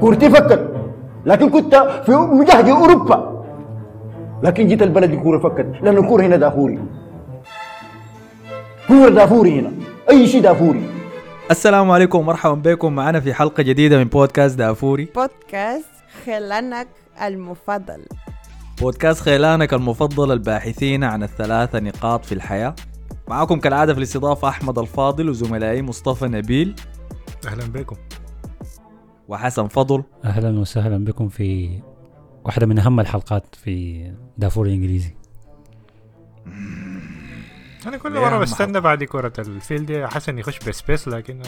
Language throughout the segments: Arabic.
كورتي فكت لكن كنت في مجهد أوروبا. لكن جيت البلد الكوره فكت. لأن الكورة هنا دافوري. كورة دافوري هنا. أي شيء دافوري. السلام عليكم. ومرحبا بكم. معنا في حلقة جديدة من بودكاست دافوري. بودكاست خلانك المفضل. بودكاست خيلانك المفضل الباحثين عن الثلاثة نقاط في الحياة. معكم كالعادة في الاستضافة أحمد الفاضل وزملائي مصطفى نبيل. أهلا بكم. وحسن فضل. أهلا وسهلا بكم في واحدة من أهم الحلقات في دافور الإنجليزي. أنا كل مرة بستنى بعد كرة الفيل دي حسن يخش بسبيس لكن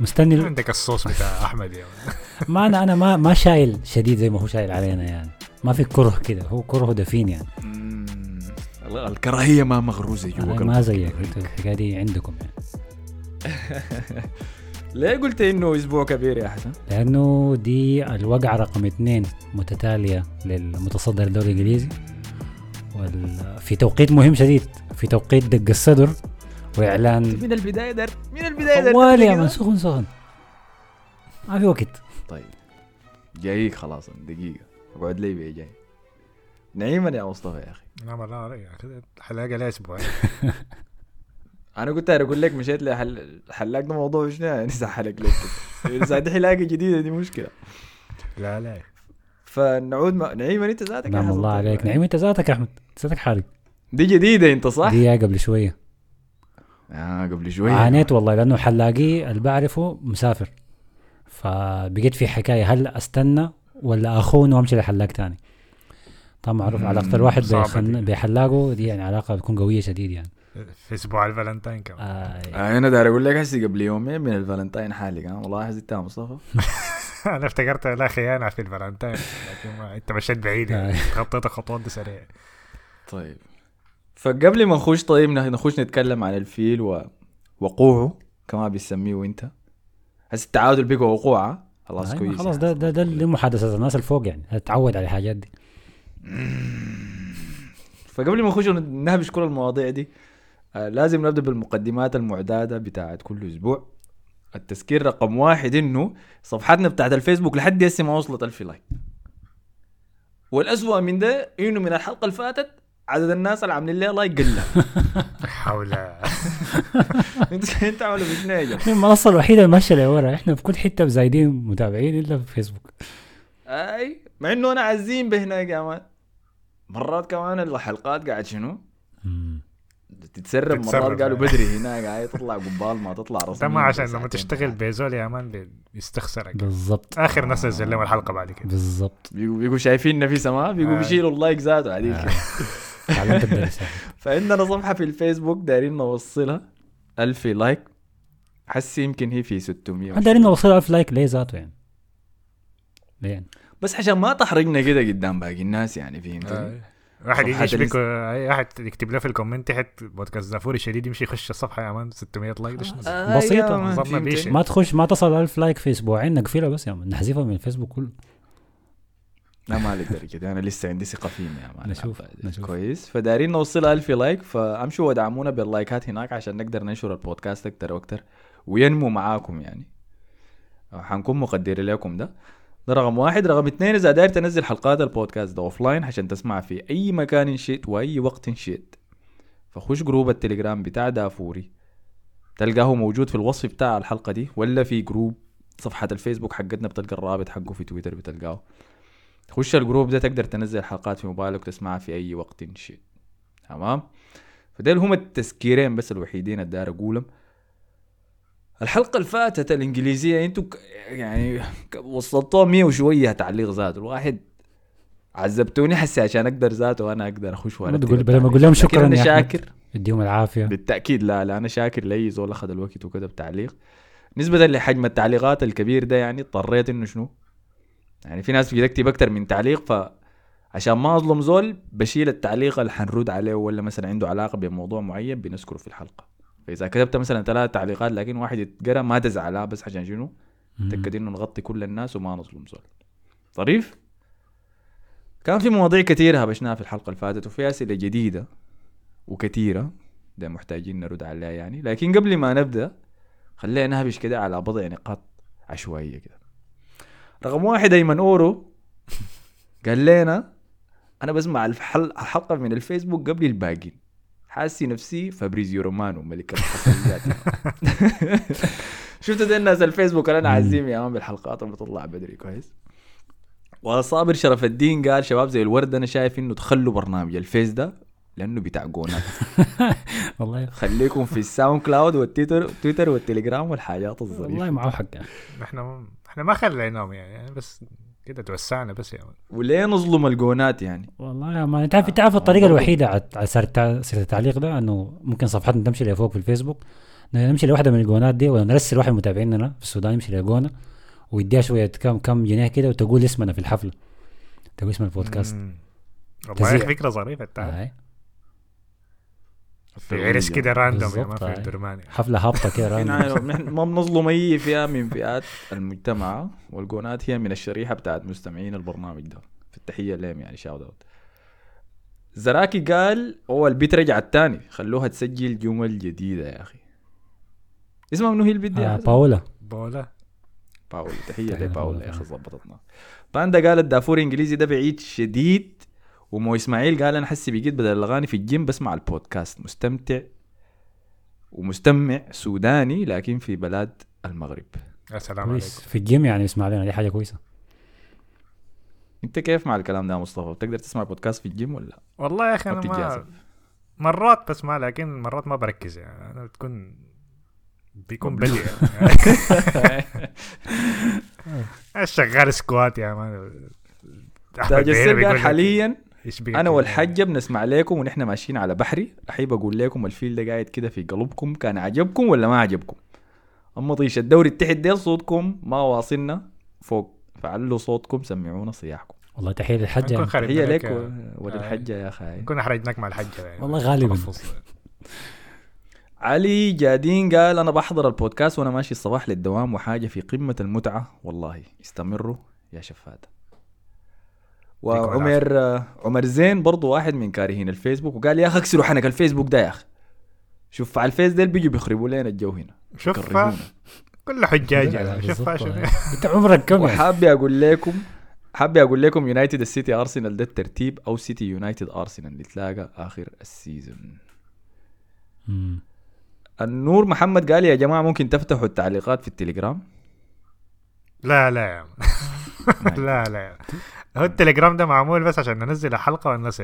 مستني عندك الصوص بتاع أحمد يا ولد. ما أنا أنا ما ما شايل شديد زي ما هو شايل علينا يعني. ما في كره كده هو كره دفين يعني. مم، الكراهية ما مغروزة جوا. ما زيك الحكاية دي عندكم يعني. ليه قلت إنه أسبوع كبير يا حسن؟ لأنه دي الوقعه رقم اثنين متتاليه للمتصدر الدوري الانجليزي. في توقيت مهم شديد في توقيت دق الصدر واعلان من البداية در من البداية در طوال يا من سخن سخن ما في وقت طيب جايك خلاص دقيقة اقعد لي بيه جاي نعيما يا مصطفى يا أخي لا والله رأيك كده حلاقه لها أسبوع أنا كنت أقول لك مشيت لحل حلاق ده موضوع شنو يعني؟ سحلك لك. كده دي حلاقة جديدة دي مشكلة. لا لا. فنعود ما... نعيم أنت ذاتك نعم الله طيب. عليك. نعيم أنت ذاتك يا أحمد. ذاتك حالك. دي جديدة أنت صح؟ دي قبل شوية. آه قبل شوية. عانيت والله لأنه حلاقي اللي بعرفه مسافر. فبقيت في حكاية هل أستنى ولا أخون وأمشي لحلاق تاني؟ طبعا معروف علاقة الواحد. بحلاقه دي يعني علاقة بتكون قوية شديد يعني. في أسبوع الفالنتاين كمان. آه آه أنا داير أقول لك هسي قبل يومين من الفالنتاين حالي ها والله حزت يا مصطفى أنا افتكرت لا خيانه في الفالنتاين لكن ما أنت مشيت بعيد يعني. خطيت الخطوات دي سريع طيب. فقبل ما نخش طيب نخش نتكلم عن الفيل و... وقوعه كما بيسميه أنت. هسه التعادل بقى وقوعه. خلاص أيوة، كويس. خلاص ده ده ده اللي محادثه الناس الفوق يعني. هتتعود على الحاجات دي. فقبل ما نخش نهبش كل المواضيع دي. آه لازم نبدأ بالمقدمات المعتاده بتاعت كل أسبوع. التذكير رقم واحد إنه صفحتنا بتاعت الفيسبوك لحد هسه ما وصلت ألف like. والأسوأ من ده إنه من الحلقة اللي فاتت عدد الناس اللي عاملين لها like قل حول. انت أنت عامل بشنو المنصة الوحيدة اللي ماشية لورا. إحنا في كل حتة زايدين متابعين إلا في فيسبوك. أي مع إنه أنا عزين بهناك يا مان. مرات كمان الحلقات قاعد شنو؟ تتسرب مرات قالوا أي. بدري هناك قاعد تطلع قبال ما تطلع رسمي ما عشان لما تشتغل. بيزول يا مان بي- بيستخسرك بالضبط. آخر ناس نزل لهم الحلقة بعد كده. بالضبط. بيقوا شايفين نفيسة ما؟ بيقوا آه. بيشيلوا اللايك ذاته آه. الدرس فعندنا صفحة في الفيسبوك دايرين نوصلها. ألف like. حسي يمكن هي في 600 إحنا دايرين نوصل 1000 like ليه ذاته يعني؟ ليه يعني؟ بس عشان ما تحرقنا كده قدام باقي الناس يعني فهمتني؟ آه. واحد يجي يشبك أي واحد يكتب له في ال comment تحت بودكاست دافوري شديد يمشي يخش الصفحه يا man 600 like؟ آه؟ بيشي. ما تخش ما تصل 1000 like في أسبوعين نقفلها بس يا man. نحذفها من الفيسبوك كله. لا ما للدرجة دي أنا لسه عندي ثقة فيهم يا man. نشوف،. نشوف. كويس. فدايرين نوصل ألف like. فامشوا ودعمونا باللايكات هناك عشان نقدر ننشر البودكاست أكتر وأكتر. وينمو معاكم يعني. حنكون مقدرين لكم ده. ده رقم واحد. رقم اثنين إذا داير تنزل حلقات البودكاست ده offline عشان تسمع في أي مكان إن شئت وأي وقت إن شئت. فخش group التليجرام بتاع دافوري. تلقاه موجود في الوصف بتاع الحلقة دي ولا في group صفحة الفيسبوك حقتنا بتلقى الرابط حقه في تويتر بتلقاه. خش الجروب ده تقدر تنزل حلقات في موبايلك وتسمعها في أي وقت إن شئت. تمام؟ فديل هم التذكيرين بس الوحيدين اللي داير أقولهم. الحلقة اللي فاتت الإنجليزية أنتوا ك- يعني وصلتوها مية وشوية تعليق ذاته. الواحد عذبتوني حسي عشان أقدر ذاته وأنا أقدر أخش ما وأرتب تقول- بدل ما. أقول لهم شكراً أحمد. شاكر. يديهم العافية. بالتأكيد لا لا أنا شاكر لأي زول أخذ الوقت وكتب تعليق. نسبة لحجم التعليقات الكبير ده يعني اضطريت إنه شنو؟ يعني في ناس بتكتب أكتر من تعليق فعشان ما أظلم زول بشيل التعليق اللي حنرد عليه ولا مثلا عنده علاقة بموضوع معين بنذكره في الحلقة. فإذا كتبت مثلا ثلاث تعليقات لكن واحد يتقرأ ما تزعلها بس عشان شنو؟ تأكد إنه نغطي كل الناس وما نظلم زول. طريف كان في مواضيع كثيرة هبشناها في الحلقة اللي فاتت وفي أسئلة جديدة وكثيرة ده محتاجين نرد عليها يعني. لكن قبل ما نبدأ خلينا نهبش كده على بضع نقاط عشوائية كده. رقم واحد ايمن أورو. قال لنا أنا بسمع الحل- الحلقة من الفيسبوك قبل الباقين حاسي نفسي فابريزيو رومانو ملك الحصريات. شفتوا دي الناس الفيسبوك؟ أنا عزيم يا man بالحلقات اللي بتطلع بدري كويس. وصابر شرف الدين قال شباب زي الورد أنا شايف إنه تخلوا برنامج الفيس ده لأنه بتاع جونات والله. خليكم في ال SoundCloud والتويتر تويتر والتليجرام والحاجات الظريفة. والله معه حق. إحنا إحنا ما خليناهم يعني بس كده توسعنا بس يا man وليه نظلم الجونات يعني؟ والله يا man انت عارف انت عارف الطريقة الوحيدة على سيرة التعليق ده؟ إنه ممكن صفحتنا تمشي لفوق في الفيسبوك. نمشي لواحدة من الجونات دي ولا نرسل واحد من متابعيننا في السودان يمشي لجونة ويديها شوية كم كم جنيه كده وتقول اسمنا في الحفلة. تقول اسم البودكاست. والله فكرة ظريفة انت عارف. آه. في عرس كده random يا بالضبط، في آه. الدرمان يعني. حفلة هابطة كده random. نحن ما بنظلم اي فئه من فئات المجتمع والجونات هي من الشريحة بتاعت مستمعين البرنامج ده في التحية لهم يعني shout out زراكي قال هو البيت رجع الثاني خلوها تسجل جمل جديدة يا أخي اسمها منو هي البيت دي آه؟ باولا بولا باول تحية تحية لباول لباول. يا أخي ظبطتنا باندا قال الدافور الانجليزي ده بعيد شديد ومو إسماعيل قال أنا حسي بقيت بدل الأغاني في الجيم بسمع البودكاست. مستمتع ومستمع سوداني لكن في بلاد المغرب. يا سلام كويس. عليكم. في الجيم يعني اسمع لنا دي حاجة كويسة. أنت كيف مع الكلام ده يا مصطفى؟ بتقدر تسمع بودكاست في الجيم ولا؟ والله يا أخي أنا ما مرات بسمع لكن مرات ما بركز يعني. أنا بتكون بيكون بدي يعني. شغال squat يا man. حاليا يشبهك أنا. والحجه بنسمع لكم ونحن ماشيين على بحري. احيب أقول لكم الفيل ده قاعد كده في قلبكم كان عجبكم ولا ما عجبكم؟ أما طيش الدوري التحت ديل صوتكم ما واصلنا فوق فعلوا صوتكم سمعونا صياحكم. والله تحية للحجه يعني. هي خربنا لك وللحجه يا أخي. نكون أحرجناك مع الحجه يعني. والله غالباً. علي جادين قال أنا بحضر البودكاست وأنا ماشي الصباح للدوام وحاجة في قمة المتعة. والله استمروا يا شفاته وعمر عمر زين برضو واحد من كارهين الفيسبوك وقال يا أخي اكسروا حنك الفيسبوك ده يا أخي شوف على الفيس ديل بيجوا بيخربوا لنا الجو هنا يكرهونا. كل حجاج لا، يعني. شوف أنت عمرك كم؟ وحابي أقول لكم حابي أقول لكم يونايتد السيتي ارسنال ده الترتيب أو سيتي يونايتد ارسنال نتلاقى آخر ال season. النور محمد قال يا جماعة ممكن تفتحوا التعليقات في التليجرام لا لا يا عم. لا لا هو التليجرام ده معمول بس عشان ننزل الحلقة والناس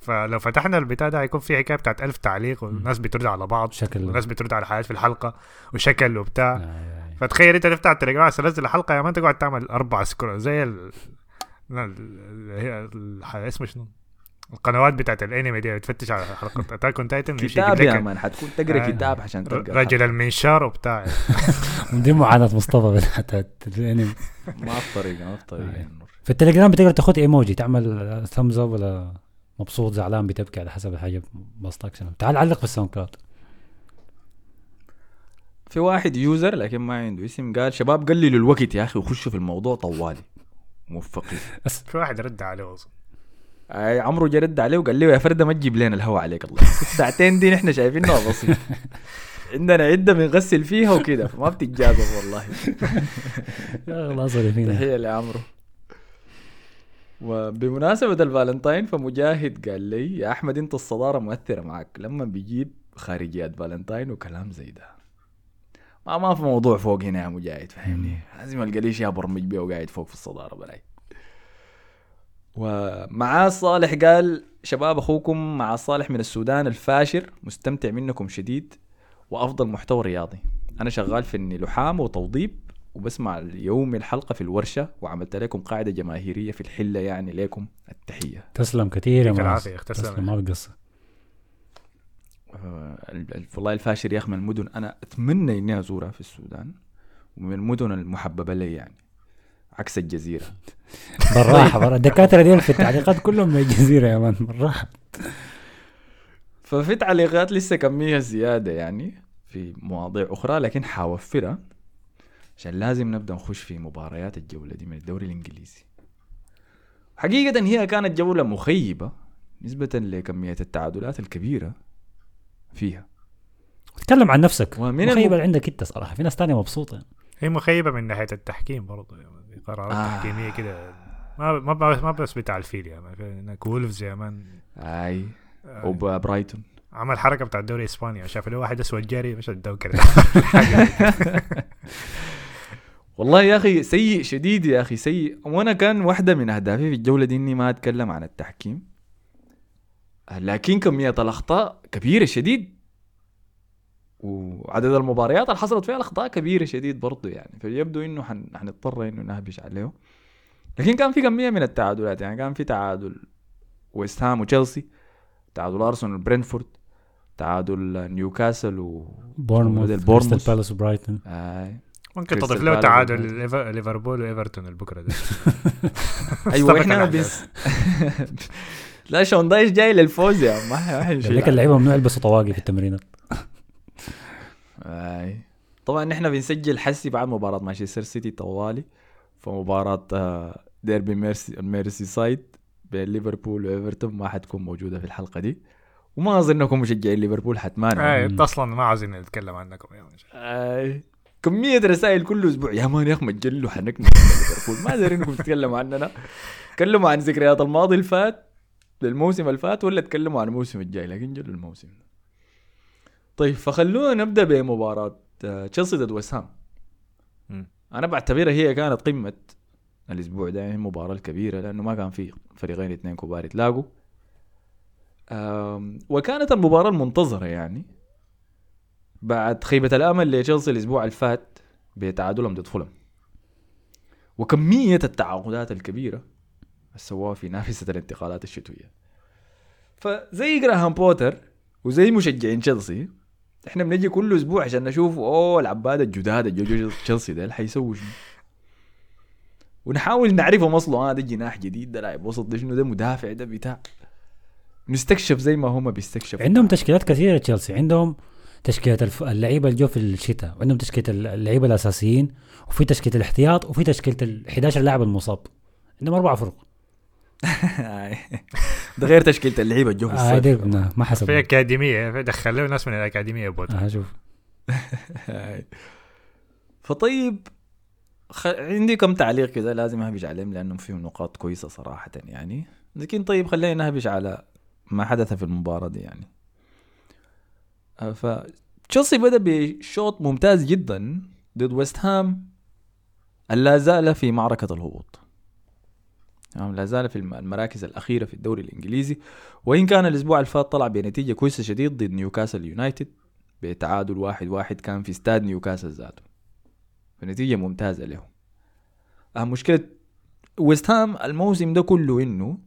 فلو فتحنا البتاع ده هيكون في حكاية بتاعت ألف تعليق والناس بترد على بعض شكل والناس بترد على حاجات في الحلقة وشكل وبتاع آه، آه. فتخيل انت تفتح التليجرام عشان تنزل الحلقة يا مان تقعد تعمل أربع سكرول زي ال ال- اسمه شنو؟ القنوات بتاعت الانمي دي بتفتش على حلقة. Attack on Titan كتاب يا man حتكون تقرا آه. كتاب عشان تلقى رجل المنشار وبتاع. دي معاناة مصطفى بتاعت الانمي. ما في طريقة ما في طريقة آه. نور. في التليجرام بتقدر تاخد ايموجي تعمل thumbs up ولا مبسوط زعلان بتبكي على حسب الحاجة بسطك شنو تعال علق في ال SoundCloud. في واحد user لكن ما عنده اسم قال شباب قللوا الوقت يا أخي وخشوا في الموضوع طوالي. موفقين. في واحد رد عليه أصلا. اي عمرو جرد عليه وقال له يا فرده ما تجيب لنا الهوا عليك الله. ساعتين دي نحن شايفينها بسيط. عندنا عدة بنغسل فيها وكده فما بتتجازف والله. يا الله تحية لعمرو. وبمناسبة الفالنتاين فمجاهد قال لي يا أحمد أنت الصدارة مؤثرة معك. لما بيجيب خارجيات فالنتاين وكلام زي ده. ما ما في موضوع فوق هنا يا مجاهد فاهمني؟ لازم ألقى لي شيء برمج بيه وقاعد فوق في الصدارة براي ومعاه صالح قال شباب أخوكم مع صالح من السودان الفاشر مستمتع منكم شديد وأفضل محتوى رياضي. أنا شغال في إني لحام وتوضيب وبسمع اليوم الحلقة في الورشة وعملت لكم قاعدة جماهيرية في الحلة يعني لكم التحية. تسلم كثير يا معاذ تسلم. تسلم ما بقصر آه، ال- ال- والله الفاشر يا أخي من المدن أنا أتمنى إني أزورها في السودان ومن المدن المحببة لي يعني. عكس الجزيرة. بالراحة بالراحة. الدكاترة دي في التعليقات كلهم من الجزيرة يا مان بالراحة. ففي تعليقات لسه كمية زيادة يعني في مواضيع أخرى لكن حوفرها عشان لازم نبدأ نخش في مباريات الجولة دي من الدوري الإنجليزي. حقيقة هي كانت جولة مخيبة نسبة لكمية التعادلات الكبيرة فيها. تكلم عن نفسك. ومن مخيب الم- عندك أنت صراحة. في ناس تانية مبسوطة. هي مخيبة من ناحية التحكيم برضه يعني قرارات آه. تحكيمية كده. ما ما ما بس بتاع الفيل مان إنك وولفز يا مان. أي. آه، وبرايتون عمل حركة بتاع الدوري الإسباني شاف له واحد أسود جاري مش الدو كده. والله يا أخي سيء شديد يا أخي سيء. وأنا كان واحدة من أهدافي في الجولة دي إني ما أتكلم عن التحكيم. لكن كميه الاخطاء كبيرة شديد. وعدد المباريات اللي حصلت فيها الاخطاء كبيرة شديد برضه يعني. فيبدو إنه حن... حنضطر إنه نهبش عليه لكن كان في كمية من التعادلات يعني. كان في تعادل ويست هام وتشيلسي تعادل أرسنال وبرنتفورد تعادل نيوكاسل و بورنموث. كريستال بالاس وبرايتون. ممكن تضيف له تعادل ليفربول وإيفرتون البكرة ده أيوه إحنا. بس لا شون دايش جاي للفوز يا ما ح- ما حنشيل لك اللعيبه ممنوع يلبسوا طواقي في التمرينات. أي. طبعا إحنا بنسجل حسي بعد مباراة مانشستر سيتي طوالي فمباراة آه، ديربي ميرسي الميرسي سايد بين ليفربول وإيفرتون ما حتكون موجودة في الحلقة دي. وما اظنكم مشجعين ليفربول حتمانعوا آه، انت أصلا ما عاوزين نتكلم عنكم يا. أي. كمية رسائل كل أسبوع. يا مان يا أخي مجلوا حنكنا ليفربول. ما دارين أنكم تتكلموا عننا. تكلموا عن ذكريات الماضي اللي فات الموسم اللي فات ولا تكلموا عن الموسم الجاي؟ لكن جلوا الموسم. طيب فخلونا نبدأ بمباراة آه، تشيلسي ضد ويست هام مم. أنا بعتبرها هي كانت قمة الأسبوع ده يعني المباراة الكبيرة لأنه ما كان في فريقين اثنين كبار يتلاقوا. وكانت المباراة المنتظرة يعني بعد خيبة الأمل لتشيلسي الأسبوع اللي فات بتعادلهم ضد فولم. وكمية التعاقدات الكبيرة اللي سووها في نافسة الانتقالات الشتوية. فزي جراهام بوتر وزي مشجعين تشيلسي إحنا بنجي كل أسبوع عشان نشوف أوه العباد الجداد اللي جو تشيلسي ده حيسووا شنو؟ ونحاول نعرفهم اصله آه جناح جديد ده لاعب وسط ده شنو؟ ده مدافع ده بتاع. نستكشف زي ما هم بيستكشفوا. عندهم تشكيلات كثيرة تشيلسي. عندهم تشكيلة. اللعيبة اللي جو في الشتاء وعندهم تشكيلة اللعيبة الأساسيين وفي تشكيلة الاحتياط وفي تشكيلة ال 11 لاعب المصاب. عندهم أربع فرق. ده غير تشكيلة اللعيبة الجو في آه ما في حسب أكاديمية في دخلوا ناس من الأكاديمية بوت. آه شوف. هاي. فطيب خ... عندي كم تعليق كذا لازم أهبش عليهم لأنهم فيهم نقاط كويسة صراحة يعني. لكن طيب خلينا نهبش على ما حدث في المباراة دي يعني. آه، ف تشيلسي بدأ بشوط ممتاز جدا ضد ويست هام لا زال في معركة الهبوط. تمام؟ لا زال في الم- المراكز الأخيرة في الدوري الإنجليزي. وإن كان الأسبوع اللي فات طلع بنتيجة كويسة شديد ضد نيوكاسل يونايتد بتعادل واحد واحد كان في استاد نيوكاسل ذاته. فنتيجة ممتازة لهم. أه مشكلة ويست هام الموسم ده كله إنه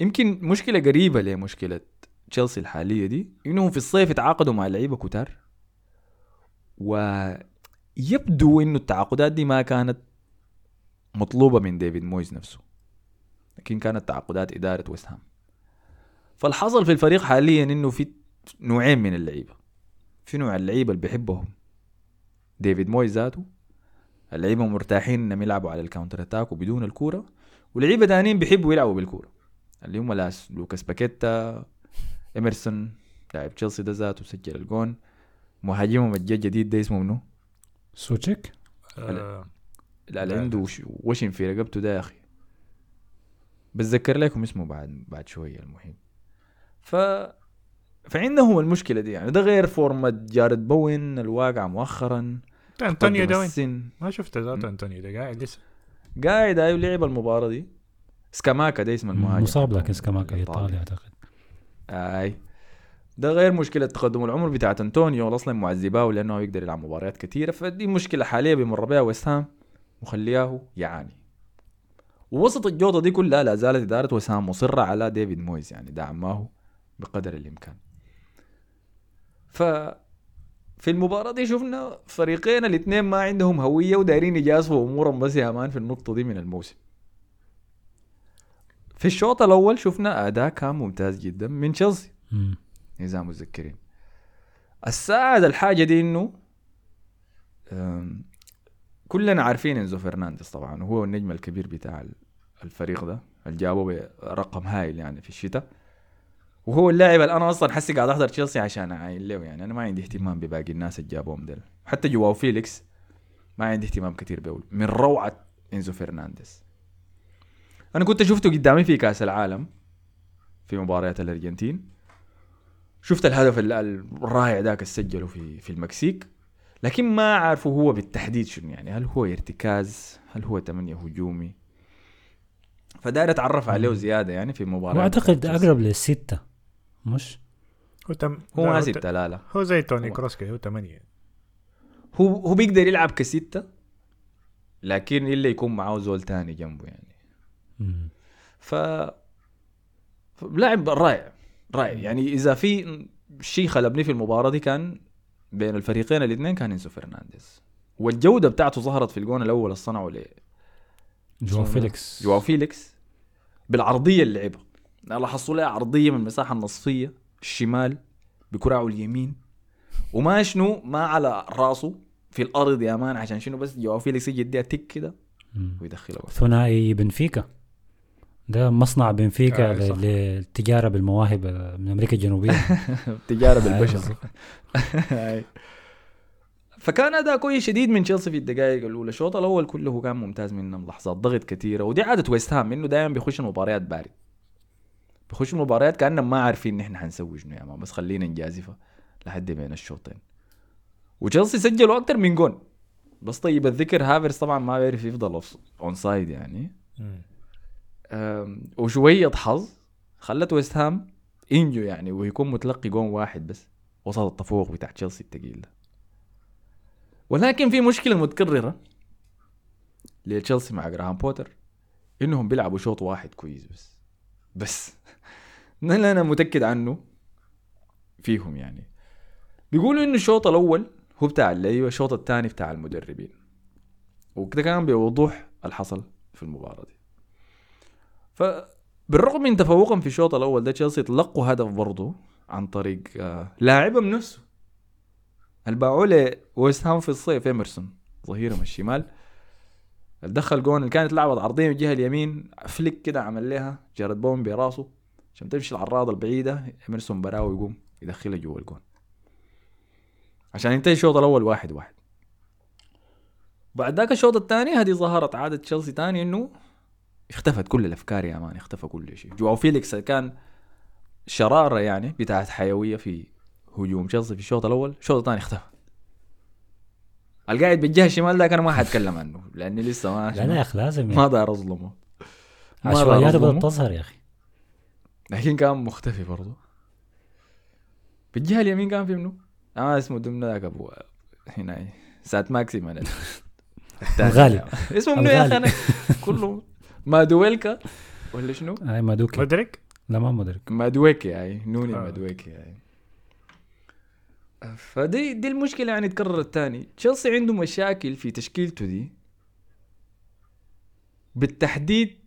يمكن مشكلة قريبة لمشكلة تشيلسي الحالية دي إنهم في الصيف تعاقدوا مع لعيبة كتار. ويبدو إنه التعاقدات دي ما كانت مطلوبة من ديفيد مويز نفسه. لكن كانت تعاقدات إدارة ويست هام فالحصل في الفريق حاليا إنه في نوعين من اللعيبة. في نوع اللعيبة اللي بيحبهم ديفيد مويز ذاته اللعيبة مرتاحين إنهم يلعبوا على ال counter attack وبدون الكورة ولعيبة تانيين بيحبوا يلعبوا بالكورة. اللي هم لاس لوكاس باكيتا إيمرسون لاعب تشيلسي ده ذاته سجل الجون. مهاجمهم الجديد ده اسمه منو؟ سوتشيك؟ آه، لا. اللي عنده وش- وشم في رقبته ده يا أخي؟ بتذكر لكم اسمه بعد بعد شوية المهم ف فعندهم المشكلة دي يعني ده غير فورمة جارد بوين الواقع مؤخرا. انطونيو ده وين؟ السن. ما شفت ذاته انطونيو ده قاعد لسه. قاعد أيوه لعب المباراة دي. سكاماكا ده اسم المهاجم. مصاب. لكن سكاماكا. ايطالي أعتقد. أي. ده غير مشكلة تقدم العمر بتاعت انطونيو أصلا معذباه لأنه يقدر يلعب مباريات كثيره فدي مشكلة حاليه بيمر بها ويست هام مخلياه يعاني ووسط الجوطة دي كلها لا زالت إدارة ويست هام مصرة على ديفيد مويز يعني دعماه بقدر الإمكان ف في المباراة دي شفنا فريقين الاثنين ما عندهم هوية ودايرين يجازفوا أمورهم بس يا مان في النقطة دي من الموسم. في الشوط الأول شفنا أداء كان ممتاز جدا من تشيلسي. اذا متذكرين الساعد الحاجة دي إنه كلنا عارفين إنزو فرنانديز طبعا وهو النجم الكبير بتاع ال- الفريق ده اللي جابه برقم هايل يعني في الشتاء. وهو اللاعب اللي أنا أصلا حسي قاعد أحضر تشيلسي عشان اعاين له يعني. أنا ما عندي اهتمام بباقي الناس اللي جابوهم ديل. حتى جواو فيليكس ما عندي اهتمام كثير به من روعة إنزو فرنانديز. أنا كنت شفته قدامي في كأس العالم في مباريات الأرجنتين. شفت الهدف ال- الرائع ذاك اللي سجله في في المكسيك. لكن ما عارفه هو بالتحديد شنو يعني. هل هو ارتكاز؟ هل هو تمنية هجومي؟ فداير أتعرف عليه زيادة يعني في مباراة. واعتقد أقرب للستة مش؟ هو تم هو ما ستة لا لا هو زي توني كروس كده هو ثمانية هو هو بيقدر يلعب كستة لكن إلا يكون معاه زول تاني جنبه يعني. مم. ف ف- لاعب رائع رائع. يعني إذا في شيء خلبني في المباراة دي كان بين الفريقين الاثنين كان إنسو فرنانديز. والجودة بتاعته ظهرت في الجون الأول اللي صنعه ل جواو فيليكس. جواو فيليكس. بالعرضية اللي لعبها. لاحظت لها عرضية من المساحة النصفية الشمال بكراعه اليمين. وما شنو ما على راسه في الأرض يا man عشان شنو بس جواو فيليكس يجي يديها تك كده. ويدخلها. ثنائي بنفيكا. ده مصنع بنفيكا آه، صح. للتجارة بالمواهب من أمريكا الجنوبية. تجارة أيوة. بالبشر أي. فكان أداء كويس شديد من تشيلسي في الدقائق الأولى. الشوط الأول كله كان ممتاز منهم لحظات ضغط كثيرة ودي عادة ويست هام إنه دائما بيخش المباريات بارد. بيخش المباريات كانهم ما عارفين نحن حنسوي شنو يا man بس خلينا نجازفه لحد بين الشوطين. وتشيلسي سجلوا أكثر من جون. بس طيب الذكر هافرز طبعا ما بيعرف يفضل onside يعني. أم، وشوية حظ خلت ويست هام ينجو يعني ويكون متلقي جون واحد بس وسط التفوق بتاع تشيلسي الثقيل ده. ولكن في مشكلة متكررة لتشيلسي مع جراهام بوتر إنهم بيلعبوا شوط واحد كويس بس. بس. اللي أنا متأكد عنه فيهم يعني. بيقولوا إنه الشوط الأول هو بتاع اللعيبة الشوط الثاني بتاع المدربين. وكده كان بوضوح الحصل في المباراة دي. فبالرغم من تفوقهم في الشوط الأول ده تشيلسي تلقوا هدف برضه عن طريق آه، لاعبهم نفسه. الباعوا لويست هام في الصيف إيمرسون ظهيرهم الشمال. دخل جون اللي كانت لعبت عرضية من الجهة اليمين flick كده عمل لها جارد بوين براسه عشان تمشي العارضة البعيدة. إيمرسون براو يقوم يدخلها جوا الجون. عشان ينتهي الشوط الأول واحد واحد. بعد ذاك الشوط الثاني هذه ظهرت عادة تشيلسي ثاني إنه اختفت كل الأفكار يا man اختفى كل شيء جواو فيليكس كان شرارة يعني بتاعت حيوية في هجوم تشيلسي في الشوط الأول الشوط الثاني اختفى القاعد بالجهة الشمال ذاك أنا ما حاتكلم عنه لأني لسه ما لا لا يا أخي لازم ما. دار أظلمه عشوائياته بدأت. تظهر يا أخي لكن كان مختفي برضه بالجهة اليمين كان في منو؟ آه اسمه ضمن ذاك أبو هنا سات ماكسيما الثاني. الغالي. اسمه منو يا أخي. أنا كله مادويلكا. ولا شنو؟ اي ما دوكي مدرك لا ما مدرك مادويكي يعني نوني آه. مادويكي يعني فدي دي المشكلة يعني تكررت تاني. تشيلسي عنده مشاكل في تشكيلته دي. بالتحديد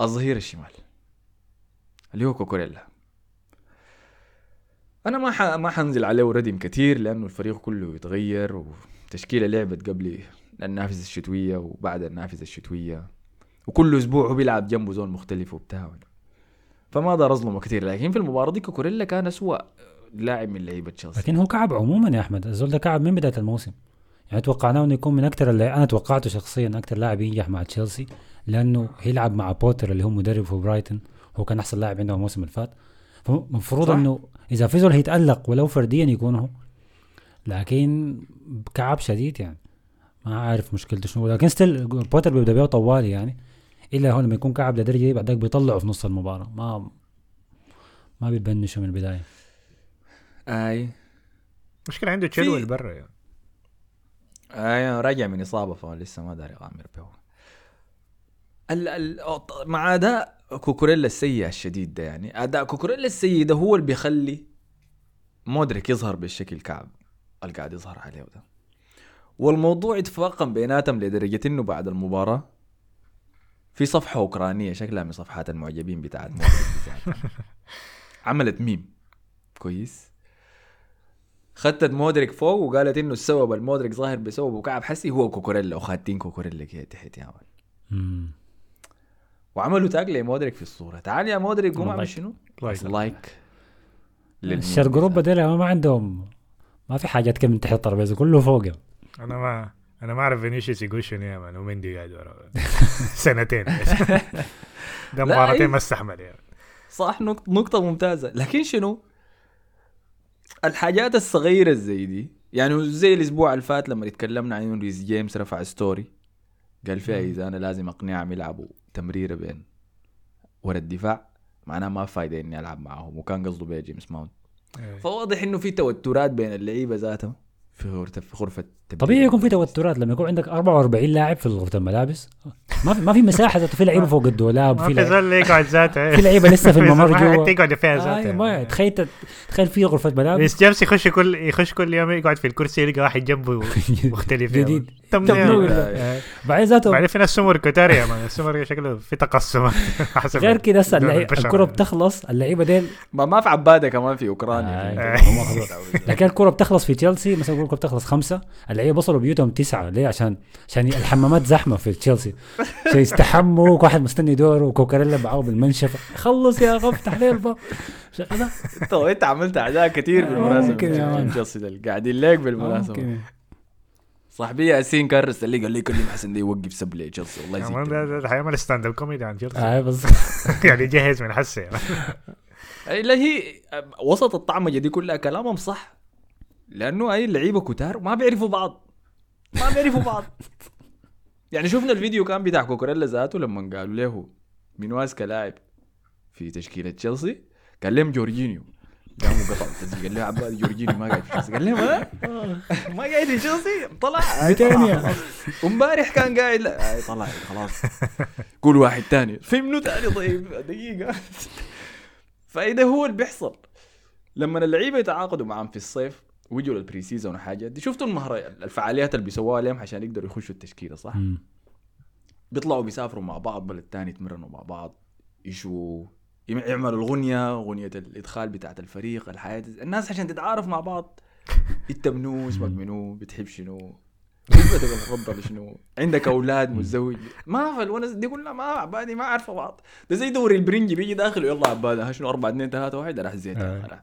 الظهير الشمال اللي هو كوكوريلا. أنا ما ح... ما حنزل عليه ردم كتير لأنه الفريق كله يتغير وتشكيلة لعبت قبل النافذة الشتوية وبعد النافذة الشتوية. وكل أسبوع هو بيلعب جنبه زول مختلف وبتاع. فما أقدر اظلمه كثير لكن في المباراة دي كوكوريلا كان اسوء لاعب من لعيبة تشيلسي. لكن هو كعب عموما يا أحمد. الزول ده كعب من بداية الموسم. يعني توقعناه إنه يكون من أكثر اللي أنا توقعته شخصيا أكثر لاعب ينجح مع تشيلسي لأنه هيلعب مع بوتر اللي هو مدرب في برايتون. هو كان أحسن لاعب عنده الموسم اللي فات. فالمفروض. إنه إذا في زول هيتألق ولو فرديا يكون هو. لكن كعب شديد يعني. ما عارف مشكلته شنو. لكن still بوتر بيبدأ بيه طوالي يعني. الا هو لما يكون كعب لدرجة بعدك بيطلعه في نص المباراة. ما ما بيبنشه من البداية. أي. مشكلة عنده تشيلويل برا يعني. أي راجع من إصابة فلسه ما داري اغامر به. ال ال مع أداء كوكوريلا السيء الشديد ده يعني أداء كوكوريلا السيء ده هو اللي بيخلي مودريك يظهر بالشكل كعب اللي قاعد يظهر عليه ده. والموضوع اتفاقم بيناتهم لدرجة إنه بعد المباراة في صفحة أوكرانية شكلها من صفحات المعجبين بتاعت. عملت ميم كويس خدت مودريك فوق وقالت إنه السبب المودريك ظاهر بسببه كعب حسي هو كوكوريلا وخاتين كوكوريلا كده تحت يا man. وعملوا tag لمودريك في الصورة تعال يا مودريك قوم. اعمل شنو؟ لايك. like الشرق أوروبا ديل ما عندهم ما في حاجات من تحت الترابيزة كله فوق أنا ما أنا ما اعرف فينيسيوس يقول شنو يا man ومندي قاعد ورا. سنتين. ده مباراتين أي- ما استحمل يعني. صح نقطة, ممتازة. لكن شنو؟ الحاجات الصغيرة زي دي يعني زي الأسبوع اللي فات لما اتكلمنا عن ريس جيمس رفع story قال فيها إذا أنا لازم أقنعهم يلعبوا تمريرة بين ورا الدفاع معناها ما فايدة إني ألعب معاهم وكان قصده بيها جيمس ماونت. إيه. فواضح إنه في توترات بين اللعيبة ذاتهم في التمرين. طبيعي يكون في توترات. لما يكون عندك 44 لاعب في غرفه الملابس ما في ما في مساحة ذاته. في لعيبة فوق الدولاب ما في لعيبه زول يقعد ذاته. في لعيبة لسه في الممر ما جوا. حتى يقعد فيها آه ذاته. ما تخيل تخيل في غرفة ملابس. ريس جيمس يخش كل يخش كل يوم يقعد في الكرسي يلقى واحد جنبه مختلف. جديد. بعدين ذاته بعدين في ناس سمر كتار يا man السمر شكله في تقسم. حسب غير كده هسه. الكرة بتخلص اللعيبة ديل ما ما في عبادة كمان في أوكرانيا. آه. لكن الكرة بتخلص في تشيلسي مثلا الكرة بتخلص خمسة. اللعيبه وصلوا بيوتهم تسعة. ليه؟ عشان عشان الحمامات زحمة في تشيلسي. عشان يستحموا واحد مستني دوره وكوكاريلا معاه بالمنشفه خلص يا أخي افتح لي الباب شغلة. أنت عملت أعداء كثير بالمناسبة. يا man. تشيلسي ده قاعدين ليك بالمناسبة. صاحبي ياسين كرس اللي قال لي كل ما حسن يوقف سب لي تشيلسي والله ده حيعمل stand-up comedy عن تشيلسي. آه بس. يعني جهز من حسه. أي لا هي وسط الطعمجه دي كلها كلامهم صح. لأنه اي اللعيبة كتار ما بيعرفوا بعض. ما بيعرفوا بعض. يعني شفنا الفيديو كان بتاع كوكوريلا ذاته لما قالوا له من ماسك لاعب في تشكيلة تشيلسي؟ قال لهم جورجينيو. قاموا قطعوا التسجيل. قال له عباد جورجينيو ما قاعد في تشيلسي. قال لهم ها ما قاعد في تشيلسي؟ طلع. وامبارح كان قاعد. طلع خلاص. قول واحد تاني. في منو تاني؟ طيب دقيقة. فإذا هو اللي بيحصل لما اللعيبة يتعاقدوا معاهم في الصيف ويجوا للبري سيزون وحاجات دي شفتوا المهرة الفعاليات اللي بيسووها لهم عشان يقدروا يخشوا التشكيلة صح؟ مم. بيطلعوا بيسافروا مع بعض بلد تاني يتمرنوا مع بعض يشوا يعملوا الغنية غنية الإدخال بتاعت الفريق الحياة. الناس عشان تتعارف مع بعض انت منو اسمك منو بتحب شنو؟ نسبتك المفضلة شنو؟ عندك أولاد متزوج؟ ما في الونس دي كلها ما عبادي ما عارفة بعض. ده زي دوري البرنجي بيجي داخل يلا عبادة ها شنو 4 2 3 1 راح زيت آه.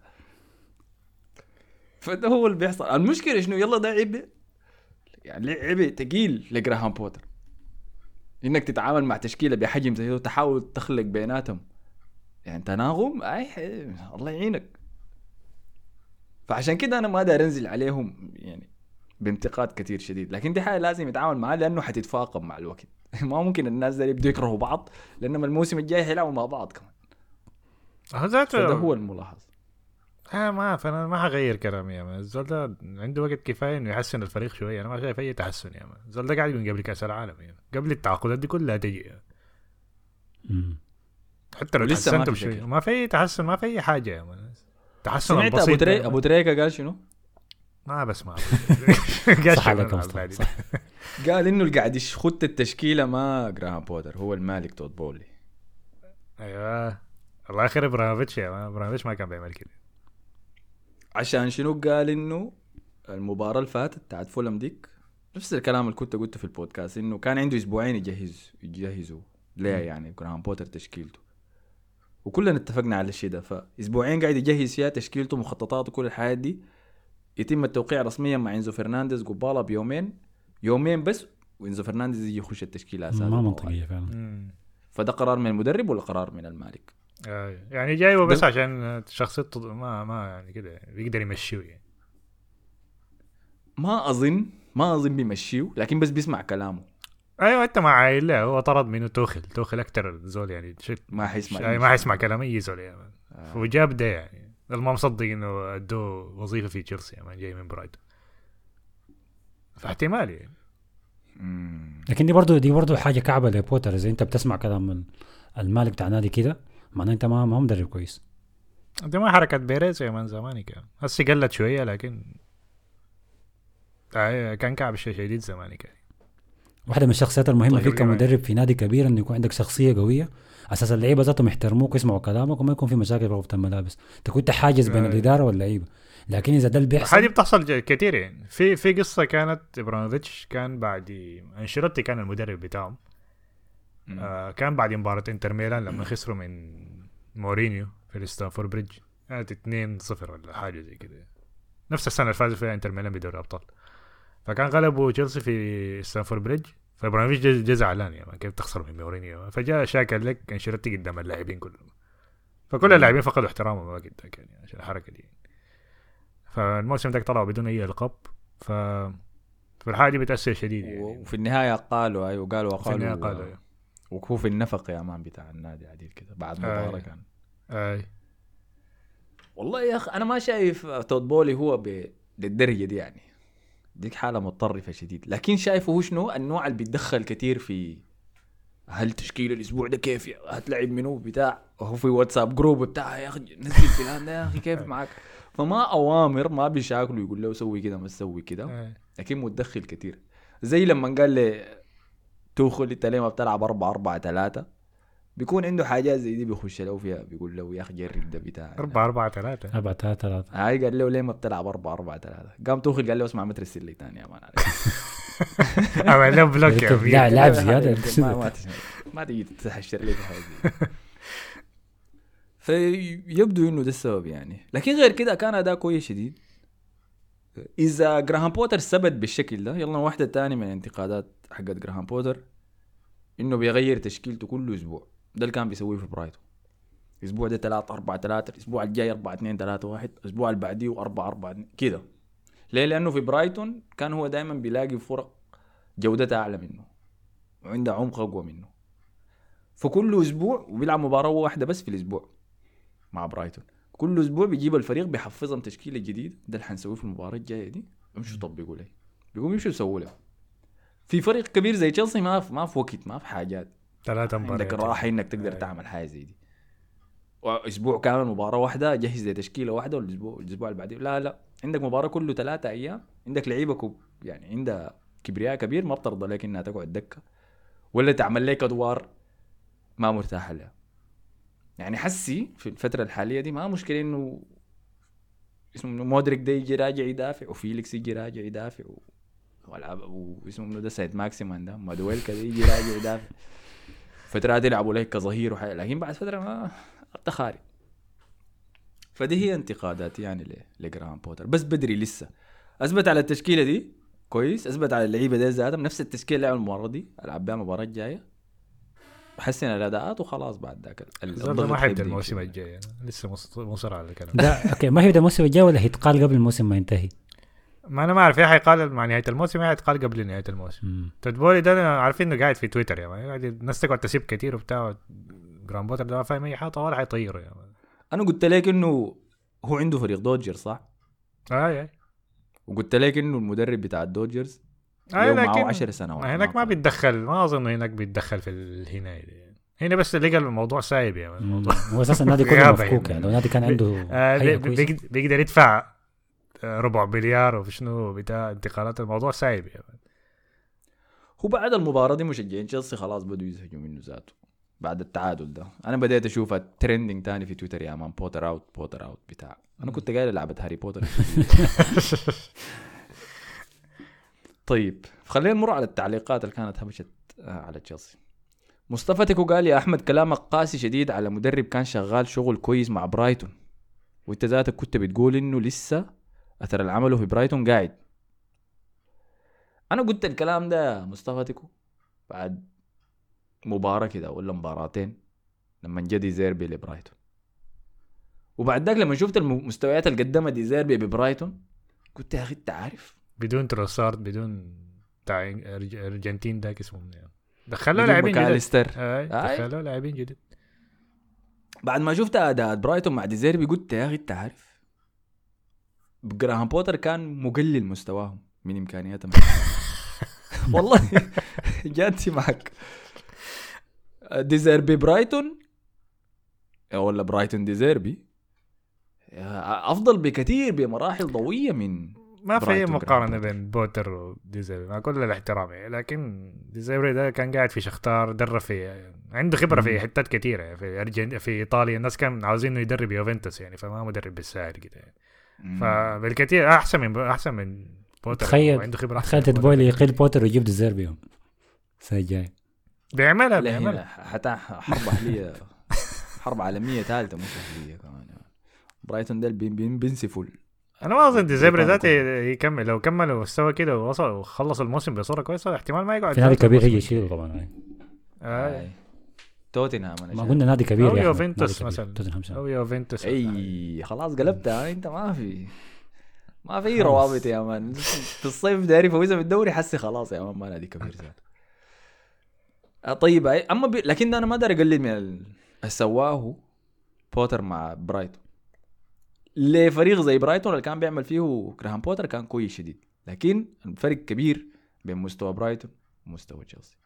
فده هو اللي بيحصل. المشكلة شنو؟ يلا ده عيب يعني عيب تقيل لجراهام بوتر. إنك تتعامل مع تشكيلة بحجم زي ده وتحاول تخلق بيناتهم. يعني تناغم؟ أي الله يعينك. فعشان كده أنا ما داير أنزل عليهم يعني بانتقاد كثير شديد. لكن دي حاجة لازم يتعامل معاها لأنه حتتفاقم مع الوقت. ما ممكن الناس دي يبدوا يكرهوا بعض لانما الموسم الجاي حيلعبوا مع بعض كمان. فده هو الملاحظ آه ما فانا ما حغير كلامي يا مان. الزول ده عنده وقت كفاية إنه يحسن الفريق شوية. أنا ما شايف أي تحسن يا مان. الزول ده قاعد من قبل كأس العالم يعني. قبل التعاقدات دي كلها تجي يعني. حتى لو شوية. شكل. ما في أي تحسن ما في أي حاجة يا man. تحسن سمعت أبو تري ده. أبو تريكة قال شنو؟ ما بسمع صح. قال إنه اللي قاعد يخط التشكيلة ما جراهام بوتر هو المالك تود بولي. أيوه. الله يخرب ابراموفيتش يا man. ابراموفيتش ما كان بيعمل كده. عشان شنو قال إنه المباراة اللي فاتت بتاعت فولهام ديك؟ نفس الكلام اللي كنت قلته في البودكاست إنه كان عنده أسبوعين يجهز يجهزوا ليه يعني؟ جراهام بوتر تشكيلته. وكلنا اتفقنا على الشيء ده. فأسبوعين قاعد يجهز فيها تشكيلته مخططاته كل الحياة دي. يتم التوقيع رسميا مع إنزو فرنانديز قبالة بيومين. يومين بس وإنزو فرنانديز يجي يخش التشكيله أساسا ما منطقية فعلا. فده قرار من المدرب ولا قرار من المالك؟ آه، يعني جايبه بس عشان شخصيته ما ما يعني كده بيقدر يمشيه يعني ما اظن ما أظن بيمشيه لكن بس بيسمع كلامه أيوه أنت ما عايل لا هو طرد منه توخل توخل أكتر زول يعني شك ما حيسمع يعني ما. حيسمع كلام أي زول يعني آه. وجاب ده يعني ما مصدق إنه أدوه وظيفة في تشيلسي يعني جاي من برايتون فاحتمال يعني. لكن دي برضو دي برضو حاجة كعبة لبوتر إذا أنت بتسمع كلام من المالك بتاع نادي كده معناه انت ما ما مدرب كويس. ده ما حركة بيريز يا man زمان كان. هسه قلت شوية لكن آه، كان كعب شديد زمان كان. واحدة من الشخصيات المهمة طيب، فيك. كمدرب في نادي كبير إنه يكون عندك شخصية قوية أساس اللعيبة ذاتهم يحترموك ويسمعوا كلامك وما يكون في مشاكل في الملابس. أنت كنت حاجز بين آه. الإدارة واللعيبة لكن إذا ده اللي بيحصل هذه بتحصل كتير يعني. في في قصة كانت ابراموفيتش كان بعد أنشيلوتي كان المدرب بتاعهم. آه كان بعد مباراة انتر ميلان لما خسروا من مورينيو في الستامفورد بريدج. كانت 2 0 ولا حاجة زي كده. نفس السنة اللي فازوا فيها انتر ميلان بدوري الأبطال. فكان غلبوا تشيلسي في ستامفورد بريدج. فابراموفيتش جا زعلان يعني كيف تخسر من مورينيو. فجاء شاكر لك أنشيلوتي قدام اللاعبين كلهم. فكل اللاعبين فقدوا احترامهم وقتها يعني عشان الحركة دي. فالموسم ده طلعوا بدون أي ألقاب. ف فالحاجه دي بتأثر شديد يعني. وفي النهاية قالوا أيوه قالوا في النهاية قالوا قالوا وهو في النفق يا man بتاع النادي عديد كده بعد مباراة. كان. آي. والله يا أخي أنا ما شايف تود بولي هو ب... للدرجة دي يعني. ديك حالة متطرفة شديد. لكن شايفه هو شنو؟ النوع اللي بيتدخل كتير في هل تشكيل الأسبوع ده كيف هتلعب منو بتاع وهو في واتساب group بتاع يا أخي نزل فلان ده يا أخي كيف معك فما أوامر ما بيشاكله يقول له سوي كده ما تسوي كده. لكن متدخل كتير. زي لما قال لي توخل انت ليه ما بتلعب 4 4 3 بيكون عنده حاجات زي دي بيخش له فيها بيقول له يا أخي جرب ده. بتاع 4 4 3 4 3 3 هاي قال له ليه ما بتلعب 4 4 3 قام توخل قال له اسمع ما ترسل لي ثاني يا man عليك. عمل له block يا لا. لاعب زيادة. ما ما تجي تحشر لي في حاجة. فيبدو إنه ده السبب يعني. لكن غير كده كان أداء كويس شديد. إذا جراهام بوتر ثبت بالشكل ده يلا واحدة تاني من الانتقادات حقت جراهام بوتر إنه بيغير تشكيلته كل أسبوع. ده اللي كان بيسويه في برايتون. الأسبوع ده 3 4 3 الأسبوع الجاي 4 2 3 1 الأسبوع اللي بعديه 4 4 2 كده. ليه؟ لأنه في برايتون كان هو دائما بيلاقي فرق جودتها أعلى منه وعنده عمق أقوى منه. فكل أسبوع وبيلعب مباراة واحدة بس في الأسبوع مع برايتون. كل أسبوع بيجيب الفريق بيحفظهم تشكيله جديده ده اللي حنسويه في المباراة الجاية دي. يمشوا يطبقوا لي بيقوم يمشوا يسووا له في فريق كبير زي تشيلسي ما في ما في وقت ما في حاجات. ثلاثة عندك مباريات الراحة إنك تقدر أي. تعمل حاجة زي دي. وأسبوع كامل مباراة واحدة جهز لتشكيله واحدة والاسبوع الأسبوع اللي بعديه. لا لا. عندك مباراة كله ثلاثة أيام. عندك لعيبة يعني عندها كبرياء كبير ما بترضى لك إنها تقعد دكة. ولا تعمل لك أدوار ما مرتاح لها. يعني حسي في الفترة الحالية دي ما مشكلة إنه اسمه مودريك ده يجي راجع يدافع وفيليكس يجي راجع يدافع و... واسمه منو ده سانت ماكسيمان ده مادويكي كده يجي راجع يدافع. فترات يلعبوا لك كظهير وحاجة لكن بعد فترة ما تخاري فدي هي انتقاداتي يعني ل- لجراهام بوتر. بس بدري لسه. أثبت على التشكيلة دي. كويس. أثبت على اللعيبة دي ذاتهم. نفس التشكيلة لعبوا المباراه دي. ألعب بها المباراة الجاية. حسن الأداءات وخلاص بعد ذاك ما حيبدأ الموسم. الجاي لسه مص- مصر على الكلام. ده أوكي ما هيبدا الموسم الجاي ولا هيتقال قبل الموسم ما ينتهي؟ ما أنا ما أعرف يا حيقال مع نهاية الموسم يا حيتقال قبل نهاية الموسم. مم. تود بولي ده أنا عارفين إنه قاعد في تويتر يا man قاعد الناس تقعد تسيب كتير وبتاع جراهام بوتر ده ما فاهم أي حاجة طوال حيطيره يا man أنا قلت لك إنه هو عنده فريق دودجرز صح؟ اي اي وقلت لك إنه المدرب بتاع الدودجرز اي له معه لكن 10 سنوات ما هناك ما. بيتدخل ما أظن هناك بيتدخل في الهنا دي. هنا بس لقى الموضوع سايب مم. الموضوع هو أساسا النادي كله مفكوك يعني. يعني لو النادي كان عنده آه، بيقدر يدفع آه، ربع مليار وفي شنو بتاع انتقالات الموضوع سايب man هو بعد المباراة دي مشجعين تشيلسي خلاص بدوا يزهجوا منه ذاته بعد التعادل ده أنا بديت أشوف trending تاني في تويتر يا man Potter out Potter out بتاع أنا كنت قايل لعبة هاري بوتر طيب خلينا نمر على التعليقات اللي كانت هبشت آه، على تشيلسي. مصطفى تيكو قال يا أحمد كلامك قاسي شديد على مدرب كان شغال شغل كويس مع برايتون. وانت ذاتك كنت بتقول إنه لسه أثر العمل في برايتون قاعد. أنا قلت الكلام ده مصطفى تيكو بعد مباراة كده ولا مباراتين لما جا ديزيربي لبرايتون. وبعد ذاك لما شفت المستويات اللي قدمها ديزيربي ببرايتون قلت يا أخي أنت عارف بدون تروسارد بدون بتاع أرجنتين داك اسمه يعني. دخلوا لاعبين جدد. دخلوا لاعبين جدد. بعد ما شفت أداء برايتون مع ديزيربي قلت يا أخي أنت عارف جراهام بوتر كان مقلل مستواهم من إمكانياتهم. والله جاتي معك. ديزيربي برايتون ولا برايتون ديزيربي. أفضل بكثير بمراحل ضوئية من ما في اي مقارنة بين بوتر وديزيربي مع كل الاحترام يعني لكن ديزيربي ده كان قاعد في شختار درب في عنده خبرة في. حتات كثيره يعني في أرجن... في إيطاليا. الناس كان عاوزينه يدرب يوفنتوس يعني فما مدرب بالسهل كده. يعني. فبالكثير أحسن من أحسن من بوتر. تخيل- عنده خبرة أحسن تخيل. تود بويلي يقيل بوتر ويجيب ديزيربي السنة الجايه بيعملها بيعملها. حتى حرب اهليه حرب عالمية ثالثة مش اهليه كمان. برايتون ده بين بين بينسفوا أنا ما اظن دي زبرة بريطانيا ذاتي يكمل لو كمل ومستوى كده ووصل وخلص الموسم بصورة كويسة احتمال ما يقعد في نادي كبير يجي يشيله طبعا يعني. آه. توتنهام أنا ما. قلنا نادي كبير أحمد، يوفنتوس نادي كبير. مثلا. توتنهام. أو يوفنتوس إي خلاص قلبتها أنت ما في ما في روابط يا مان في الصيف داري فوزها بالدوري حسي خلاص يا مان ما نادي كبير زاد آه طيب أما بي... لكن أنا ما داير اقلل من ال- اللي سواه بوتر مع برايتون لفريق زي برايتون اللي كان بيعمل فيه جراهام بوتر كان كويس شديد. لكن الفرق كبير بين مستوى برايتون ومستوى تشيلسي.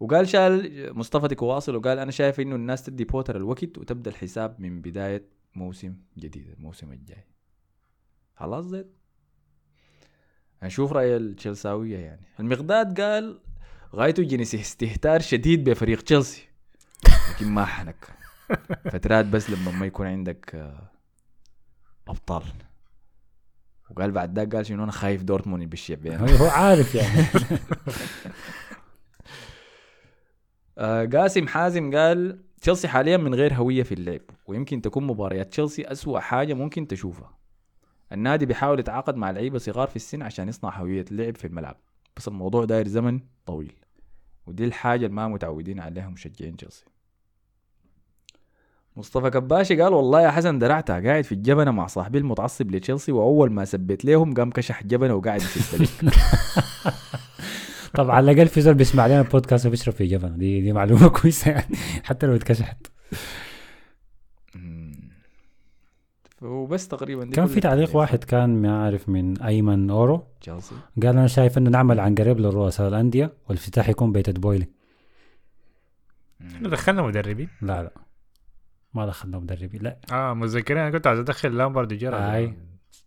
وقال شال مصطفى تيكو واصل وقال أنا شايف إنه الناس تدي بوتر الوقت وتبدأ الحساب من بداية موسم جديد الموسم الجاي. خلاص زيد هنشوف رأي التشيلساوية يعني. المقداد قال غايته جنس استهتار شديد بفريق تشيلسي. لكن ما حنك. فترات بس لما ما يكون عندك آه، أبطال. وقال بعد ذاك قال شنو أنا خايف دورتموند بينا هو عارف يعني. آه، قاسم حازم قال تشيلسي حاليا من غير هوية في اللعب ويمكن تكون مباريات تشيلسي أسوأ حاجة ممكن تشوفها. النادي بيحاول يتعاقد مع لعيبة صغار في السن عشان يصنع هوية لعب في الملعب بس الموضوع داير زمن طويل ودي الحاجة اللي ما متعودين عليها مشجعين تشيلسي. مصطفى كباشي قال والله يا حسن درعتها قاعد في الجبنة مع صاحبي المتعصب لتشيلسي وأول ما سبيت لهم قام كشح جبنة وقاعد يسب لي طبعا على الأقل في زول بيسمع لنا البودكاست وبيشرب في جبنة. دي دي معلومة كويسة يعني حتى لو اتكشحت. وبس تقريبا دي كان في تعليق. واحد كان ما عارف من أيمن أورو. تشيلسي. قال أنا شايف إنه نعمل عن قريب لرؤساء الأندية والافتتاح يكون بيت بويلي إحنا دخلنا مدربين. لا لا. ما دخلنا مدربين لا. آه متذكرين أنا كنت عايز ادخل لامبرد وجيرارد آي.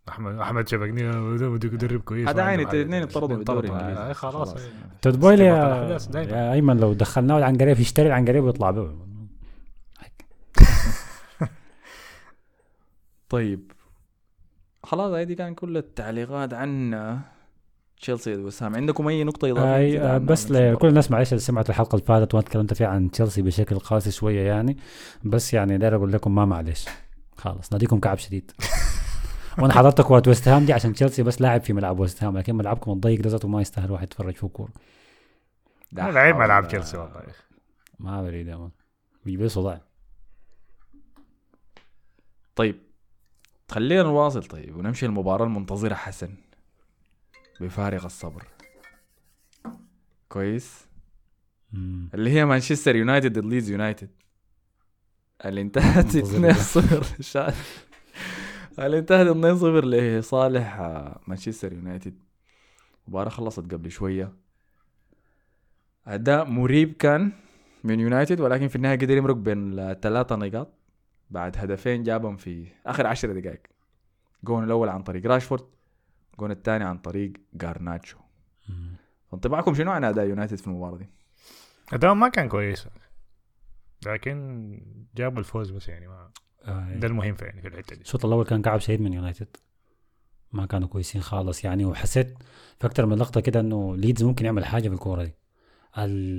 احمد أحمد شبكني مدرب كويس. هذا ما عين عنده حاجة. الاثنين اطردوا بالدوري. الانجليزي آي خلاص. تود بويلي يا, أيمن لو دخلناه العنقريب يشتري العنقريب ويطلع به. طيب. خلاص هذه كان كل التعليقات عن تشيلسي وسام عندكم أي نقطة إضافية كده آه، بس لكل الناس معلش اللي سمعت الحلقة اللي فاتت وأنا تكلمت فيها عن تشيلسي بشكل قاسي شوية يعني. بس يعني داير أقول لكم ما معلش خلاص ناديكم كعب شديد. وأنا حضرت كوره ويست هام دي عشان تشيلسي بس لاعب في ملعب ويست هام لكن ملعبكم الضيق ده ذاته ما يستاهل واحد يتفرج فيه كورة. لعيب ملعب تشيلسي والله يا أخي. ما بريد يا man. بيجيب صداع طيب خلينا نواصل طيب ونمشي المباراه المنتظرة حسن. بفارغ الصبر. كويس؟ مم. اللي هي مانشستر يونايتد ضد ليدز يونايتد. اللي انتهت منتظر. 2-0 شا- اللي انتهت 2-0 لصالح آه، مانشستر يونايتد؟ المباراة خلصت قبل شوية. أداء مريب كان من يونايتد ولكن في النهاية قدر يمرق بين الثلاثة نقاط. بعد هدفين جابهم في آخر عشر دقائق. جون الأول عن طريق راشفورد. الجون الثاني عن طريق جارناتشو. انطباعكم شنو عن أداء يونايتد في المباراة دي؟ اداؤهم ما كان كويس لكن جابوا الفوز بس يعني ما آه، ده المهم في يعني في الحتة دي. الشوط الأول كان كعب شديد من يونايتد. ما كانوا كويسين خالص يعني وحسيت في أكتر من لقطة كده إنه ليدز ممكن يعمل حاجة في الكورة دي.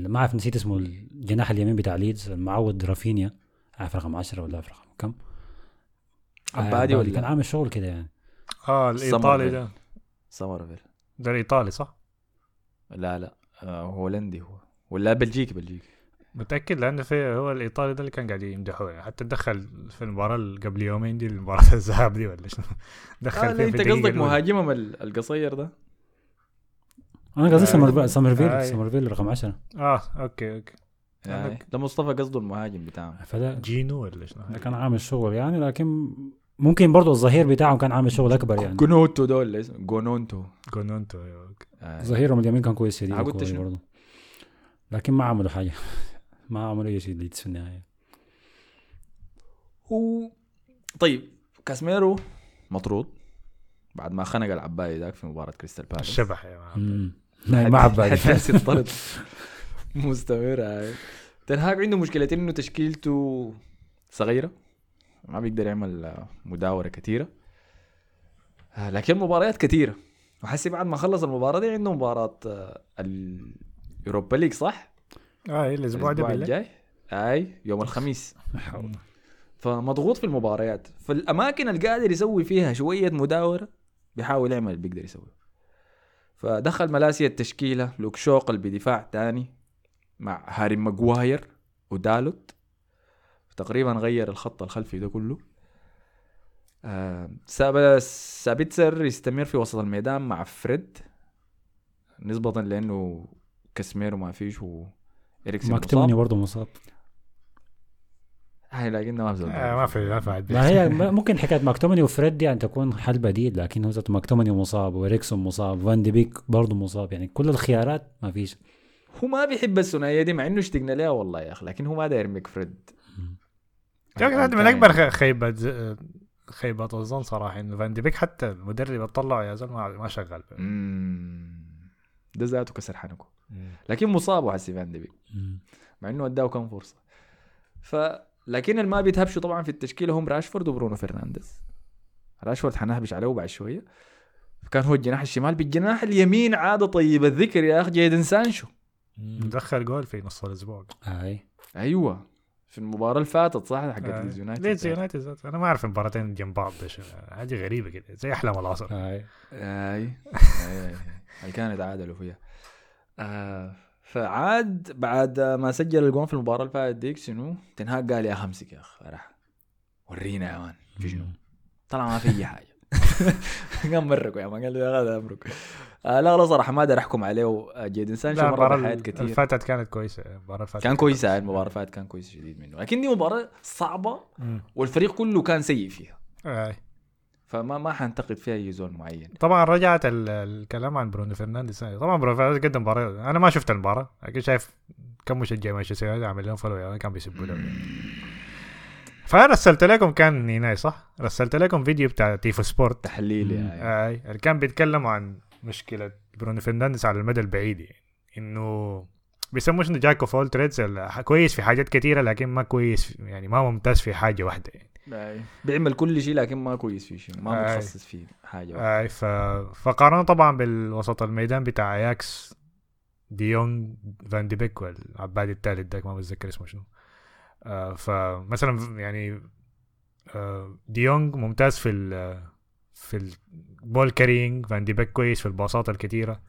ما أعرف نسيت اسمه الجناح اليمين بتاع ليدز المعود رافينيا. عارف رقم 10 ولا عارف رقم كم عبادي آه، ولا؟ كان عامل شغل كده يعني. آه الإيطالي ده. سمرفيل ده الإيطالي صح؟ لا لا. آه هولندي هو. ولا بلجيكي بلجيكي. متأكد؟ لأنه في هو الإيطالي ده اللي كان قاعد يمدحوه. يعني حتى دخل في المباراة اللي قبل يومين دي المباراة الذهاب دي ولا شنو؟ دخل آه أنت قصدك. مهاجمهم ال- القصير ده؟ أنا قصدي آه، سمرفيل سمرفيل آه. سمرفيل رقم 10 آه أوكي أوكي. يعني ده مصطفى قصده المهاجم بتاعهم. فده جينو ولا شنو؟ ده كان عامل شغل يعني لكن ممكن برضه الظهير بتاعهم كان عامل شغل أكبر يعني. جونوتو ده ولا اسمه جونونتو كونونتو أيوة،. آه. ظهيرهم اليمين كان كويس شديد؟ برضه لكن ما عملوا حاجة. ما عملوا أي شيء في النهاية. و... طيب كاسميرو مطرود. بعد ما خنق العباية ذاك في مباراة كريستال بالاس. الشبح يا. لا، ما عبالي حدث الطرد. مستمرة. هاي تنهاج عنده مشكلتين إنه تشكيلته صغيرة. ما بيقدر يعمل آه، مداورة كثيرة آه، لكن مباريات كثيرة وحسي بعد ما خلص المباراة دي عنده مباراة آه، اليوروبا ليج صح؟ آه الأسبوع ده الأسبوع بالله الجاي؟ آي يوم الخميس. فمضغوط في المباريات. فالاماكن اللي قادر يسوي فيها شوية مداورة بيحاول يعمل اللي بيقدر يسويه. فدخل ملاسيا التشكيلة لوك شو قلب دفاع تاني مع هاري ماجواير ودالوت. تقريبا غير الخط الخلفي ده كله. آه ساب- سابيتسر يستمر في وسط الميدان مع فريد نسبة لأنه كاسميرو ما فيش وإريكسن ماكتومني مصاب. برضه مصاب. هاي لكنه ما زول آه ما في ما في عاد ما هي ما- ممكن حكاية ماكتومني وفريد دي ان تكون حل بديل لكن هو ماكتومني مصاب وإريكسون مصاب فان دي بيك برضه مصاب. يعني كل الخيارات ما فيش. هو ما بيحب الثنائية دي مع إنه اشتقنا لها والله يا أخي لكن هو ما داير يرميك فريد. هذا من أكبر خ- خيبة خيبة الظن صراحة إنه فان دي بيك حتى المدرب اطلعه يا زلمة ما ما شغال. ده ذاته كسر حنكه. لكن مصاب وحسي فان دي بيك. مع إنه أداه كم فرصة. ف لكن اللي ما بيتهبشوا طبعا في التشكيلة هم راشفورد وبرونو فرنانديز. راشفورد حنهبش عليه بعد شوية. كان هو الجناح الشمال. بالجناح اليمين عادة طيب الذكر يا أخي جيدن سانشو. مدخل جول في نص الأسبوع. أي. أيوه. في المباراة اللي فاتت صح؟ حقت آه. ليدز يونايتد ليدز يونايتد. أنا ما أعرف المباراتين جنب بعض. حاجة غريبة كده. زي أحلام العصر. اي اي اي اللي كانوا يتعادلوا فيها. آه فعاد بعد ما سجل الجون في المباراة اللي فاتت ديك شنو؟ تنهاج قال يا أمسك يا أخي راح ورينا يا مان. في شنو؟ طلع ما في أي حاجة. قام مرقوا يا مان قال له يا هذا أمرك. آه لا لا صراحة ما أقدر أحكم عليه. آه، جيدن سانشو لا مرة اللي كثير. فاتت كانت كويسة المباراة اللي فاتت كان كويس هاي المباراة اللي فاتت كان كويس شديد منه. لكن دي مباراة صعبة. والفريق كله كان سيء فيها. آه. فما ما حنتقد فيها أي زول معين. طبعا رجعت ال- الكلام عن برونو فرنانديز. طبعا برونو فرنانديز قدم مباراة. أنا ما شفت المباراة لكن شايف كم مشجع مانشستر يونايتد عامل لهم follow يعني كان بيسبوا له فرسلت لكم كان نيناي صح؟ رسلت لكم فيديو بتاع تيفو سبورت. تحليل. يعني. اللي كان بيتكلم عن مشكلة برونو فرنانديز على المدى البعيد يعني إنه بيسموه شنو jack of all trades كويس في حاجات كثيره لكن ما كويس يعني ما ممتاز في حاجة واحدة يعني. بيعمل كل شيء لكن ما كويس في شيء ما. متخصص في حاجة واحدة. أي ف... فقارنوا طبعا بالوسط الميدان بتاع أياكس ديونج فان دي بيك واللاعب الثالث ده ما بتذكر اسمه شنو آه فمثلا يعني آه ديونج ممتاز في ال في ال ball carrying فان دي بيك كويس في الباصات الكثيره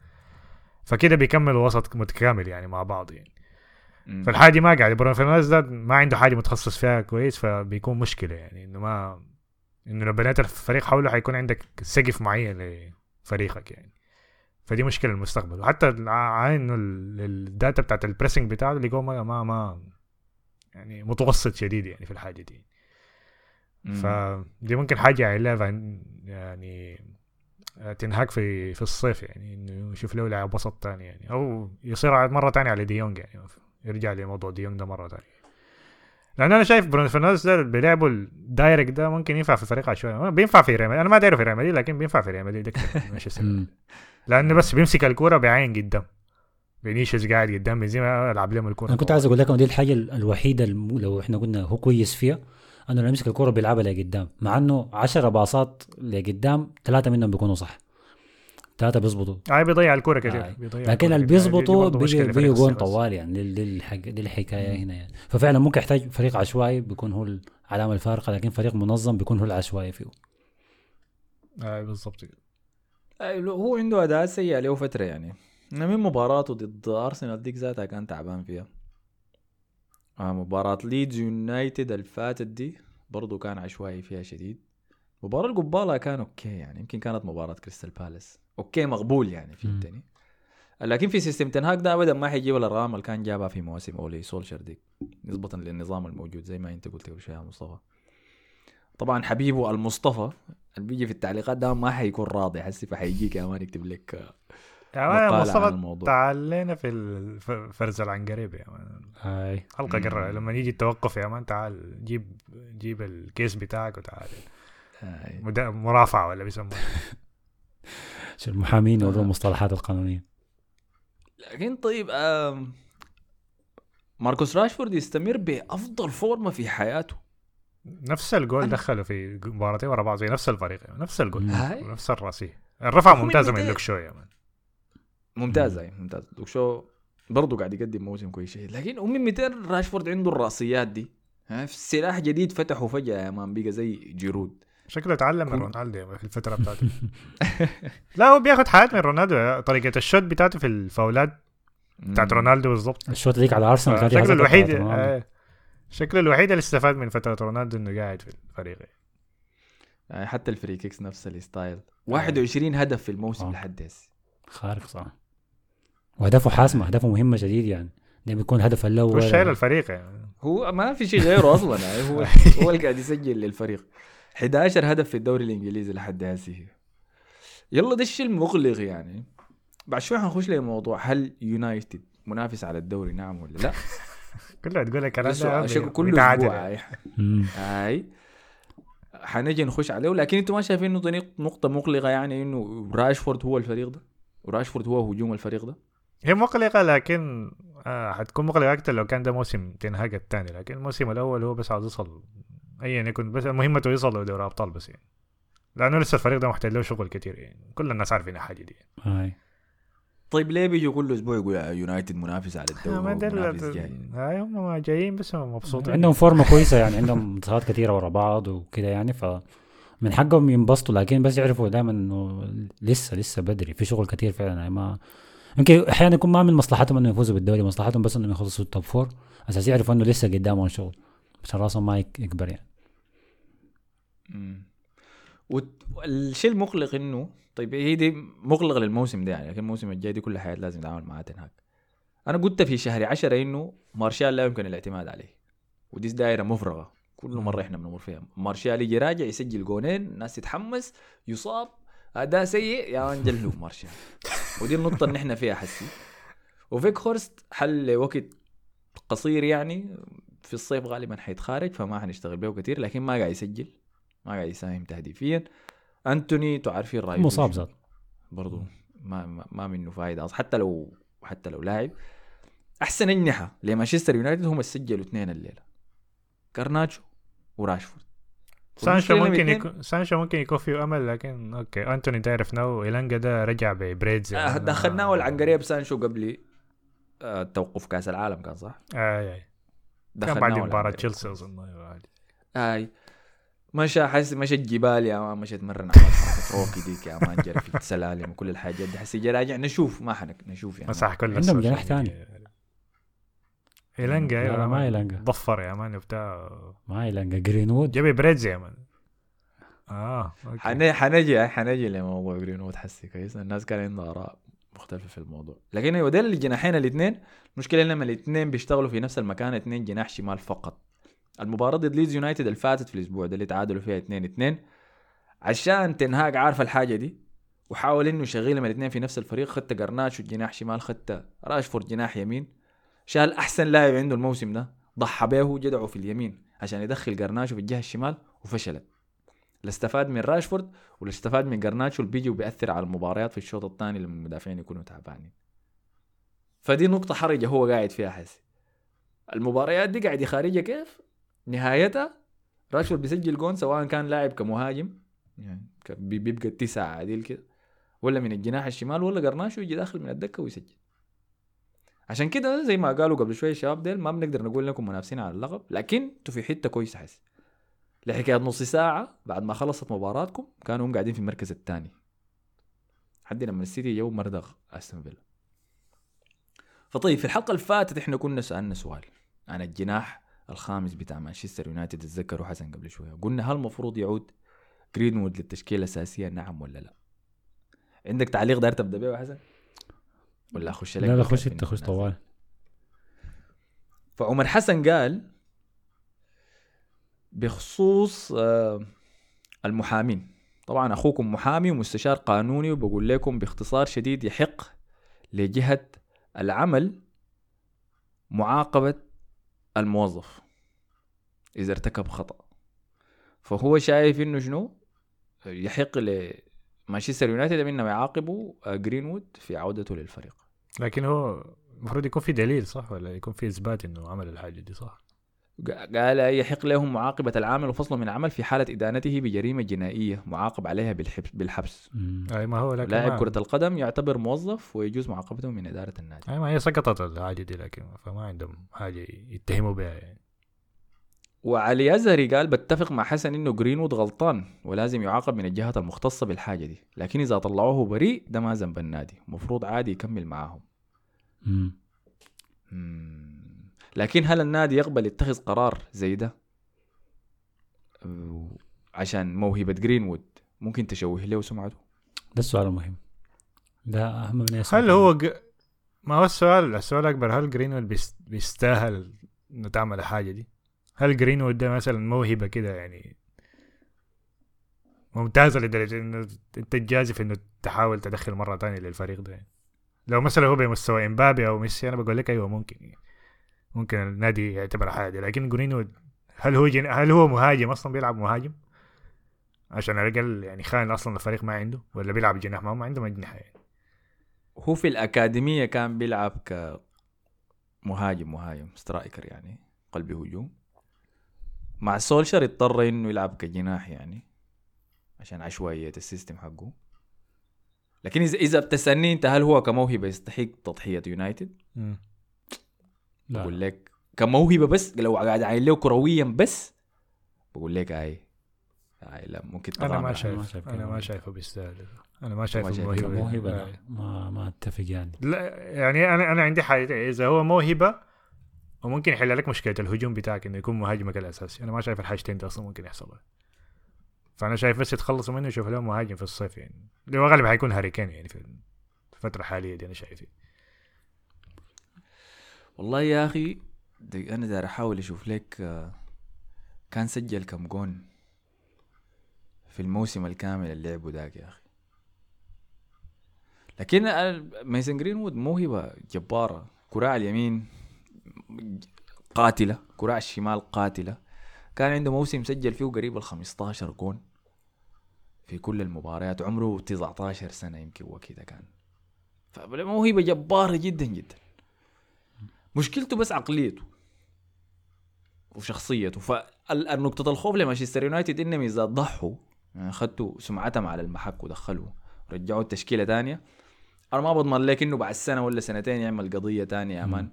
فكده بيكملوا وسط متكامل يعني مع بعض يعني. فالحاجه دي ما قاعد برونو فرنانديز ده ما عنده حاجة متخصص فيها كويس فبيكون مشكلة يعني إنه ما إنه لو بنيت الفريق حوله حيكون عندك سقف معين لفريقك يعني. فدي مشكلة للمستقبل وحتى ال- ال data بتاعت ال pressing بتاعه اللي جوه ما, ما ما يعني متوسط شديد يعني في الحاجة دي. فدي ممكن حاجة يعملها يعني تنهاك في في الصيف يعني إنه يشوف له لاعب وسط تاني يعني. أو يصر مرة تانية على ديونج يعني يرجع لموضوع ديونج ده مرة تانية. لأن أنا شايف برونو فرنانديز ده بيلعبوا ال direct ده ممكن ينفع في فريق عشوائي. بينفع في ريال أنا ما دايره في ريال مدريد لكن بينفع في ريال مدريد. أكثر مانشستر. لأنه بس بيمسك الكورة يعاين قدام فينيسيوس قاعد قدام بنزيما ألعب لهم الكورة أنا كنت عايز أقول لكم دي الحاجة الوحيدة. لو إحنا قلنا هو كويس فيها أنه لما يمسك الكورة بيلعبها لقدام مع إنه 10 باصات لقدام ثلاثة منهم بيكونوا صح. ثلاثة بيظبطوا هاي بيضيع الكورة كثير آه. بيضيع لكن الكرة اللي دي بيظبطوا بيجوا جون. طوال يعني دي, دي الحكاية هنا يعني. ففعلا ممكن يحتاج فريق عشوائي بيكون هو العلامه الفارقة لكن فريق منظم بيكون هو العشوائي فيه. اي بالضبط. لو هو عنده اداء سيء له فترة يعني. من مباراته ضد أرسنال ديك ذاتها كان تعبان فيها. آه مباراة ليدز يونايتد اللي فاتت دي برضو كان عشوائي فيها شديد. مباراة القبالة كان أوكي يعني يمكن كانت مباراة كريستال بالاس أوكي مقبول يعني. التاني لكن في system تنهاك ده ابدا ما حيجيب الارقام اللي كان جابها في مواسم أولي سولشر ديك نسبة للنظام الموجود زي ما أنت قلت قبل شوية يا مصطفى. طبعا حبيبه المصطفى اللي بيجي في التعليقات ده ما حيكون راضي حسي فحيجيك يا مان يكتب لك عن مصطفى. تعال في الف- فرز العنقريب يا مان هاي حلقه. قرر لما يجي التوقف يا مان تعال جيب جيب الكيس بتاعك وتعال. مدا- مرافعة ولا بيسموها المحامين يوضعوا آه. المصطلحات القانونية لكن طيب آم، ماركوس راشفورد يستمر بأفضل فورمة في حياته نفس الجول دخله في مباراتين ورا بعض زي نفس الفريق يعني. نفس الجول. ونفس الراسي من ممتازه من لوك شو يا مان ممتازة يعني ممتاز لوك شو برضه قاعد يقدم موسم كويس. شديد لكن هم 200 راشفورد عنده الرأسيات دي. ها في سلاح جديد فتحه فجأة يا مان بقى زي جيرود. شكله تعلم من رونالدو في الفترة بتاعته. لا هو بياخد حاجات من رونالدو. طريقة الشوت بتاعته في الفاولات بتاعت رونالدو بالضبط. الشوت ديك على أرسنال كان شكله الوحيد. آه، شكله الوحيد اللي استفاد من فترة رونالدو إنه قاعد في الفريق. يعني حتى ال free kicks نفس ال style. 21 هدف في الموسم آه. لحد هسه. خارق صح واهدافه حاسمه اهدافه مهمه شديد يعني. ده بيكون الهدف الأول هو شايل الفريق يعني. هو ما في شيء غيره أصلا يعني. هو هو اللي قاعد يسجل للفريق. 11 هدف في الدوري الإنجليزي لحد هسه. يلا ده الشيء المقلق يعني. بعد شوي حنخش لموضوع هل يونايتد منافس على الدوري؟ نعم ولا لا؟ كله تقول لك الكلام ده ده شكل كل بيتعادل أسبوع يعني. أي- مم. هاي حنجي نخش عليه. لكن أنتم ما شايفين إنه نقطة مقلقة يعني إنه راشفورد هو الفريق ده؟ وراشفورد هو هجوم الفريق ده؟ هي مقلقه لكن آه حتكون مقلقه أكثر لو كان ده موسم تنهاج الثاني لكن الموسم الأول هو بس عاوز يوصل ايا يكن بس مهمته يوصل لدوري ابطال بس يعني. لأنه لسه الفريق ده محتاج له شغل كتير يعني. كل الناس عارفين الحاجة دي هاي. طيب ليه بيجوا كل أسبوع يقول يونايتد منافس على آه، ما الدوري ال- جاي؟ هاي هم ما جايين بس هم مبسوطين. عندهم فورمة كويسة يعني عندهم انتصارات كثيره ورا بعض وكده يعني ف من حقهم ينبسطوا لكن بس يعرفوا دائما إنه لسه لسه بدري. في شغل كثير فعلا يعني ما يمكن أحيانا يكون ما من مصلحتهم إنه يفوزوا بالدوري مصلحتهم بس انهم يخلصوا ال top four أساس يعرفوا إنه لسه قدامهم شغل عشان راسهم ما يك- يكبر يعني. والشيء المقلق إنه طيب هي دي مقلقة للموسم ده يعني لكن الموسم الجاي دي كل حاجات لازم نتعامل معاه تنهاك أنا قلت في شهر عشرة إنه مارشال لا يمكن الاعتماد عليه ودي دائره مفرغة. كل مرة إحنا بنمر فيها. مارشال يجي راجع يسجل جونين الناس تتحمس يصاب اداء سيء يا مان جلو مارشال ودي النقطة اللي إحنا فيها حسي. وفيخورست حل وقت قصير يعني في الصيف غالبا حيتخارج فما حنشتغل به كثير لكن ما قاعد يسجل ما قاعد يساهم تهديفيا. أنتوني تعرفين رايه مصاب ذات برضو ما ما, منه فايدة. حتى لو حتى لو لاعب أحسن أجنحة لمانشستر يونايتد هم سجلوا اثنين الليلة. كارناتشو وراشفورد. سانشو ممكن يكون سانشو ممكن يكون فيه أمل لكن أوكي. أنتوني ده عرفناه إيلانجا ده رجع ببريدز آه دخلناه العنقريب سانشو قبل آه توقف كأس العالم كان صح؟ آي آي. كان دخلناه بعد مباراة. تشيلسي أظن هاي مشى حس مشى الجبال يا مان مشى تمرن حركه روكي ديك يا مان جرى في السلالم وكل الحاجات دي. حسي جا راجع نشوف ما حنك نشوف يعني. مسح كل عندهم جناح ميديا. إيلانجا لا، أيوه ما إيلانجا. ضفر يا مان بتاع ما يلقى جرينوود. جابي بريدز يا مان. آه أوكي. حن... حنجي حنجي لموضوع جرين وود حسي كويس. الناس كان عندها آراء مختلفة في الموضوع. لكن أيوه ديل الجناحين الاثنين المشكلة لما الاثنين بيشتغلوا في نفس المكان اثنين جناح شمال فقط. المباراة ضد ليدز يونايتد اللي فاتت في الأسبوع ده اللي تعادلوا فيها 2 2 عشان تنهاج عارف الحاجة دي وحاول إنه يشغلهم الاثنين في نفس الفريق خدت جرناتشو جناح شمال خدت راشفورد جناح يمين. شال أحسن لاعب عنده الموسم ده ضحى به جدعه في اليمين عشان يدخل جرناتشو في الجهة الشمال وفشلت. لا استفاد من راشفورد ولا استفاد من جرناتشو اللي بيجي وبيأثر على المباريات في الشوط الثاني لما المدافعين يكونوا تعبانين. فدي نقطة حرجة هو قاعد فيها حسي. المباريات دي قاعد يخارجها كيف؟ نهايتها راشفورد بيسجل جون سواء كان لاعب كمهاجم يعني بيبقى تسعة عديل كده ولا من الجناح الشمال ولا قرناشو يجي داخل من الدكة ويسجل. عشان كده زي ما قالوا قبل شوية الشباب ديل ما بنقدر نقول لكم منافسين على اللقب لكن أنتوا في حتة كويسة حسي لحكاية نص ساعة بعد ما خلصت مباراتكم كانوا هم قاعدين في المركز الثاني. حد لما السيتي جو مردغ أستون فيلا. فطيب في الحلقة اللي فاتت إحنا كنا سألنا سؤال عن الجناح الخامس بتاع مانشستر يونايتد تذكروا حسن قبل شوية؟ قلنا هل المفروض يعود جرينوود للتشكيلة الاساسيه نعم ولا لا؟ عندك تعليق داير تبدأ بيه حسن؟ ولا أخش لك لا لا خش أنت خش؟ طوال. فعمر حسن قال بخصوص آه، المحامين. طبعا أخوكم محامي ومستشار قانوني وبقول لكم باختصار شديد يحق لجهة العمل معاقبة الموظف إذا ارتكب خطأ. فهو شايف إنه شنو؟ يحق لمانشستر يونايتد انهم يعاقبوا آه، جرينوود في عودته للفريق. لكن هو المفروض يكون في دليل صح؟ ولا يكون في إثبات إنه عمل الحاجة دي صح؟ قال يحق لهم معاقبة العامل وفصله من العمل في حالة إدانته بجريمة جنائية معاقب عليها بالحبس, بالحبس. أي ما هو لكن لاعب كرة القدم يعتبر موظف ويجوز معاقبته من إدارة النادي. أي ما هي سقطت الحاجة دي لكن فما عندهم حاجة يتهموا بها يعني. وعلي أزهري قال بتفق مع حسن إنه جرينوود غلطان ولازم يعاقب من الجهات المختصة بالحاجة دي لكن إذا طلعوه بريء ده ما ذنب النادي مفروض عادي يكمل معاهم مم. مم. لكن هل النادي يقبل يتخذ قرار زي ده عشان موهبة جرينوود ممكن تشوه له سمعته ده السؤال المهم ده أهم من أي سؤال. هل هو ج... ما هو السؤال السؤال الاكبر هل جرينوود بيست... بيستاهل إنه تعمل الحاجة دي؟ هل جرينوود ده مثلا موهبة كده يعني ممتازة لدرجة انه أنت تجازف إنه تحاول تدخل مرة تانية للفريق ده يعني. لو مثلا هو بمستوى إمبابي أو ميسي أنا بقول لك أيوه ممكن يعني. ممكن النادي يعتبر حاجة لكن جرينوود هل هو جن... هل هو مهاجم أصلا بيلعب مهاجم؟ عشان على الأقل يعني خاين أصلا الفريق ما عنده ولا بيلعب جناح ما هم عندهم اجنحه يعني. هو في الأكاديمية كان بيلعب كمهاجم مهاجم striker يعني قلب هجوم مع سولشر اضطر إنه يلعب كجناح يعني عشان عشوائية ال system حقه لكن اذا إذا بتسألني أنت هل هو كموهبة يستحق تضحية يونايتد؟ لا. بقول لك كموهبة بس لو قاعد عاين له كرويا بس بقول لك هاي هاي لا ممكن أنا ما. شايف أنا. ما شايفه بيستاهل أنا ما شايفه شايف موهبة موهبه ما ما أتفق يعني لا يعني أنا أنا عندي حاجة إذا هو موهبة وممكن يحل لك مشكلة الهجوم بتاعك إنه يكون مهاجمك الأساسي. أنا ما شايف الحاجتين دي أصلا ممكن يحصلوا فأنا شايف بس يتخلصوا منه يشوف لهم مهاجم في الصيف يعني. اللي هو غالبا حيكون هاري كين يعني في الفترة الحالية دي أنا شايف والله يا أخي أنا داير أحاول أشوف لك آه، كان سجل كم جون في الموسم الكامل اللي لعبه ذاك يا أخي. لكن ميسن جرينوود موهبة جبارة. كراع اليمين. قاتلة كراع الشمال قاتلة. كان عنده موسم سجل فيه قريب ال 15 جون في كل المباريات. عمره 19 سنة يمكن وكذا كان. فموهبة جبارة جدا جدا. مشكلته بس عقليته وشخصيته. فالنقطة الخوف لمانشستر يونايتد إنهم إذا ضحوا يعني خدوا سمعتهم على المحك ودخلوا رجعوا التشكيلة تانية. أنا ما بضمن لك انه بعد سنة ولا سنتين يعمل قضية تانية يا مان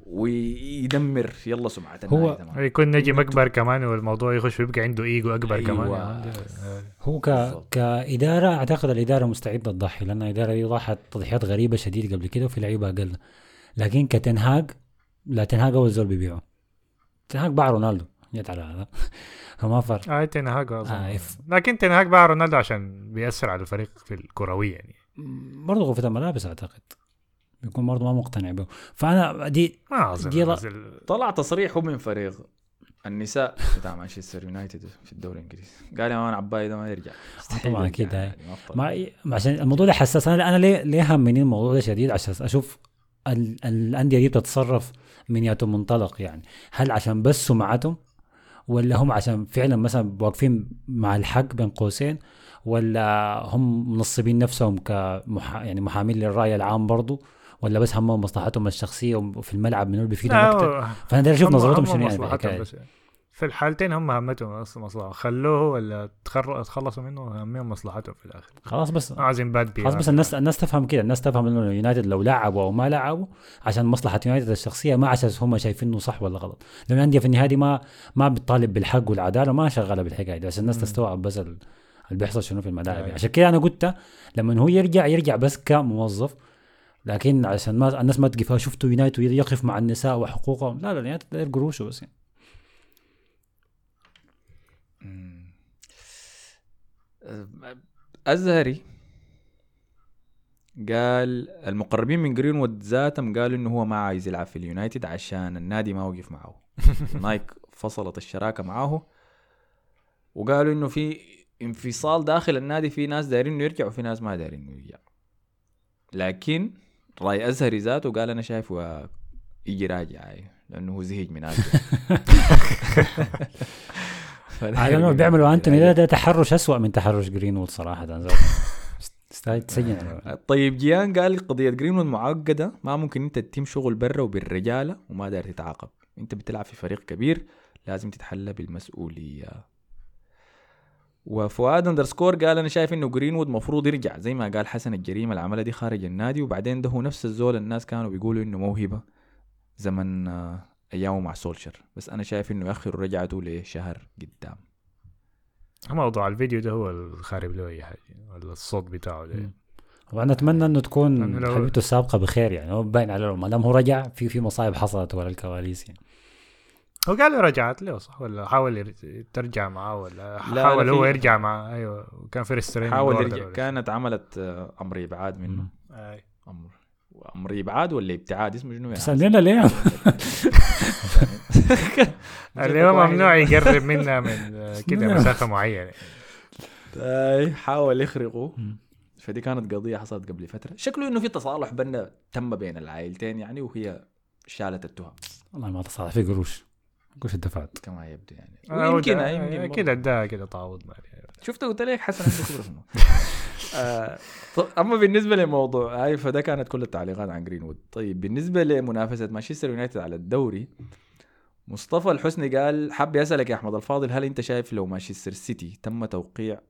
ويدمر يلا سمعة هو- تمام. يكون نجم أكبر كمان والموضوع يخش ويبقى عنده إيجو أكبر أيوة. كمان. هو ك... بالضبط. كإدارة أعتقد الإدارة مستعدة تضحي لأن الإدارة دي ضحت تضحيات غريبة شديد قبل كده وفي لعيبة أقل لكن كتنهاج لا تنهاج أول زول بيبيعه تنهاج باع رونالدو جت على هذا فما فرق آه تنهاج أظن. آه،. لكن تنهاج باع رونالدو عشان بيأثر على الفريق في الكروية يعني برضه غرفة الملابس أعتقد. بيكون برضه ما مقتنع به. فأنا دي ما دي لا- طلع تصريح من فريق النساء بتاع مانشستر يونايتد في الدوري الإنجليزي. قال يا مان عباي ده ما يرجع. مستحيل طبعاً هاي. يعني، ما عشان الموضوع ده حساس. أنا أنا ليه ليه همني الموضوع ده شديد؟ عشان أشوف ال- الأندية دي بتتصرف من ياتو منطلق يعني. هل عشان بس سمعتهم ولا هم عشان فعلا مثلا واقفين مع الحق بين قوسين ولا هم منصبين نفسهم كمحا يعني محامين للرأي العام برضو؟ ولا بس همهم مصلحتهم الشخصية وفي الملعب منو اللي بيفيدهم أكثر فأنا داير أشوف هم- نظرتهم هم شنو يعني الحكاية بس في الحالتين هم همتهم بس مصلحة. خلوه ولا تخر- تخلصوا منه همهم مصلحتهم في الآخر. خلاص بس عايزين باد بي خلاص بس الناس الناس تفهم كده. الناس تفهم إنه يونايتد لو لعبوا أو ما لعبوا عشان مصلحة يونايتد الشخصية ما عشان هم شايفينه صح ولا غلط. لأن الانديه في النهاية دي ما ما بتطالب بالحق والعدالة ما شغالة بالحكاية دي. عشان الناس مم. تستوعب بس اللي بيحصل شنو في الملاعب. يعني. عشان كده أنا قلت لما هو يرجع يرجع بس كموظف لكن عشان ما الناس ما تقف شفتوا يونايتد يقف مع النساء وحقوقهم لا لا يونايتد داير قروشه بس يعني. أزهري قال المقربين من جرينوود ذاتهم قالوا إنه هو ما عايز يلعب في اليونايتد عشان النادي ما وقف معه نايك فصلت الشراكة معاه وقالوا إنه في انفصال داخل النادي في ناس دايرين إنه يرجع وفي ناس ما دايرين إنه يرجع لكن راي أزهري ذاته قال أنا شايفه يجي راجع لأنه هو زهج من على انه بيعملوا أنتوني ده, ده تحرش اسوء من تحرش جرينوود صراحة ده يستاهل تسجن طيب جيان قال قضية جرينوود معقدة ما ممكن أنت تتم شغل برا وبالرجالة وما داير تتعاقب. أنت بتلعب في فريق كبير لازم تتحلى بالمسؤولية. وفؤاد underscore قال أنا شايف إنه جرينوود مفروض يرجع زي ما قال حسن الجريمة اللي عملها دي خارج النادي وبعدين ده هو نفس الزول الناس كانوا بيقولوا إنه موهبة زمن آه، أيامه مع سولشر بس أنا شايف إنه ياخروا رجعته لشهر قدام. موضوع الفيديو ده هو الخارب له أي حاجة ولا الصوت بتاعه ده. وأنا أتمنى إنه تكون حبيبته السابقة بخير يعني هو باين عليه ما دام هو رجع في في مصايب حصلت ورا الكواليس يعني. هو قال له رجعت له صح؟ ولا حاول ير- ترجع معاه ولا لا، حاول لا، هو يرجع معاه أيوه كان في ريسترين حاول يرجع. كانت عملت آه، أمر إبعاد منه. أي. أمر. أمر إبعاد ولا ابتعاد؟ اسمه شنو يعني؟ تسالني ليه اليوم ممنوع يقرب منها من آه، كده. مسافة معينة. اي حاول يخرقوا. مم. فدي كانت قضية حصلت قبل فترة. شكله إنه في تصالح بيننا تم بين العائلتين يعني وهي شالت التهم. والله ما تصالح في قروش. قروش الدفعت كما يبدو يعني آه، ويمكن وده- يمكن آه،. كده اداها كده تعوض مالي شفت قلت لك حسن عنده خبره. آه، أما بالنسبة لموضوع هاي فده كانت كل التعليقات عن جرينوود طيب بالنسبة لمنافسة مانشستر يونايتد على الدوري مصطفى الحسني قال حاب يسألك يا أحمد الفاضل هل أنت شايف لو مانشستر سيتي تم توقيع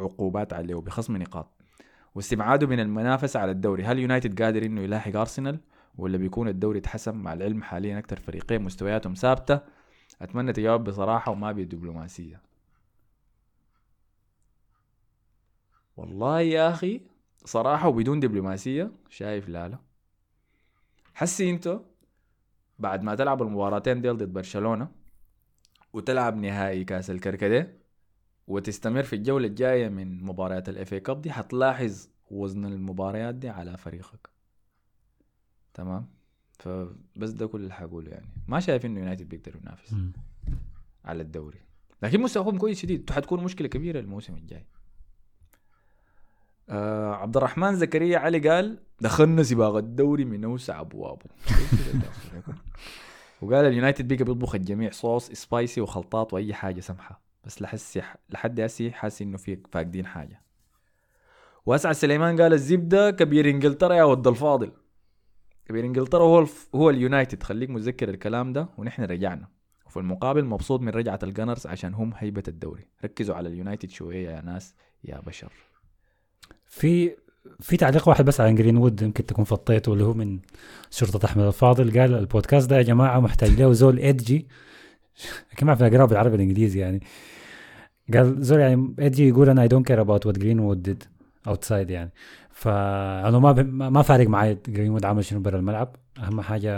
عقوبات عليه بخصم نقاط واستبعاده من المنافسة على الدوري هل يونايتد قادر إنه يلاحق ارسنال ولا بيكون الدوري اتحسم مع العلم حاليا أكثر فريقين مستوياتهم ثابتة أتمنى تجاوب بصراحة وما بدبلوماسية. والله يا أخي صراحة وبدون دبلوماسية شايف لا لا حسي أنتو بعد ما تلعب المباراتين ديل ضد برشلونة وتلعب نهائي كأس الكركديه وتستمر في الجولة الجاية من مباريات ال FA Cup دي حتلاحظ وزن المباريات دي على فريقك. تمام؟ فبس ده كل اللي حقوله يعني. ما شايف إنه يونايتد بيقدر ينافس. على الدوري. لكن مستواهم كويس شديد. حتكون مشكلة كبيرة الموسم الجاي. آه عبد الرحمن زكريا علي قال دخلنا سباق الدوري من أوسع أبوابه. وقال اليونايتد بيقى بيطبخ الجميع صوص سبايسي وخلطات وأي حاجة سمحة. بس لحسي لحد هسي حاسس إنه في فاقدين حاجة. واسعد سليمان قال الزبدة كبير إنجلترا يا ود الفاضل. كبير. إنجلترا هو. هو اليونايتد. خليك متذكر الكلام ده ونحن رجعنا. وفي المقابل مبسوط من رجعة ال Gunners عشان هم هيبة الدوري. ركزوا على اليونايتد شوية يا ناس يا بشر. في في تعليق واحد بس عن جرين وود يمكن تكون فطيته اللي هو من شرطة أحمد الفاضل. قال البودكاست ده يا جماعة محتاج له زول edgy كما عرفنا أقراه بالعربي والإنجليزي يعني. قال زول يعني edgy يقول أنا I don't care about what Greenwood did outside يعني. فأنا ما ب- ما فارق معي جرينوود عمل شنو برا الملعب. أهم حاجة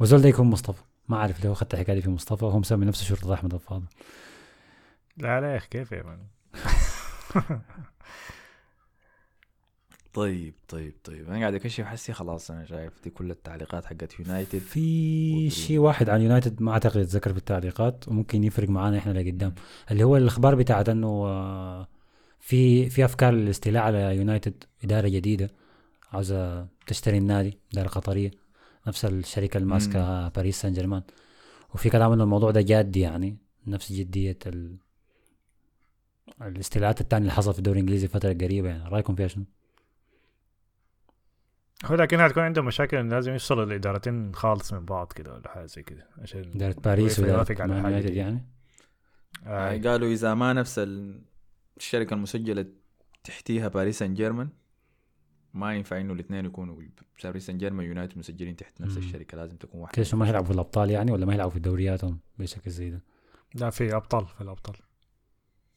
وزول ده يكون مصطفى. ما أعرف ليه أخذت الحكاية دي في مصطفى وهو مسمي نفسه شرطة أحمد الفاضل. لا لا يا أخي كيف يا man؟ طيب طيب طيب. أنا قاعد أكشف حسي خلاص أنا شايف دي كل التعليقات حقت يونايتد. في. شيء واحد عن يونايتد ما أعتقد يتذكر في التعليقات وممكن يفرق معانا إحنا لقدام. اللي هو الأخبار بتاعت إنه آه، في في أفكار للاستيلاء على يونايتد إدارة جديدة عاوزة تشتري النادي إدارة قطرية نفس الشركة اللي ماسكه باريس سان جيرمان وفي كلام إنه الموضوع ده جادي يعني نفس جدية ال... الاستيلاءات الثانية اللي حصل في الدوري الإنجليزي الفترة القريبة يعني رأيكم فيها شنو؟ هو لكن هتكون عندهم مشاكل لازم يفصلوا الادارتين خالص من بعض كده ولا حاجة زي كده عشان إدارة باريس وإدارة دي. يعني آه. قالوا إذا ما نفس ال- الشركة المسجلة تحتيها باريس سان جيرمان ما ينفع إنه الاثنين يكونوا باريس سان جيرمان يونايتد مسجلين تحت نفس مم. الشركة لازم تكون واحدة. كده شو ما يلعبوا في الأبطال يعني ولا ما يلعبوا في دورياتهم بشكل زي ده؟ لا في أبطال في الأبطال.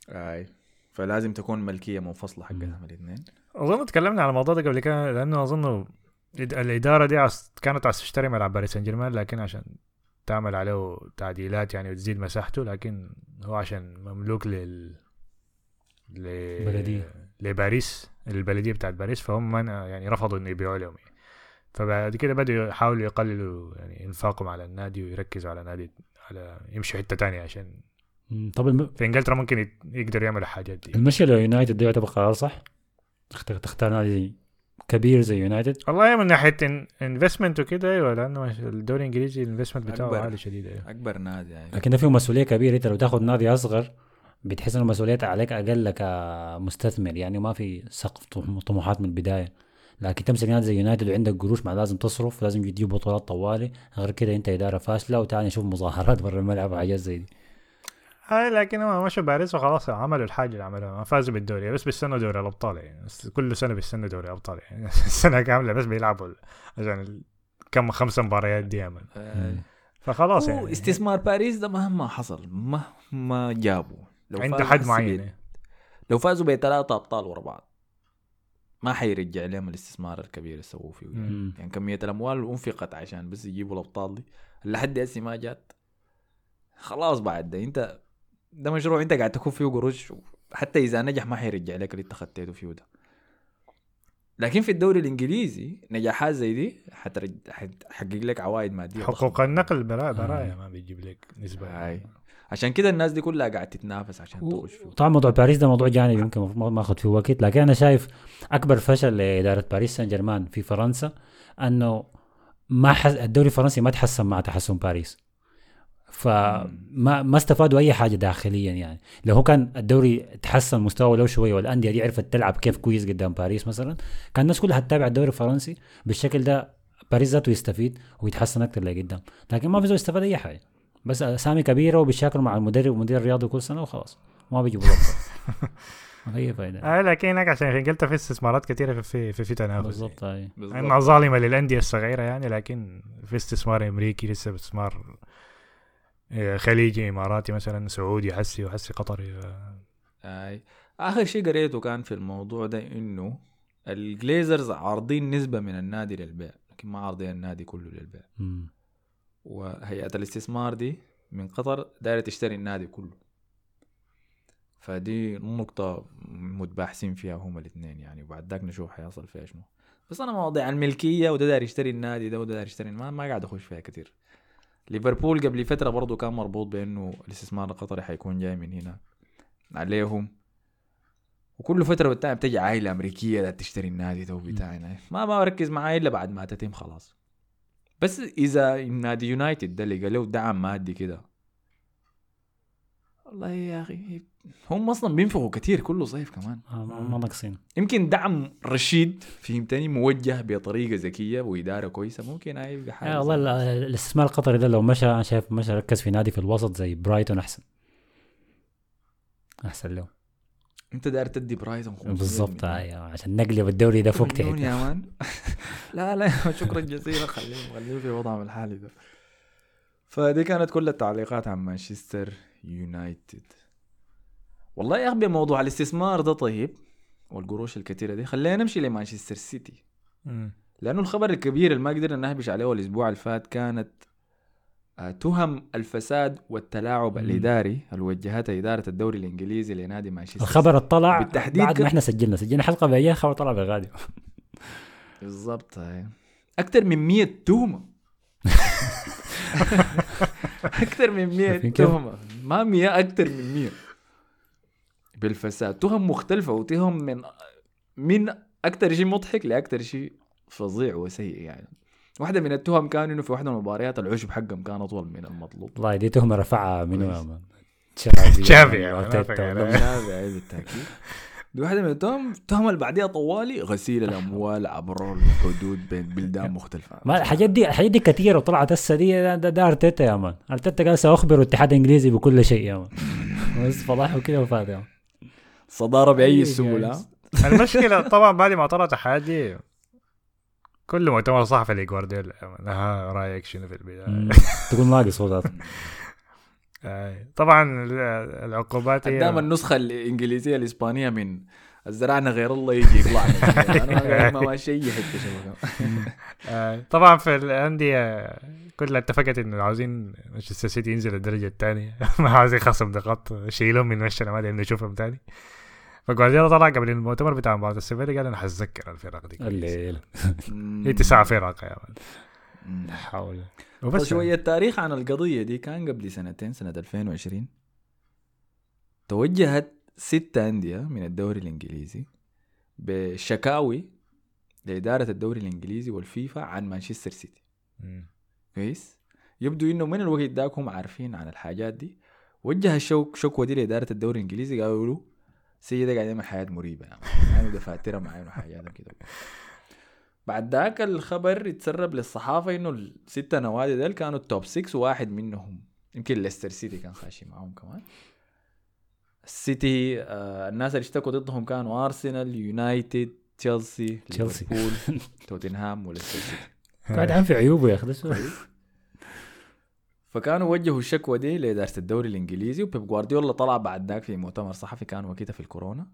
أي. فلازم تكون ملكية منفصلة. حقتهم الاثنين. أظن تكلمنا على الموضوع ده قبل كده لأنه أظن الإدارة دي عس كانت عايزة تشتري ملعب باريس سان جيرمان لكن عشان تعمل عليه تعديلات يعني وتزيد مساحته لكن هو عشان مملوك لل ل... لباريس البلدية بتاعت باريس فهم يعني رفضوا إنه يبيعوا لهم يعني. فبعد كده بدأوا يحاولوا يقللوا يعني إنفاقهم على النادي ويركزوا على نادي على يمشوا حتة تانية عشان طب الم... في إنجلترا ممكن يت- يقدروا يعملوا الحاجات دي المشي ليونايتد ده يعتبر قرار صح؟ تختار تختار نادي كبير زي يونايتد والله من ناحية investment وكده أيوه لأنه الدوري الإنجليزي ال investment بتاعه أكبر. عالي شديد أيوه أكبر نادي يعني لكن ده فيه مسؤولية كبيرة أنت لو تاخذ نادي أصغر بتحس إنه مسؤوليتها عليك أقل كمستثمر يعني ما في سقف طم- طموحات من البداية. لكن تمسك نادي زي يونايتد وعندك قروش ما لازم تصرف لازم تجيب بطولات طوالي. غير كده أنت إدارة فاشلة وتعال نشوف مظاهرات برا الملعب وحاجات زي دي. هاي لكن هم مشوا باريس وخلاص عملوا الحاجة اللي عملوها. ما فازوا بالدوري بس بيستنوا دوري الأبطال يعني. بس كل سنة بيستنوا دوري الأبطال يعني. السنة كاملة بس بيلعبوا عشان كم خمسة مباريات دي. آه. فخلاص يعني. استثمار باريس ده مهما حصل مهما جابوا. لو فازوا حد معين يعني. لو فازوا بثلاثة أبطال ورا بعض ما حيرجع لهم الاستثمار الكبير اللي سووه فيه يعني. يعني كمية الأموال اللي انفقت عشان بس يجيبوا الأبطال دي لحد هسه ما جات خلاص بعد ده انت ده مشروع انت قاعد تكون فيه قروش حتى إذا نجح ما حيرجع لك اللي خطيته فيه ده لكن في الدوري الإنجليزي نجاحات زي دي. حتحقق لك عوائد مادية. حقوق النقل برا برايا ما بيجيب لك نسبة هاي عشان كده الناس دي كلها قاعد تتنافس عشان تخش فيه. طبعا موضوع باريس ده موضوع جانبي يمكن ما أخذ فيه وقت. لكن أنا شايف أكبر فشل لإدارة باريس سان جيرمان في فرنسا أنه ما حس... الدوري الفرنسي ما تحسن مع تحسن باريس. فما ما استفادوا أي حاجة داخليا يعني. لو هو كان الدوري تحسن مستوى لو شوية والأندية دي عرفت تلعب كيف كويس قدام باريس مثلا كان الناس كلها تتابع الدوري الفرنسي بالشكل ده باريس ذاته يستفيد ويتحسن أكثر لقدام. لكن ما في زول يستفاد أي حاجة. بس اسامي كبيرة وبيشاكلوا مع المدرب والمدير الرياضي كل سنة وخلاص. ما بيجيبوا الابطال ما في اي فايدة. آه لكن هناك عشان في إنجلترا في استثمارات كثيره في في في, في تنافس. بالضبط هاي. انها ظالمه للأندية الصغيرة يعني لكن في استثمار أمريكي لسه استثمار آه، خليجي إماراتي مثلا سعودي حسي وحسي قطري. ف- اي آخر شيء قريته كان في الموضوع ده إنه الجليزرز عارضين نسبة من النادي للبيع لكن ما عارضين النادي كله للبيع. وهيئة الاستثمار دي من قطر دايرة تشتري النادي كله. فدي نقطة متباحثين فيها هما الاثنين يعني وبعد ذاك نشوف حيصل فيها شنو. بس أنا مواضيع الملكية وده داير يشتري النادي ده وده داير يشتري ما, ما قاعد أخش فيها كتير. ليفربول قبل فترة برضو كان مربوط بأنه الاستثمار القطري حيكون جاي من هنا عليهم. وكل فترة والتانية بتجي عائلة أمريكية لا تشتري النادي ده بتاعنا ما ما بركز معاه إلا بعد ما تتم خلاص. بس إذا نادي يونايتد ده لقى له دعم مادي كده. والله يا أخي هم أصلا بينفقوا كتير كل صيف كمان. آه، ما ناقصين. يمكن دعم رشيد فهمتني موجه بطريقة ذكية وإدارة كويسة ممكن يبقى حاجة آه والله الاستثمار القطري ده لو مشى أنا شايف مشى ركز في نادي في الوسط زي برايتون أحسن. أحسن له أنت داير تدي برايتون 500 بالضبط. آه، عشان نقلب الدوري ده فوق تحت يا man لا لا شكرا جزيلا. خليه خليه في وضعهم الحالي ده. فدي كانت كل التعليقات عن مانشستر يونايتد. والله يا أخي بموضوع الاستثمار ده طيب والقروش الكثيرة دي. خلينا نمشي لمانشستر سيتي. لأنه الخبر الكبير اللي ما قدرنا نهبش عليه الأسبوع اللي فات كانت تهم الفساد والتلاعب الإداري اللي وجهتها إدارة الدوري الإنجليزي لنادي مانشستر الخبر اطلع بالتحديد بعد ما إحنا سجلنا سجلنا حلقة بعدين الخبر طلع بالغادي بالضبط هاي أكثر من 100 تهمة. أكثر من 100 شايفين كيف؟ تهمة. ما 100 أكثر من 100 بالفساد. تهم مختلفة وتهم من من أكثر شيء مضحك لأكثر شيء فظيع وسيء يعني. واحدة من التهم كان إنه في واحدة من المباريات العشب حقهم كان أطول من المطلوب. والله دي تهمة رفعها منو يا كويس. مان تشافي تشافي يعني، بالتأكيد. دي واحدة من التهم. التهمه اللي بعديها طوالي غسيل الأموال عبر الحدود بين بلدان مختلفة. ما الحاجات دي الحاجات دي كثيره وطلعت هسه. دي ده, أرتيتا يا مان. أرتيتا قال سأخبر الاتحاد الإنجليزي بكل شيء يا مان. بس فضحه كده وفات يا مان. صدارة بأي سهولة. المشكلة طبعا بعد ما طلعت الحاجات دي كل مؤتمر صحفي لجوارديولا. ها رأيك شنو في البداية. تقول ناقص هو طبعا ال- العقوبات هي قدام النسخة الإنجليزية الإسبانية من الزرعنا غير الله يجي يطلع أنا ما ماشي حتة آه، طبعا في الأندية كلها اتفقت إنه عاوزين مانشستر سيتي ينزل الدرجة الثانية. ما عاوزين خصم نقاط شيلهم من وشنا ما نشوفهم ثاني. فجوارديولا طلع قبل المؤتمر بتاع مباراة الفيلا قال أنا حتذكر الفرق دي. الليل. هي تسع فرق يا man. حول. وبس بس شوية تاريخ عن القضية دي كان قبل سنتين سنة 2020 توجهت ستة أندية من الدوري الإنجليزي بشكاوي لإدارة الدوري الإنجليزي والفيفا عن مانشستر سيتي. كويس؟ يبدو إنه من الوقت داك هم عارفين عن الحاجات دي. وجه الشوك شكوى دي لإدارة الدوري الإنجليزي قالوا له سيتي قاعد يعمل حاجات مريبة يعني عنده دفاترة معين وحاجات كده. بعد ذاك الخبر يتسرب للصحافة إنه الستة نوادي ديل كانوا ال top 6 وواحد منهم. يمكن ليستر سيتي كان خاشي معاهم كمان. السيتي آه الناس اللي اشتكوا ضدهم كانوا أرسنال يونايتد تشيلسي تشيلسي. توتنهام وليستر سيتي. قاعد عن في عيوبه يا أخي ده. فكانوا وجهوا الشكوى دي لإدارة الدوري الإنجليزي وبيب جوارديولا طلع بعد ذاك في مؤتمر صحفي كان وقتها في الكورونا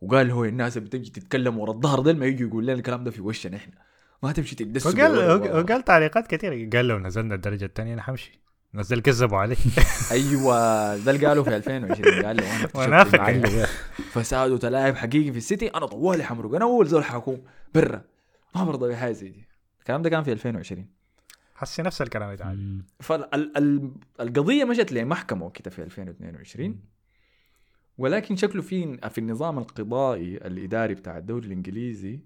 وقال هو الناس اللي بتجي تتكلم ورا الظهر ده ما يجي يقول لنا الكلام ده في وشنا إحنا. ما تمشي تدس وقال وقال تعليقات كثيرة. قال لو نزلنا الدرجة الثانية أنا حمشي نزل كذبوا عليه. أيوه ده اللي قالوا في 2020 قال له. عندي فساد وتلاعب حقيقي في السيتي. أنا طوالي حمرق. أنا أول زول حكون برا. ما برضى بحاجة زي دي. الكلام ده كان في 2020 حسي نفس الكلام يتعاد مم. فالقضيه مشت لمحكمه وكده في 2022 ولكن شكله في في النظام القضائي الإداري بتاع الدوري الإنجليزي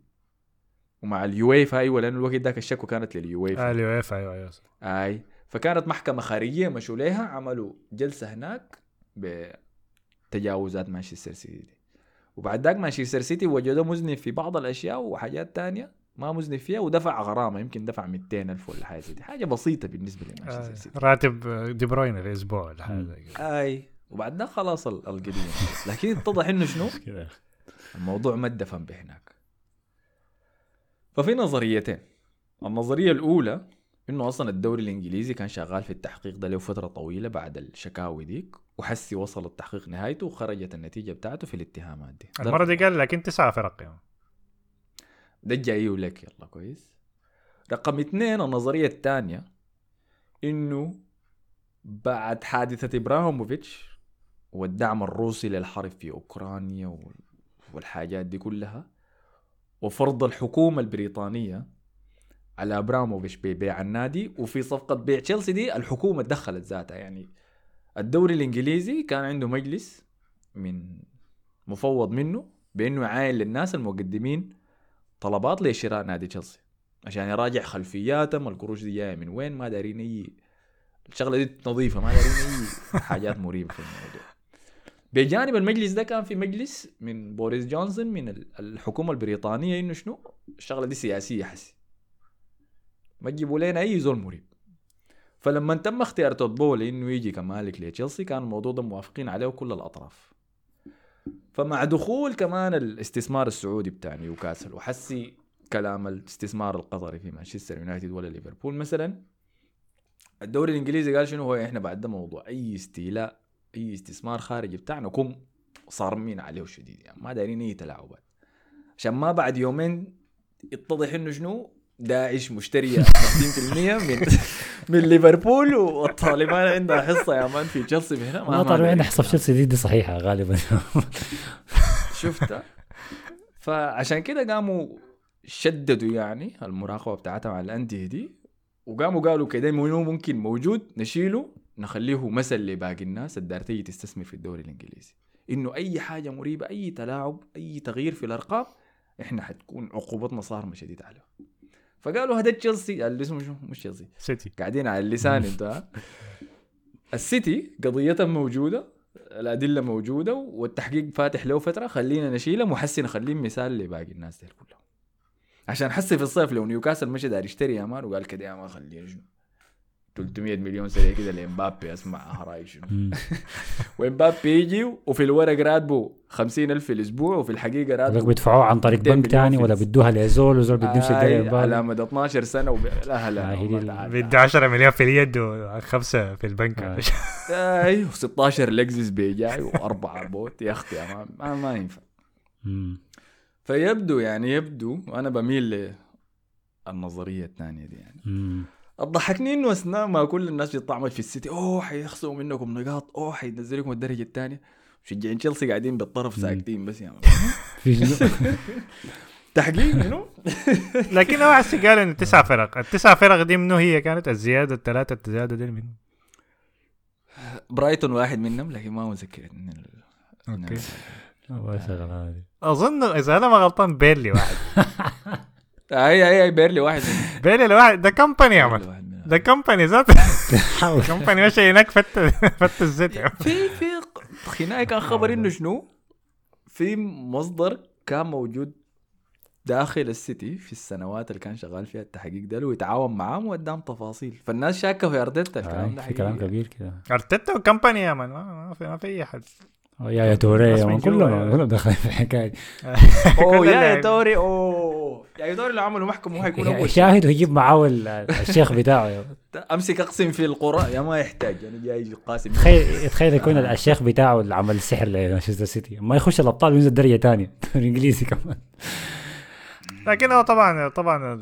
ومع اليويفا أيوه لأنه الوقت ذاك الشكوى كانت لليويفا. آه اليويفا أيوه أيوه أي. فكانت محكمة خارجية مشوا ليها عملوا جلسة هناك بتجاوزات مانشستر سيتي. دي. وبعد ذاك مانشستر سيتي وجدوه مذنب في بعض الأشياء وحاجات تانية. ما مذنب فيها ودفع غرامة يمكن دفع 200 ألف ولا حاجة زي دي. حاجة بسيطة بالنسبة لمانشستر آه سيتي راتب دي بروين الأسبوع ولا حاجة. أي. وبعد ذاك خلاص ال- القضية لكن اتضح إنه شنو؟ الموضوع ما اتدفن بهناك. ففي نظريتين. النظرية الأولى إنه أصلا الدوري الإنجليزي كان شغال في التحقيق ده له فترة طويلة بعد الشكاوي ديك وحسي وصل التحقيق نهايته وخرجت النتيجة بتاعته في الاتهامات دي. المرة دي قال لكن تسعه فرق يعني. ده الجاي لك يلا كويس. رقم اثنين النظرية الثانية إنه بعد حادثة إبراهيموفيتش والدعم الروسي للحرب في أوكرانيا وال- والحاجات دي كلها وفرض الحكومة البريطانية على ابراموفيتش ببيع النادي وفي صفقة بيع تشيلسي دي الحكومة تدخلت ذاتها. يعني الدوري الإنجليزي كان عنده مجلس من مفوض منه بإنه يعاين للناس المقدمين طلبات لشراء نادي تشيلسي. عشان يراجع خلفياتهم القروش دي جاية من وين؟ ما دارين أي الشغلة دي نظيفه ما دارين أي حاجات مريبة في الموضوع. بجانب المجلس ده كان في مجلس من بوريس جونسون من ال- الحكومة البريطانية إنه شنو؟ الشغلة دي سياسية حسي. ما تجيبوا لنا أي زول مريب. فلما تم اختيار توت بولي إنه يجي كمالك لتشيلسي كان الموضوع ده موافقين عليه كل الأطراف. فمع دخول كمان الاستثمار السعودي بتاع نيوكاسل وحسي كلام الاستثمار القطري في مانشستر يونايتد ولا ليفربول مثلا الدوري الإنجليزي قال شنو؟ هو إحنا بعد ده موضوع أي استيلاء أي استثمار خارجي بتاعنا كم صارمين عليه شديد يعني ما دايرين أي تلاعبات. عشان ما بعد يومين يتضح إنه شنو؟ داعش مشترية 50% من من ليفربول والطالبان عندها حصه يا مان في تشيلسي هنا ما طالما عندنا حصة في تشيلسي دي, دي صحيحة غالبا. شفتها. فعشان كده قاموا شددوا يعني المراقبة بتاعتهم على الأندية دي وقاموا قالوا كده منو ممكن موجود نشيله نخليه مثل لباقي الناس الدار تيجي تستثمر في الدوري الإنجليزي. إنه أي حاجة مريبة أي تلاعب أي تغيير في الأرقام إحنا حتكون عقوبتنا صارمه شديده عليه فقالوا هذا تشيلسي. اللي اسمه شو مش تشيلسي. سيتي. قاعدين على اللسان انت؟ السيتي قضيتها موجودة الأدلة موجودة والتحقيق فاتح له فترة خلينا نشيلها محسن نخليه مثال لباقي الناس دي كلهم. عشان حسي في الصيف لو نيوكاسل مشى داير يشتري يا man وقال كده يا man خلينا شنو 300 مليون سنة كده لامبابي أسمع راي شنو. وامبابي يجي وفي الورق راتبه 50 ألف في الأسبوع وفي الحقيقة راتبه بيدفعوه عن طريق 200 بنك في ولا بدوها لزول وزول بده يمشي آي يدير على مدى 12 سنة وب... لا لا آه، بده 10 مليون في اليد وخمسة في البنك آه. أيوه 16 لكزس بيجاي وأربعة بوت يا أختي ما, ما, ما ينفع. فيبدو يعني يبدو وأنا بميل للنظرية الثانية دي يعني. الضحكني إنه أثناء ما كل الناس بتطعن في السيتي أوه حيخسروا منكم نقاط أوه حينزلكم الدرجه الثانية مشجعين تشيلسي قاعدين بالطرف ساكتين بس يعني في؟ تحقيق منو؟ لكن هو حسي قال إنه تسع فرق. التسع فرق دي منو هي كانت؟ الزيادة الثلاثة الزيادة دي منو؟ برايتون واحد منهم لكن ما متذكر من ال... من okay. أظن إذا أنا ما غلطان بيرنلي واحد. اي اي اي بيرنلي واحد بيرنلي الواحد ده كمباني يا man. ده كمباني ذات كمباني ماشي هناك فت فت الزيت يا man. في في خناقة كان خبر إنه شنو؟ في مصدر كان موجود داخل السيتي في السنوات اللي كان شغال فيها التحقيق ده ويتعاون معاهم وقدام تفاصيل فالناس شاكة في أرتيتا الكلام ده في كلام. كبير كده أرتيتا وكمباني يا man ما, ما في ما في أي حد يا يا توري يا جوا كلهم. كلهم دخلوا في الحكاية. أوه يا يا. توري أوه. يا يا توري لو عملوا محكمة هو حيكون اول. شاهد ويجيب معاه ال- الشيخ بتاعه. أمسك أقسم في القرى يا ما يحتاج أنا جاي قاسم تخيل تخيل يكون الشيخ بتاعه اللي عمل السحر لمانشستر سيتي. ما يخش الأبطال وينزل درجة ثانية الانجليزي كمان. لكن هو طبعا طبعا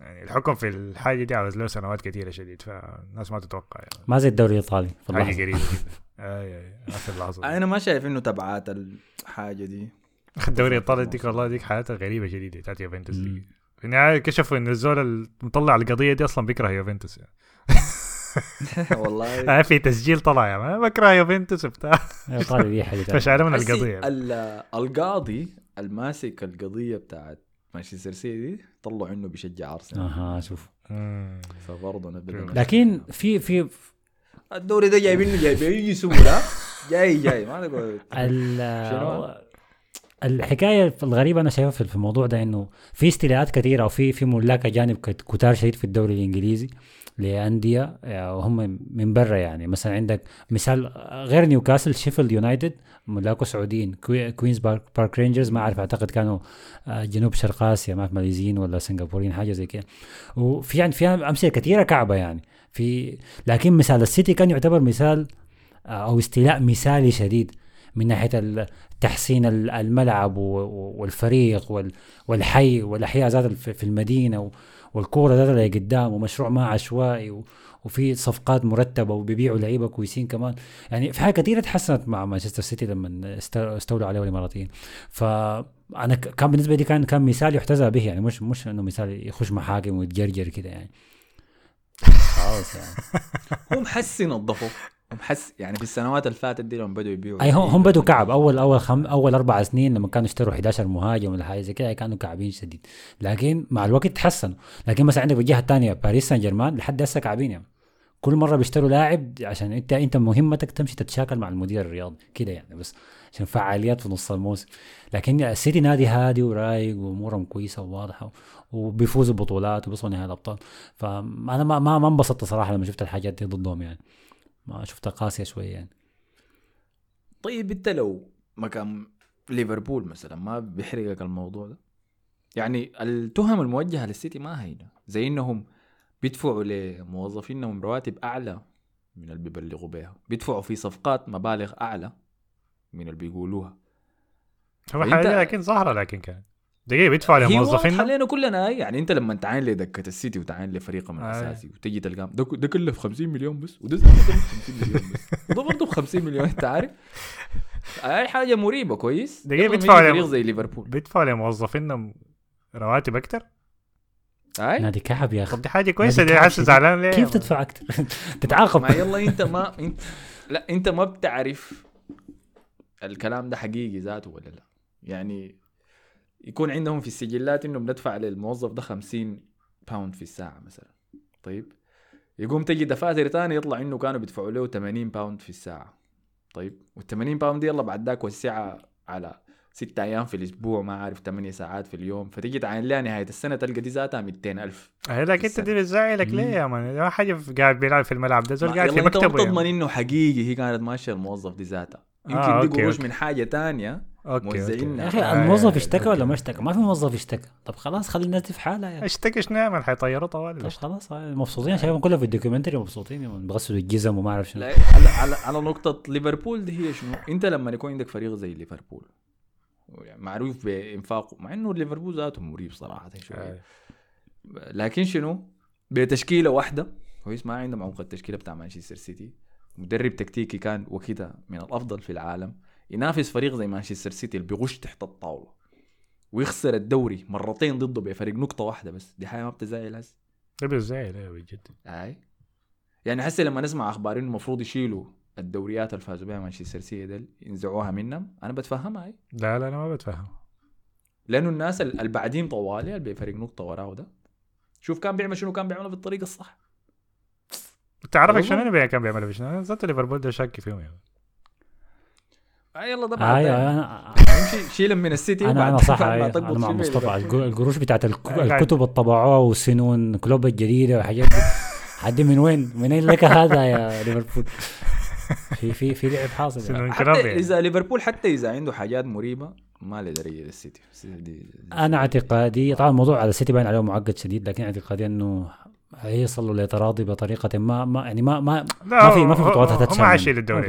يعني الحكم في الحاجة دي عاوز له سنوات كثيره شديد فالناس ما تتوقع يعني. ما زي الدوري الإيطالي في حاجة قريبة أي أي اللحظه دي. أنا ما شايف إنه تبعات الحاجة دي. الدوري الايطالي ديك والله ديك حياتها غريبة شديدة بتاعت يوفنتوس دي. في النهايه كشفوا إن الزول المطلع القضية دي أصلا بيكره يوفنتوس يعني. والله. آه في تسجيل طلع يا ما بكره يوفنتوس بتاع. الايطالي دي حاجة. فشالوا من القضية. ال- القاضي الماسك القضية بتاعت مانشستر سيتي طلعوا إنه بيشجع أرسنال. أها شوف. فبرضه لكن في في الدوري ده جايبينه جاي باي سهوله جاي جاي. ما تقول؟ الحكاية الغريبه أنا شايفها في في الموضوع ده إنه في استيلاءات كثيرة وفي في ملاك أجانب كت- كتار شديد في الدوري الإنجليزي لأندية آه، وهم من برا يعني. مثلا عندك مثال غير نيوكاسل شيفيلد يونايتد ملاكه سعوديين. كوي- كوينز بارك, بارك رينجرز ما أعرف أعتقد كانوا آه، جنوب شرق آسيا ما اعرف ماليزيين ولا سنغافوريين حاجة زي كده. وفي يعني فيها أمثلة كثيرة كعبة يعني. في لكن مثال السيتي كان يعتبر مثال آه، أو استيلاء مثالي شديد من ناحية تحسين ال- الملعب والفريق وال- والحي والأحياء ذات في المدينة والكورة ذات اللي قدام ومشروع ما عشوائي وفي صفقات مرتبة وبيبيعوا لعيبة كويسين كمان. يعني في حاجات كثيره تحسنت مع مانشستر سيتي لما است- استولوا عليه الإماراتيين. فانا كان بالنسبة لي كان كان مثال يحتذى به يعني مش مش إنه مثال يخش محاكم ويتجرجر كده يعني. خلاص يعني هو محسن نظفوا محس يعني في السنوات اللي فاتت دي لما بدوا يبيعوا. أي هم هم بدوا كعب. أول أول خم أول أربع سنين لما كانوا اشتروا 11 مهاجم ولا حاجة زي كده كانوا كعبين شديد. لكن مع الوقت تحسنوا. لكن مثلا عندك بالجهة الثانية باريس سان جيرمان لحد هسه كعبين يعني. كل مرة بيشتروا لاعب عشان انت انت مهمتك تمشي تتشاكل مع المدير الرياضي. كده يعني بس عشان فعاليات في نص الموسم. لكن السيتي نادي هادي ورايق وأمورهم كويسة وواضحة. وبيفوزوا ببطولات وبيوصلوا نهائي الابطال فأنا ما ما ما انبسطت صراحة لما شفت الحاجات دي ضدهم يعني. ما شفتها قاسية شوية يعني. طيب انت لو مكان ليفربول مثلا ما بيحرقك الموضوع ده؟ يعني التهم الموجهة للسيتي ما هينة. زي إنهم بيدفعوا لموظفينهم رواتب أعلى من اللي بيبلغوا بها بيدفعوا في صفقات مبالغ أعلى من اللي بيقولوها. هو حاجة لكن ظاهرة لكن كان. دقيقة بيدفعوا هي واضحة لموظفين علينا كلنا أي. يعني أنت لما تعاين لدكه السيتي وتعاين لفريقهم آه. الاساسي وتجي تلقاهم ده, ده كلف 50 مليون بس وده كلف 50 مليون بس وده برضه ب 50 مليون أنت عارف أي حاجة مريبة كويس دقيقة يلا بيدفعوا نيجي عليهم. فريق زي ليفربول بيدفعوا لموظفينهم رواتب أكثر أي نادي كعب يا أخي طب دي حاجة كويسة دي حاسس. زعلان ليه كيف تدفع أكثر تتعاقب ما يلا أنت ما أنت لا أنت ما بتعرف الكلام ده حقيقي ذاته ولا لا يعني يكون عندهم في السجلات إنه بندفع للموظف ده 50 pound في الساعة مثلا. طيب؟ يقوم تجي دفاتر تاني يطلع إنه كانوا بيدفعوا له 80 pound في الساعة. طيب؟ وال 80 pound دي يلا بعد ذاك وسعها على ستة أيام في الأسبوع ما عارف 8 ساعات في اليوم. فتيجي تعاين لها نهاية السنة تلقى دي ذاتها 200 ألف هي لك أنت دي بتزعلك ليه يا man؟ حاجة في- قاعد بيلعب في الملعب ده زول ما- قاعد في يلا أنت ما مكتبه بتضمن. إنه حقيقي هي كانت ماشية الموظف دي ذاتها. يمكن آه، دي قروش. من حاجة تانية. okay موزعين يا أخي الموظف اشتكى. ولا ما اشتكى؟ ما في موظف اشتكى. طب خلاص خلي الناس دي في حالها يعني. اشتكي شنو يعمل حيطيروا طوال طب خلاص آه، مبسوطين. شايفهم كلهم في ال documentary مبسوطين يعني بغسلوا الجزم وما أعرف شنو. على, على, على نقطة ليفربول دي هي شنو؟ أنت لما يكون عندك فريق زي ليفربول يعني معروف بإنفاقه مع إنه ليفربول ذاته مريب صراحة شوية. لكن شنو؟ بتشكيلة واحدة. كويس ما عندهم عمق التشكيلة بتاع مانشستر سيتي. مدرب تكتيكي كان وكده من الأفضل في العالم. ينافس فريق زي مانشستر سيتي اللي بيغش تحت الطاولة ويخسر الدوري مرتين ضده بفريق نقطة واحدة بس. دي حاجة ما بتزعل هسه. ده بيزعل إيه بجد. أي. يعني هسه لما نسمع أخبار انه المفروض يشيلوا الدوريات اللي فازوا بها مانشستر سيتي ديل ينزعوها منهم أنا بتفهمها أي. لا لا أنا ما بتفهم. لأنه الناس ال- البعدين طوالي اللي بفريق نقطة وراه ده. شوف كان بيعمل شنو كان بيعمله بالطريقة الصح. تعرفك. شنو اللي كان بيعمل في شنو؟ ذات ليفربول ده شاك فيهم يعني يلا ده آه بعد أيوة، أنا امشي شيلهم من السيتي أنا أنا صح أنا مع شيل من مصطفى القروش بتاعت الكتب اللي طبعوها والسنون كلوب الجديده والحاجات دي حد من وين؟ منين لك هذا يا ليفربول؟ في في في لعب حاصل يعني. حتى. إذا ليفربول حتى إذا عنده حاجات مريبة ما لدرجه السيتي السيتي دي- أنا اعتقادي طبعا الموضوع على السيتي باين عليه معقد شديد لكن اعتقادي إنه هيصلوا لتراضي بطريقة ما ما يعني ما ما لا ما في ما في بطولات هتتشال ما منه. حيشيل الدوري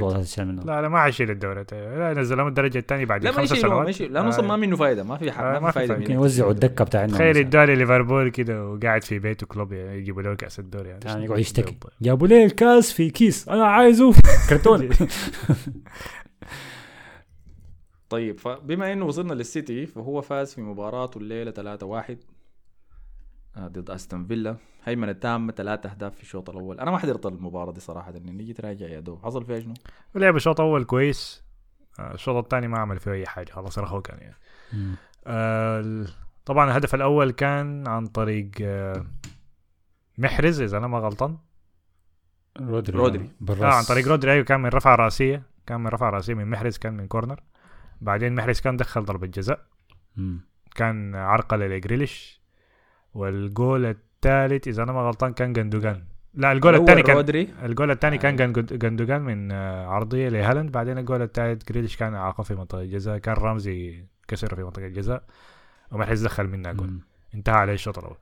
لا لا ما حيشيل الدوري لا نزلهم الدرجه الثانية بعد لا ما سنوات ما يشيلوا. لأنه أصلا آه. ما منه فايدة ما في حق ما في فايدة ممكن منه. يوزعوا الدكة بتاعنا تخيل. ادوا ليفربول كده وقاعد في بيته كلوب يجيبوا له كأس الدوري يعني. يعني يقعد يشتكي. جابوا لي الكاس في كيس؟ أنا عايزه كرتون. طيب فبما إنه وصلنا للسيتي فهو فاز في مباراته الليلة 3-1 آه، ضد أستون فيلا. هيمنة تامة ثلاثة أهداف في الشوط الأول. أنا ما حضرت المباراة دي صراحة إني جيت راجع يا دوب حصل فيها شنو؟ ولعب الشوط اول كويس. آه، الشوط الثاني ما عمل فيه أي حاجة. خلاص رخو كان يعني. آه، طبعا الهدف الأول كان عن طريق آه، محرز إذا أنا ما غلطان. رودري. رودري. بالرأس. آه عن طريق رودري. أيوه كان من رفعة رأسية. كان من رفعة رأسية من محرز كان من كورنر. بعدين محرز كان دخل ضربة جزاء. كان عرقله لجريليش. والجول الثالث إذا أنا ما غلطان كان جندوجان. لا الجول الثاني كان رودري. الجول الثاني كان آه. جن- جندوجان من آه، عرضية لهالاند. بعدين الجول الثالث جريليش كان أعاقه في منطقة الجزاء كان رمزي كسر في منطقة الجزاء ومحرز دخل منها جول. انتهى عليه الشوط الأول.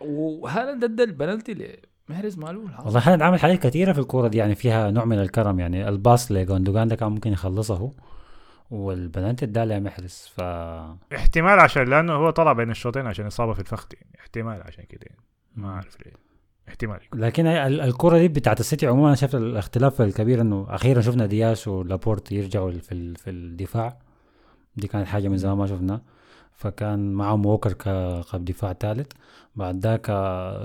وهالاند أدى البنالتي لمحرز مالول والله هالاند عمل حاجات كثيرة في الكورة دي يعني فيها نوع من الكرم. يعني الباص لجوندوجان ده كان ممكن يخلصه. هو والبنالتي اداها لمحرز ف احتمال عشان لأنه هو طلع بين الشوطين عشان إصابة في الفخذ يعني. احتمال عشان كده يعني. ما أعرف ليه. احتمال لكن ال- الكرة دي بتاعت السيتي عموما أنا شفت الاختلاف الكبير إنه أخيرا شفنا دياش ولابورت يرجعوا في في الدفاع. دي كانت حاجة من زمان ما شفناها. فكان معهم ووكر كقلب دفاع ثالث بعد ذاك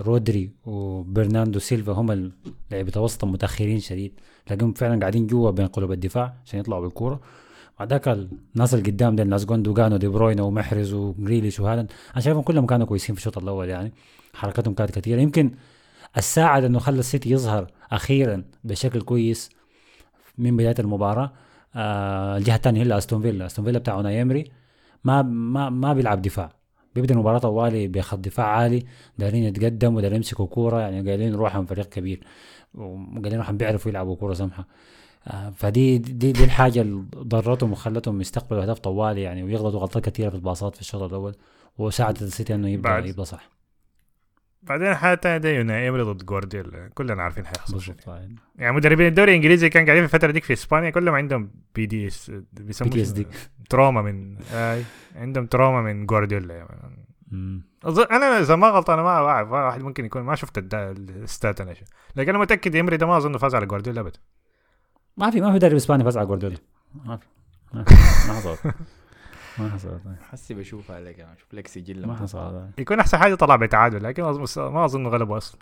رودري وبرناردو سيلفا هم لعيبة الوسط المتاخرين شديد. تلاقيهم فعلا قاعدين جوا بين قلوب الدفاع عشان يطلعوا بالكوره بعد ذاك الناس اللي قدام دي الناس جوندوجان ودي بروين ومحرز وجريليش وهالاند. أنا شايفهم كلهم كانوا كويسين في الشوط الأول يعني. حركتهم كانت كثيره يمكن دا ساعد انه خلى السيتي يظهر أخيرا بشكل كويس من بداية المباراة. آه الجهة الثانية هي أستون فيلا. أستون فيلا بتاع إمري. ما ما ما بيلعب دفاع. بيبدأ المباراة طوالي بخط دفاع عالي. دارين يتقدم ودارين يمسكوا كورة. يعني قايلين روحهم فريق كبير. وقايلين روحهم بيعرفوا يلعبوا كورة سمحة. فدي دي, دي الحاجة اللي ضرتهم وخلتهم يستقبلوا أهداف طوالي يعني ويغلطوا غلطات كثيره في الباصات في الشوط الأول وساعدت السيتي إنه يبدأ بعد. يبدا صح بعدين الحاجة الثانية دي يوناي امري ضد جوارديولا كلنا عارفين حيحصل. بالضبط يعني مدربين الدوري الإنجليزي كان قاعدين في الفترة ديك في إسبانيا كلهم عندهم بي دي إس بيسموه؟ تروما من آي عندهم تروما من جوارديولا يعني. أظن أنا إذا ما غلطان أنا ما اعرف واحد ممكن يكون ما شفت الستات أنا. لكن أنا متأكد امري ده ما اظن فاز على جوارديولا ابدا ما في ما في مدرب اسباني فاز على جوارديولا. ما في. ما في. ما حصل ما حصل حسي بشوف عليك أنا أشوف لك سجل ما حصل يكون أحسن حاجة طلع بتعادل لكن ما أظن- ما أظن غلبوا أصلا.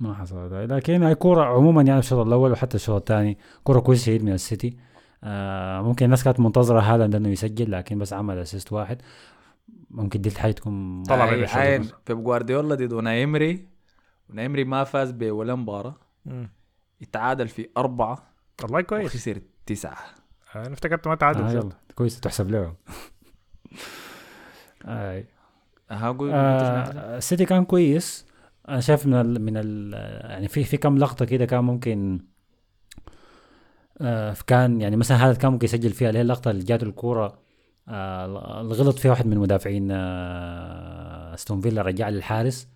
ما حصل لكن هي كورة عموما يعني الشوط الأول وحتى الشوط الثاني كورة كويسة شديد من السيتي. آه ممكن الناس كانت منتظرة هالاند إنه يسجل لكن بس عمل assist واحد. ممكن دي الحاجة تكون طلع. بيب جوارديولا ضد أوناي امري ما فاز بولا مباراة. يتعادل في أربعة والله كويس. وخسر تسعة. أنا افتكرت ما تعادل آه يلا. كويس تحسب له آه هقول آه السيتي كان كويس. أنا شايف من ال من ال يعني في في كم لقطة كده كان ممكن آه كان يعني مثلا هذا كان ممكن يسجل فيها اللي هي اللقطة اللي جات الكورة آه اللي غلط فيها واحد من مدافعين آه استون فيلا رجع للحارس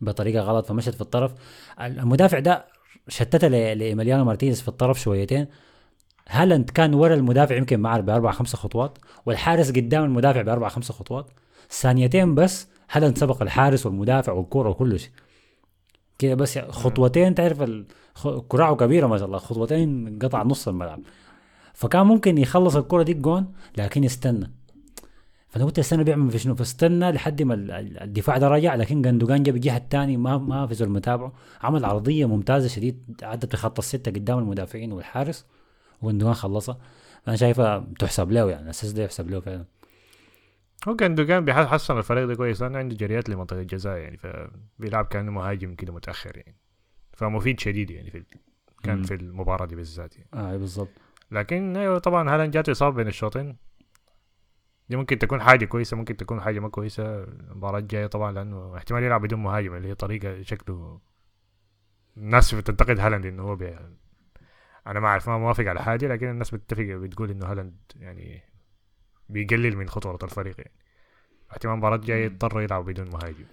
بطريقة غلط فمشت في الطرف. المدافع ده شتتها لإيميليانو مارتينيز في الطرف شويتين. هالاند كان ورا المدافع يمكن معه بأربع خمسة خطوات والحارس قدام المدافع بأربع خمسة خطوات. ثانيتين بس هالاند سبق الحارس والمدافع والكوره وكل شيء. كده بس يعني خطوتين تعرف كراعه كبيرة ما شاء الله خطوتين قطع نص الملعب. فكان ممكن يخلص الكرة دي جون لكن يستنى. فانا قلت استنى بيعمل في شنو فاستنى لحد ما ال- ال- الدفاع ده رجع لكن جندوجان جاب الجهه الثانية ما ما في زول متابعه. عمل عرضية ممتازة شديد عدت بخط الستة قدام المدافعين والحارس وجندوجان خلصها. أنا شايفها تحسب له يعني الأساس ده يحسب له فعلا. هو جندوجان بيحسن الفريق ده كويس لأنه عنده جريات لمنطقة الجزاء يعني فبيلعب كأنه مهاجم كده متأخر يعني. فمفيد شديد يعني في كان. في المباراة دي بالذات يعني. آه بالضبط. لكن أيوه طبعا هالاند جاته إصابة بين الشوطين. دي ممكن تكون حاجة كويسة ممكن تكون حاجة ما كويسة المباراه الجايه طبعا لأنه احتمال يلعب بدون مهاجم اللي هي طريقة شكله. الناس بتنتقد هالاند إنه هو بي... أنا ما أعرف ما موافق على حاجة لكن الناس بتتفق بتقول إنه هالاند يعني بيقلل من خطورة الفريق يعني. احتمال المباراه الجايه يضطر يلعب بدون مهاجم.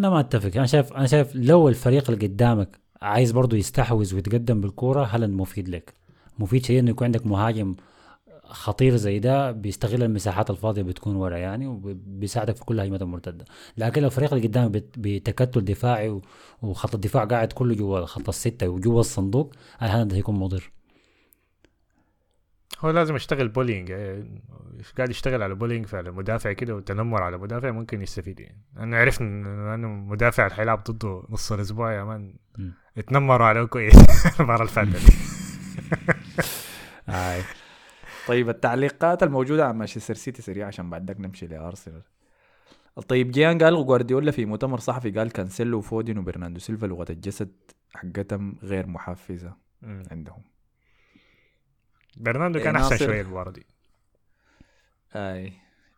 أنا ما أتفق. أنا شايف أنا شايف لو الفريق اللي قدامك عايز برضه يستحوذ ويتقدم بالكورة هالاند مفيد لك. مفيد شيء إنه يكون عندك مهاجم خطير زي ده بيستغل المساحات الفاضية بتكون ورا يعني وبيساعدك في كل هجمات المرتدة لكن لو الفريق اللي قدامك بت- بتكتل دفاعي وخط الدفاع قاعد كله جوا خط الستة وجوا الصندوق هالاند هيكون مضر هو لازم يشتغل bullying يعني قاعد يشتغل على bullying على مدافع كده وتنمر على مدافع ممكن يستفيد يعني أنا عرفت ان إنه مدافع اللي حيلعب ضده نص الأسبوع يا man. اتنمروا عليه كويس المباراه اللي فاتت. طيب التعليقات الموجودة عن مانشستر سيتي سريع عشان بعد ذاك نمشي لأرسنال. طيب جيان قال جوارديولا في مؤتمر صحفي قال كانسيلو وفودين وبرناردو سيلفا لغة الجسد حقتهم غير محفزة مم. عندهم. برناردو إيه، كان أحسن. شوية المباراه دي أي.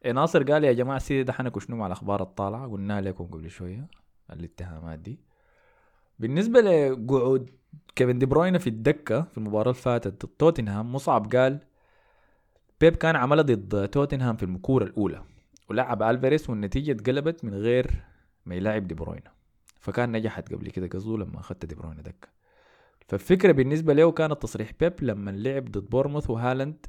إيه ناصر قال يا جماعة السيتي ده حنكوا شنو مع الأخبار الطالعة؟ قلنا لكم قبل شوية الاتهامات دي. بالنسبة لقعود كيفن دي بروين في الدكة في المباراة اللي فاتت ضد توتنهام مصعب قال بيب كان عملها ضد توتنهام في الكوره الأولى ولعب ألفاريز والنتيجة اتقلبت من غير ما يلعب دي بروين فكان نجحت قبل كده قصده لما أخذت دي بروين دكه فالفكرة بالنسبة له كانت تصريح بيب لما لعب ضد بورموث وهالاند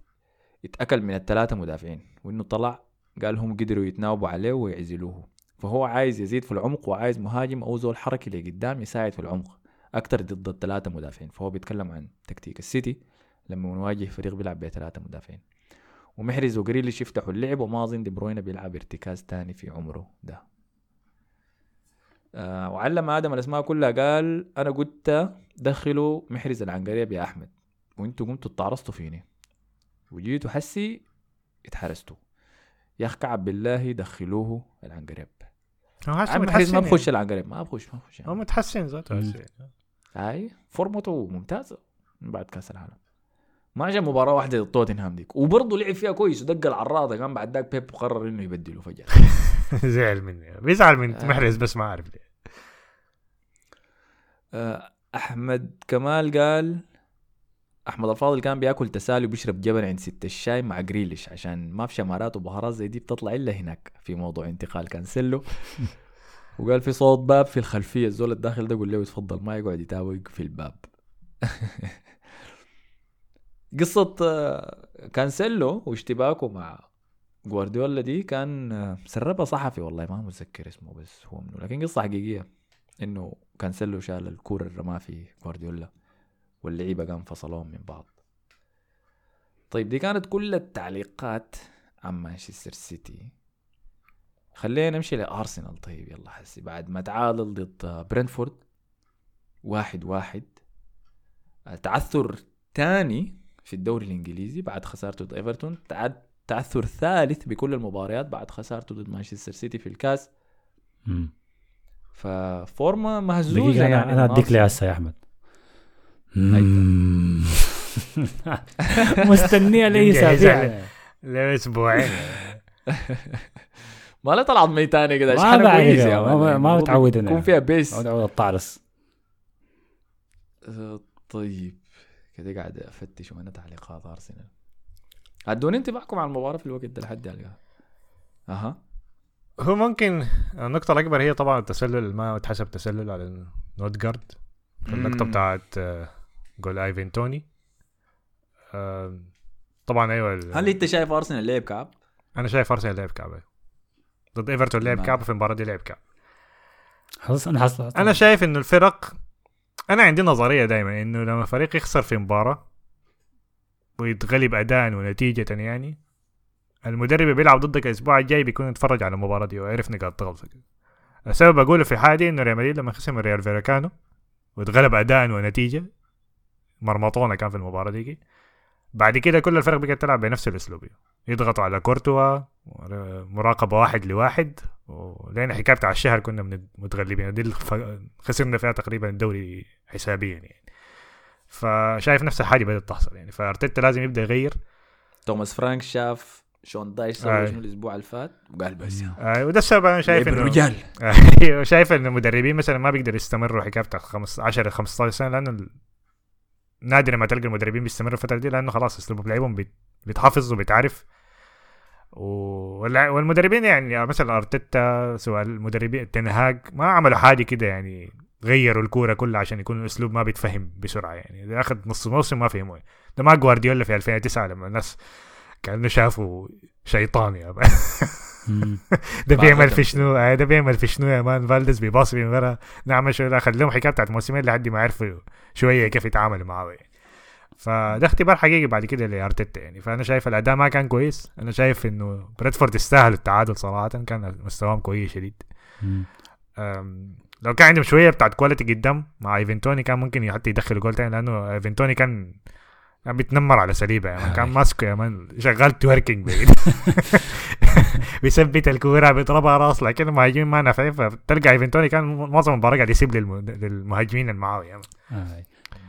اتأكل من الثلاثة مدافعين وإنه طلع قال هم قدروا يتناوبوا عليه ويعزلوه. فهو عايز يزيد في العمق وعايز مهاجم أو زول حركي لقدام يساعد في العمق أكتر ضد الثلاثة مدافعين. فهو بيتكلم عن تكتيك السيتي لما نواجه فريق بيلعب بثلاثة مدافعين. ومحرز وجريليش يفتحوا اللعب وما أظن دي بروين بيلعب ارتكاز تاني في عمره ده. آه وعلم آدم الأسماء كلها قال أنا قلت دخلوا محرز العنقريب يا أحمد وأنتوا قمتوا اتعرضتوا فيني. وجيتوا حسي اتحرستوا. يا اخ كعب بالله دخلوه العنقريب عم محرز ما متحسن بخش العنقريب ما بخش ما بخش يعني. هو متحسن ذاته. هاي فورمته ممتازة من بعد كأس العالم. ما جا مباراة واحدة ضد توتنهام ديك. وبرضه لعب فيها كويس ودق العراضة كان بعد ذاك بيب قرر إنه يبدله فجأة. زعل مني. بيزعل من آه. محرز بس ما أعرف ليه. آه، أحمد كمال قال أحمد الفاضل كان بياكل تسالي وبيشرب جبن عند ست الشاي مع جريليش عشان ما في شمارات وبهارات زي دي بتطلع إلا هناك في موضوع انتقال كانسيلو. وقال في صوت باب في الخلفية الزول الداخل ده قول له يتفضل ما يقعد يتاوق في الباب. قصة آه، كانسيلو واشتباكه مع جوارديولا دي كان آه، سربها صحفي والله ما متذكر اسمه بس هو منه لكن قصة حقيقية إنه كانسيلو شال الكورة اللي رماها في جوارديولا واللعيبة قام فصلوهم من بعض. طيب دي كانت كل التعليقات عن مانشستر سيتي. خلينا نمشي لأرسنال. طيب يلا حسي بعد ما تعادل ضد برنتفورد واحد واحد. تعثر تاني في الدوري الإنجليزي بعد خسارته ضد إيفرتون تعد تعثر ثالث بكل المباريات بعد خسارته ضد مانشستر سيتي في الكاس مم. ففورما مهزوزة دقيقة يعني أديك أرسنال. لي هسه يا أحمد مم. مستنية لي جاهز أسابيع له أسبوعين ما لا طلعت ميتاني كده ما بعرف ما-. ما متعود. يكون فيها بيس أقعد الطعرس آه، طيب كده قاعد أفتش وأنا تعليقات ارسنال ادوني انطباعكم عن المباراة في الوقت ده لحد القاها أها هو ممكن النقطة الأكبر هي طبعا التسلل ما اتحسب تسلل على نوتجارد في اللقطة مم. بتاعت آه، جول ايفن توني آه، طبعا أيوه ال- هل أنت شايف أرسنال لعب كعب؟ أنا شايف أرسنال لعب كعب أيوة. ضد إيفرتون لعب. كعب في المباراة دي لعب كعب خلاص أنا حصل أنا شايف انه الفرق أنا عندي نظرية دائما إنه لما فريق يخسر في مباراة ويتغلب أداء ونتيجة يعني المدرب بيلعب ضدك الأسبوع الجاي بيكون يتفرج على المباراة دي ويعرف نقاط ضغطك السبب أقوله في حاجة إنه ريال مدريد لما خسر من رايو فاليكانو واتغلب اداء ونتيجة مرمطونا كان في المباراة دي بعد كده كل الفرق بقت تلعب بنفس الأسلوب يضغطوا على كورتوا مراقبة واحد لواحد. ولين حكاية بتاع الشهر كنا متغلبين. دي الف- خسرنا فيها تقريبا الدوري حسابيا يعني. فشايف نفس الحاجة بدأت تحصل يعني. فأرتيتا لازم يبدأ يغير. توماس فرانك شاف شون دايش آه. سوى شنو الأسبوع اللي فات وقال بس. آه وده السبب أنا شايف انه الرجال أيوه شايف إن المدربين مثلا ما بيقدروا يستمروا حكاية بتاع 10 15 سنة لأنه ال- نادر ما تلقى المدربين بيستمروا الفترة دي لأنه خلاص اسلوب لعبهم بيت- بيتحفظ وبيتعرف. والمدربين يعني مثلا أرتيتا سواء المدربين تنهاج ما عملوا حاجة كده يعني غيروا الكورة كلها عشان يكون الأسلوب ما بيتفهم بسرعة يعني. ده أخذ نص موسم ما فهموه. ده ما جوارديولا في 2009 لما الناس كانوا شافوا شيطان يا. ده بيعمل في شنو؟ آه، ده بيعمل في شنو يا man؟ فالديز بيباصي من ورا. نعمل شو اخذ لهم حكاية بتاعت موسمين لحد ما عرفوا شوية كيف يتعاملوا معاه يعني. فده اختبار حقيقي بعد كده لأرتيتا يعني. فأنا شايف الأداء ما كان كويس. أنا شايف إنه برينتفورد يستاهل التعادل صراحة. كان مستواهم كويس شديد. لو كان عندهم شوية بتاعت quality قدام مع إيفان توني كان ممكن حتى يدخل جول تاني لأنه إيفان توني كان كان بيتنمر على صليبا man كان ماسكه يا man. شغال twerking بيثبت الكورة بيضربها راس لكن المهاجمين ما نافعين. فتلقى إيفان توني كان معظم المباراة قاعد يسيب للم- للمهاجمين اللي معاه يا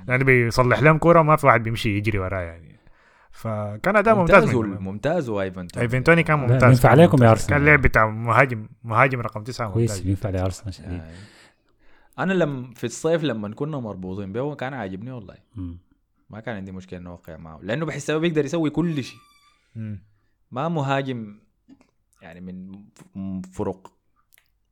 لأنه بيصلح لهم كورة وما في واحد بيمشي يجري وراه يعني فكان أداء ممتاز ممتاز. ممتاز وايفان تون ايفان توني كان لا، ممتاز بينفع كان عليكم يا ممتاز. أرسنال. كان لعب بتاع مهاجم مهاجم رقم تسعة كويس ممتاز بينفع لارسنال شديد آه. أنا لما في الصيف لما كنا مربوطين به كان عاجبني والله مم. ما كان عندي مشكلة إنه اوقع معه لأنه بحسه بيقدر يسوي كل شيء. ما مهاجم يعني من فرق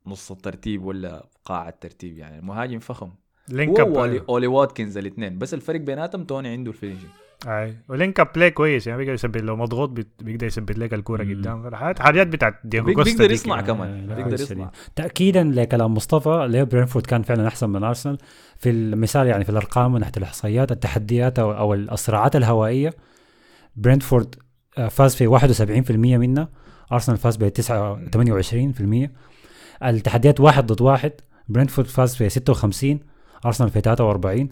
نص الترتيب ولا قاع الترتيب يعني مهاجم فخم link up اولي واتكنز الاثنين بس الفرق بيناتهم توني عنده ال finishing أي. و link up play كويس يعني بيقدر يثبت لو مضغوط بيت- بيقدر يثبت لك الكورة. قدام. حاجات حاجات بتاعت بيق- كوستا بيقدر يصنع. كمان آه، لا، بيقدر يصنع. تاكيدا لكلام مصطفى ليه برينتفورد كان فعلا أحسن من أرسنال. في المثال يعني في الأرقام من ناحية الإحصائيات التحديات أو, أو الصراعات الهوائية برينتفورد آه، فاز في 71% منها أرسنال فاز ب 9 28% التحديات واحد ضد واحد برينتفورد فاز في 56 أرسنال في 43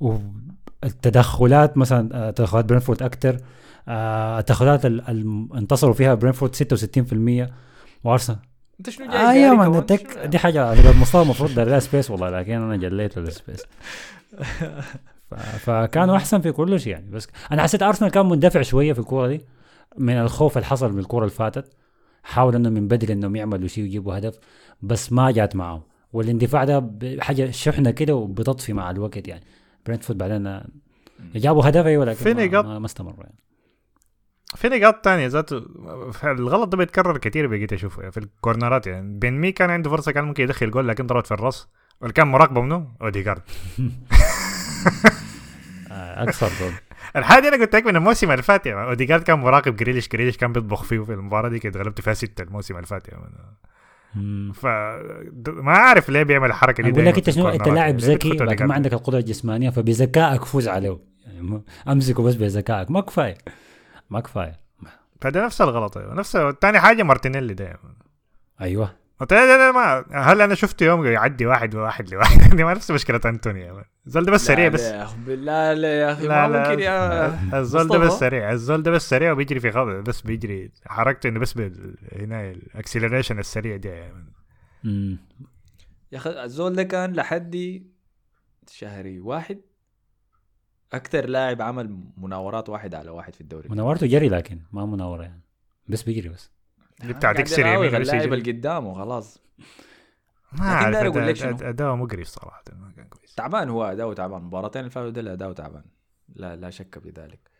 والتدخلات مثلا آه، تدخلات برينتفورد أكثر التدخلات ال- ال- انتصروا فيها برينتفورد 66% وأرسنال. أنت شنو جاي آه يا كمان؟ من شنو- دي حاجة مصطفى المفروض دار لها space والله لكن أنا جليت ال space فكانوا أحسن في كل شيء يعني بس أنا حسيت أرسنال كان مندفع شوية في الكورة دي من الخوف اللي حصل من الكورة اللي فاتت حاول انه من بدري إنهم يعملوا شيء ويجيبوا هدف بس ما جات معهم والاندفاع ده حاجة شحنة كده وبتطفي مع الوقت يعني. برنتفورد بعدين جابوا هدف أيوه لكن في ما, نقاط. ما, ما استمروا يعني. في نقاط تانية ذاته الغلط ده بيتكرر كتير بقيت أشوفه في الكورنرات يعني. بن مي كان عنده فرصة كان ممكن يدخل جول لكن ضربت في الرأس. واللي كان مراقبة منه أوديجارد. آه، أكثر دول الحاجة أنا قلت لك من الموسم اللي فات يعني. أوديجارد كان مراقب جريليش جريليش كان بيطبخ فيه في المباراة دي كده غلبت فيها ستة الموسم اللي فات يعني. ف ما عارف ليه بيعمل الحركة دي أقول لك أنت شنو؟ أنت. لاعب ذكي لكن ما. عندك القدرة الجسمانية فبذكائك فوز عليه. يعني أمسكه بس بذكائك. ما كفاية. ما كفاية. فده نفس الغلط أيوة. نفس تاني حاجة مارتينيلي ده أيوه. مارتينيلي ده ما هل أنا شفته يوم يعدي واحد واحد لواحد دي ما نفس مشكلة انتوني. الزول ده بس سريع لا بس لا بالله لا يا أخي لا ما لا ممكن يا الزول ده بس. سريع الزول ده بس سريع وبيجري في خط بس بيجري حركته إنه بس بال... هنا ال acceleration السريع دي يا man. مم. يا أخي الزول ده كان لحد شهري واحد أكثر لاعب عمل مناورات واحد على واحد في الدوري مناورته جري لكن ما مناورة يعني بس بيجري بس قاعد اكسر يراوغ يمين اللاعب. اللي قدامه خلاص ما لك. أداء- اداؤه مقرف صراحة ما كان كويس. تعبان هو أداؤه تعبان. المباراتين اللي فاتوا ده أداؤه تعبان. لا لا شك في ذلك.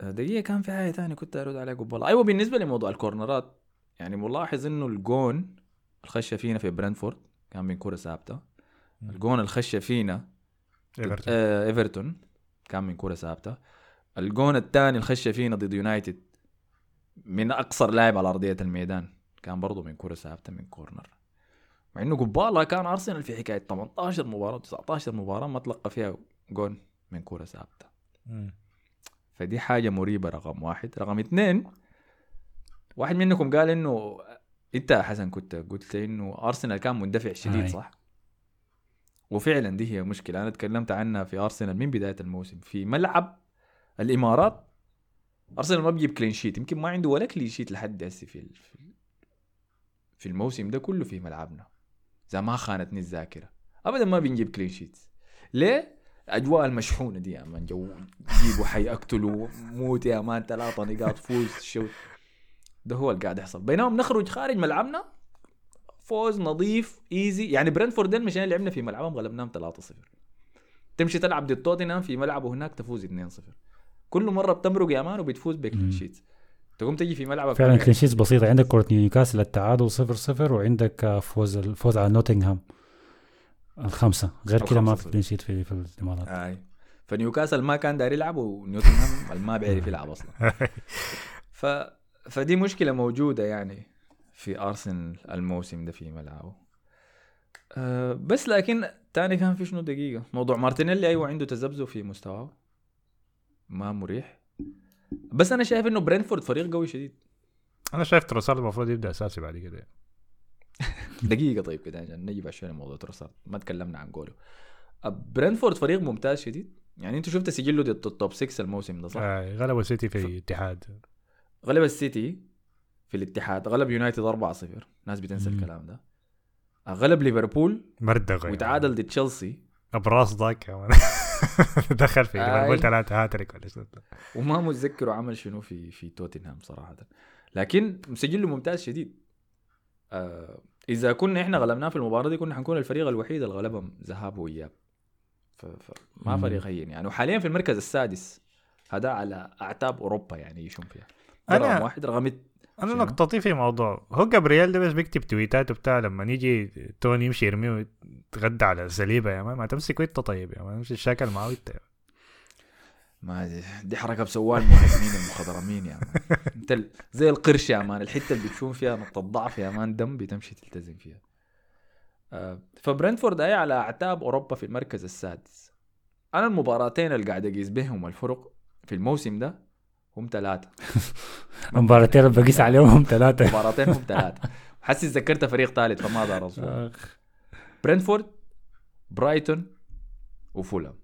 آه، دقيقة كان في حاجة ثانية كنت أرد عليها قبل أيوة بالنسبة لموضوع الكورنرات يعني ملاحظ إنه الجون الخشة فينا في برنتفورد كان من كرة ثابتة. الجون الخشة فينا ضد إيفرتون. آه إيفرتون كان من كرة ثابتة. الجون الثاني الخشة فينا ضد يونايتد من أقصر لاعب على أرضية الميدان كان برضه من كرة ثابتة من corner مع إنه قبالها كان أرسنال في حكاية 18 مباراة 19 مباراة ما تلقى فيها جون من كرة ثابتة مم. فدي حاجة مريبة رقم واحد رقم اثنين واحد منكم قال إنه أنت حسن كنت قلت إنه أرسنال كان مندفع شديد هاي. صح؟ وفعلا دي هي مشكلة أنا تكلمت عنها في أرسنال من بداية الموسم في ملعب الإمارات أرسنال ما بيجيب clean sheet يمكن ما عنده ولا clean sheet لحد هسه في في ال- في الموسم ده كله في ملعبنا. إذا ما خانتني الذاكرة. ابدا ما بنجيب clean sheet ليه؟ الأجواء المشحونة دي يا man جو جيبوا حي اقتلوا موت يا man ثلاثة نقاط فوز shoot. ده هو اللي قاعد يحصل. بينما نخرج خارج ملعبنا فوز نظيف easy يعني برنتفورد مشان لعبنا في ملعبهم غلبناهم 3-0 تمشي تلعب ضد توتنهام في ملعبه هناك تفوز 2-0 كل مرة بتمرق يا man وبتفوز ب clean sheet تقوم تجي في ملعبك فعلا clean sheets بسيطة. عندك كره نيوكاسل التعادل 0 0 وعندك آه، فوز الفوز على نوتنغهام. الخمسة. غير كده ما في clean sheet في في الإمارات. أي. فنيوكاسل ما كان داير يلعب ونوتنغهام ما بيعرف يلعب أصلا. ف فدي مشكلة موجودة يعني في أرسنال الموسم ده في ملعبه. أه بس لكن تاني كان في شنو؟ دقيقة. موضوع مارتينيلي أيوه عنده تذبذب في مستواه. ما مريح. بس أنا شايف إنه برينتفورد فريق قوي شديد. أنا شايف تروسارد المفروض يبدأ أساسي بعد كده. دقيقة طيب كده عشان نجيب عشان موضوع تروسارد. ما تكلمنا عن جوله. برينتفورد فريق ممتاز شديد. يعني أنت شفت سجله ضد ال top 6 الموسم ده صح؟ آه غلبوا سيتي في الاتحاد. غلب السيتي في الاتحاد. غلب يونايتد 4-0 ناس بتنسى مم. الكلام ده. غلب ليفربول مردغ وتعادل ضد تشيلسي ابراس ضاك دخل في. ليفربول ثلاثة هاتريك ولا شنو؟ وما متذكر عمل شنو في في توتنهام صراحة. لكن مسجله ممتاز شديد. آه إذا كنا إحنا غلبناه في المباراة دي كنا حنكون الفريق الوحيد اللي غلبهم ذهاب وإياب. فما. فريق هين يعني. وحاليا في المركز السادس. هذا على أعتاب أوروبا يعني يشون فيها. أنا- ده رقم واحد رقم أنا؟ نقطتي في موضوع هو جابرييل ده بس بيكتب تويتات وبتاع لما يجي توني يمشي يرميه ويتغدى على السليبه يا مان ما تمسك انت طيب يا مان امشي الشاكل معاه انت ما دي, دي حركة بسواها المهاجمين المخضرمين يا مان. أنت زي القرش يا مان. الحتة اللي بتشوف فيها نقطة ضعف يا مان دم بتمشي تلتزم فيها. آه، فبرنتفورد هي على أعتاب أوروبا في المركز السادس. أنا المباراتين اللي قاعد أقيس بهم الفرق في الموسم ده هم ثلاثة المباراتين اللي بقيس عليهم ثلاثة مباراتين هم ثلاثة حاسس ذكرت فريق ثالث فما دار أصبر. برنتفورد برايتون وفولهام.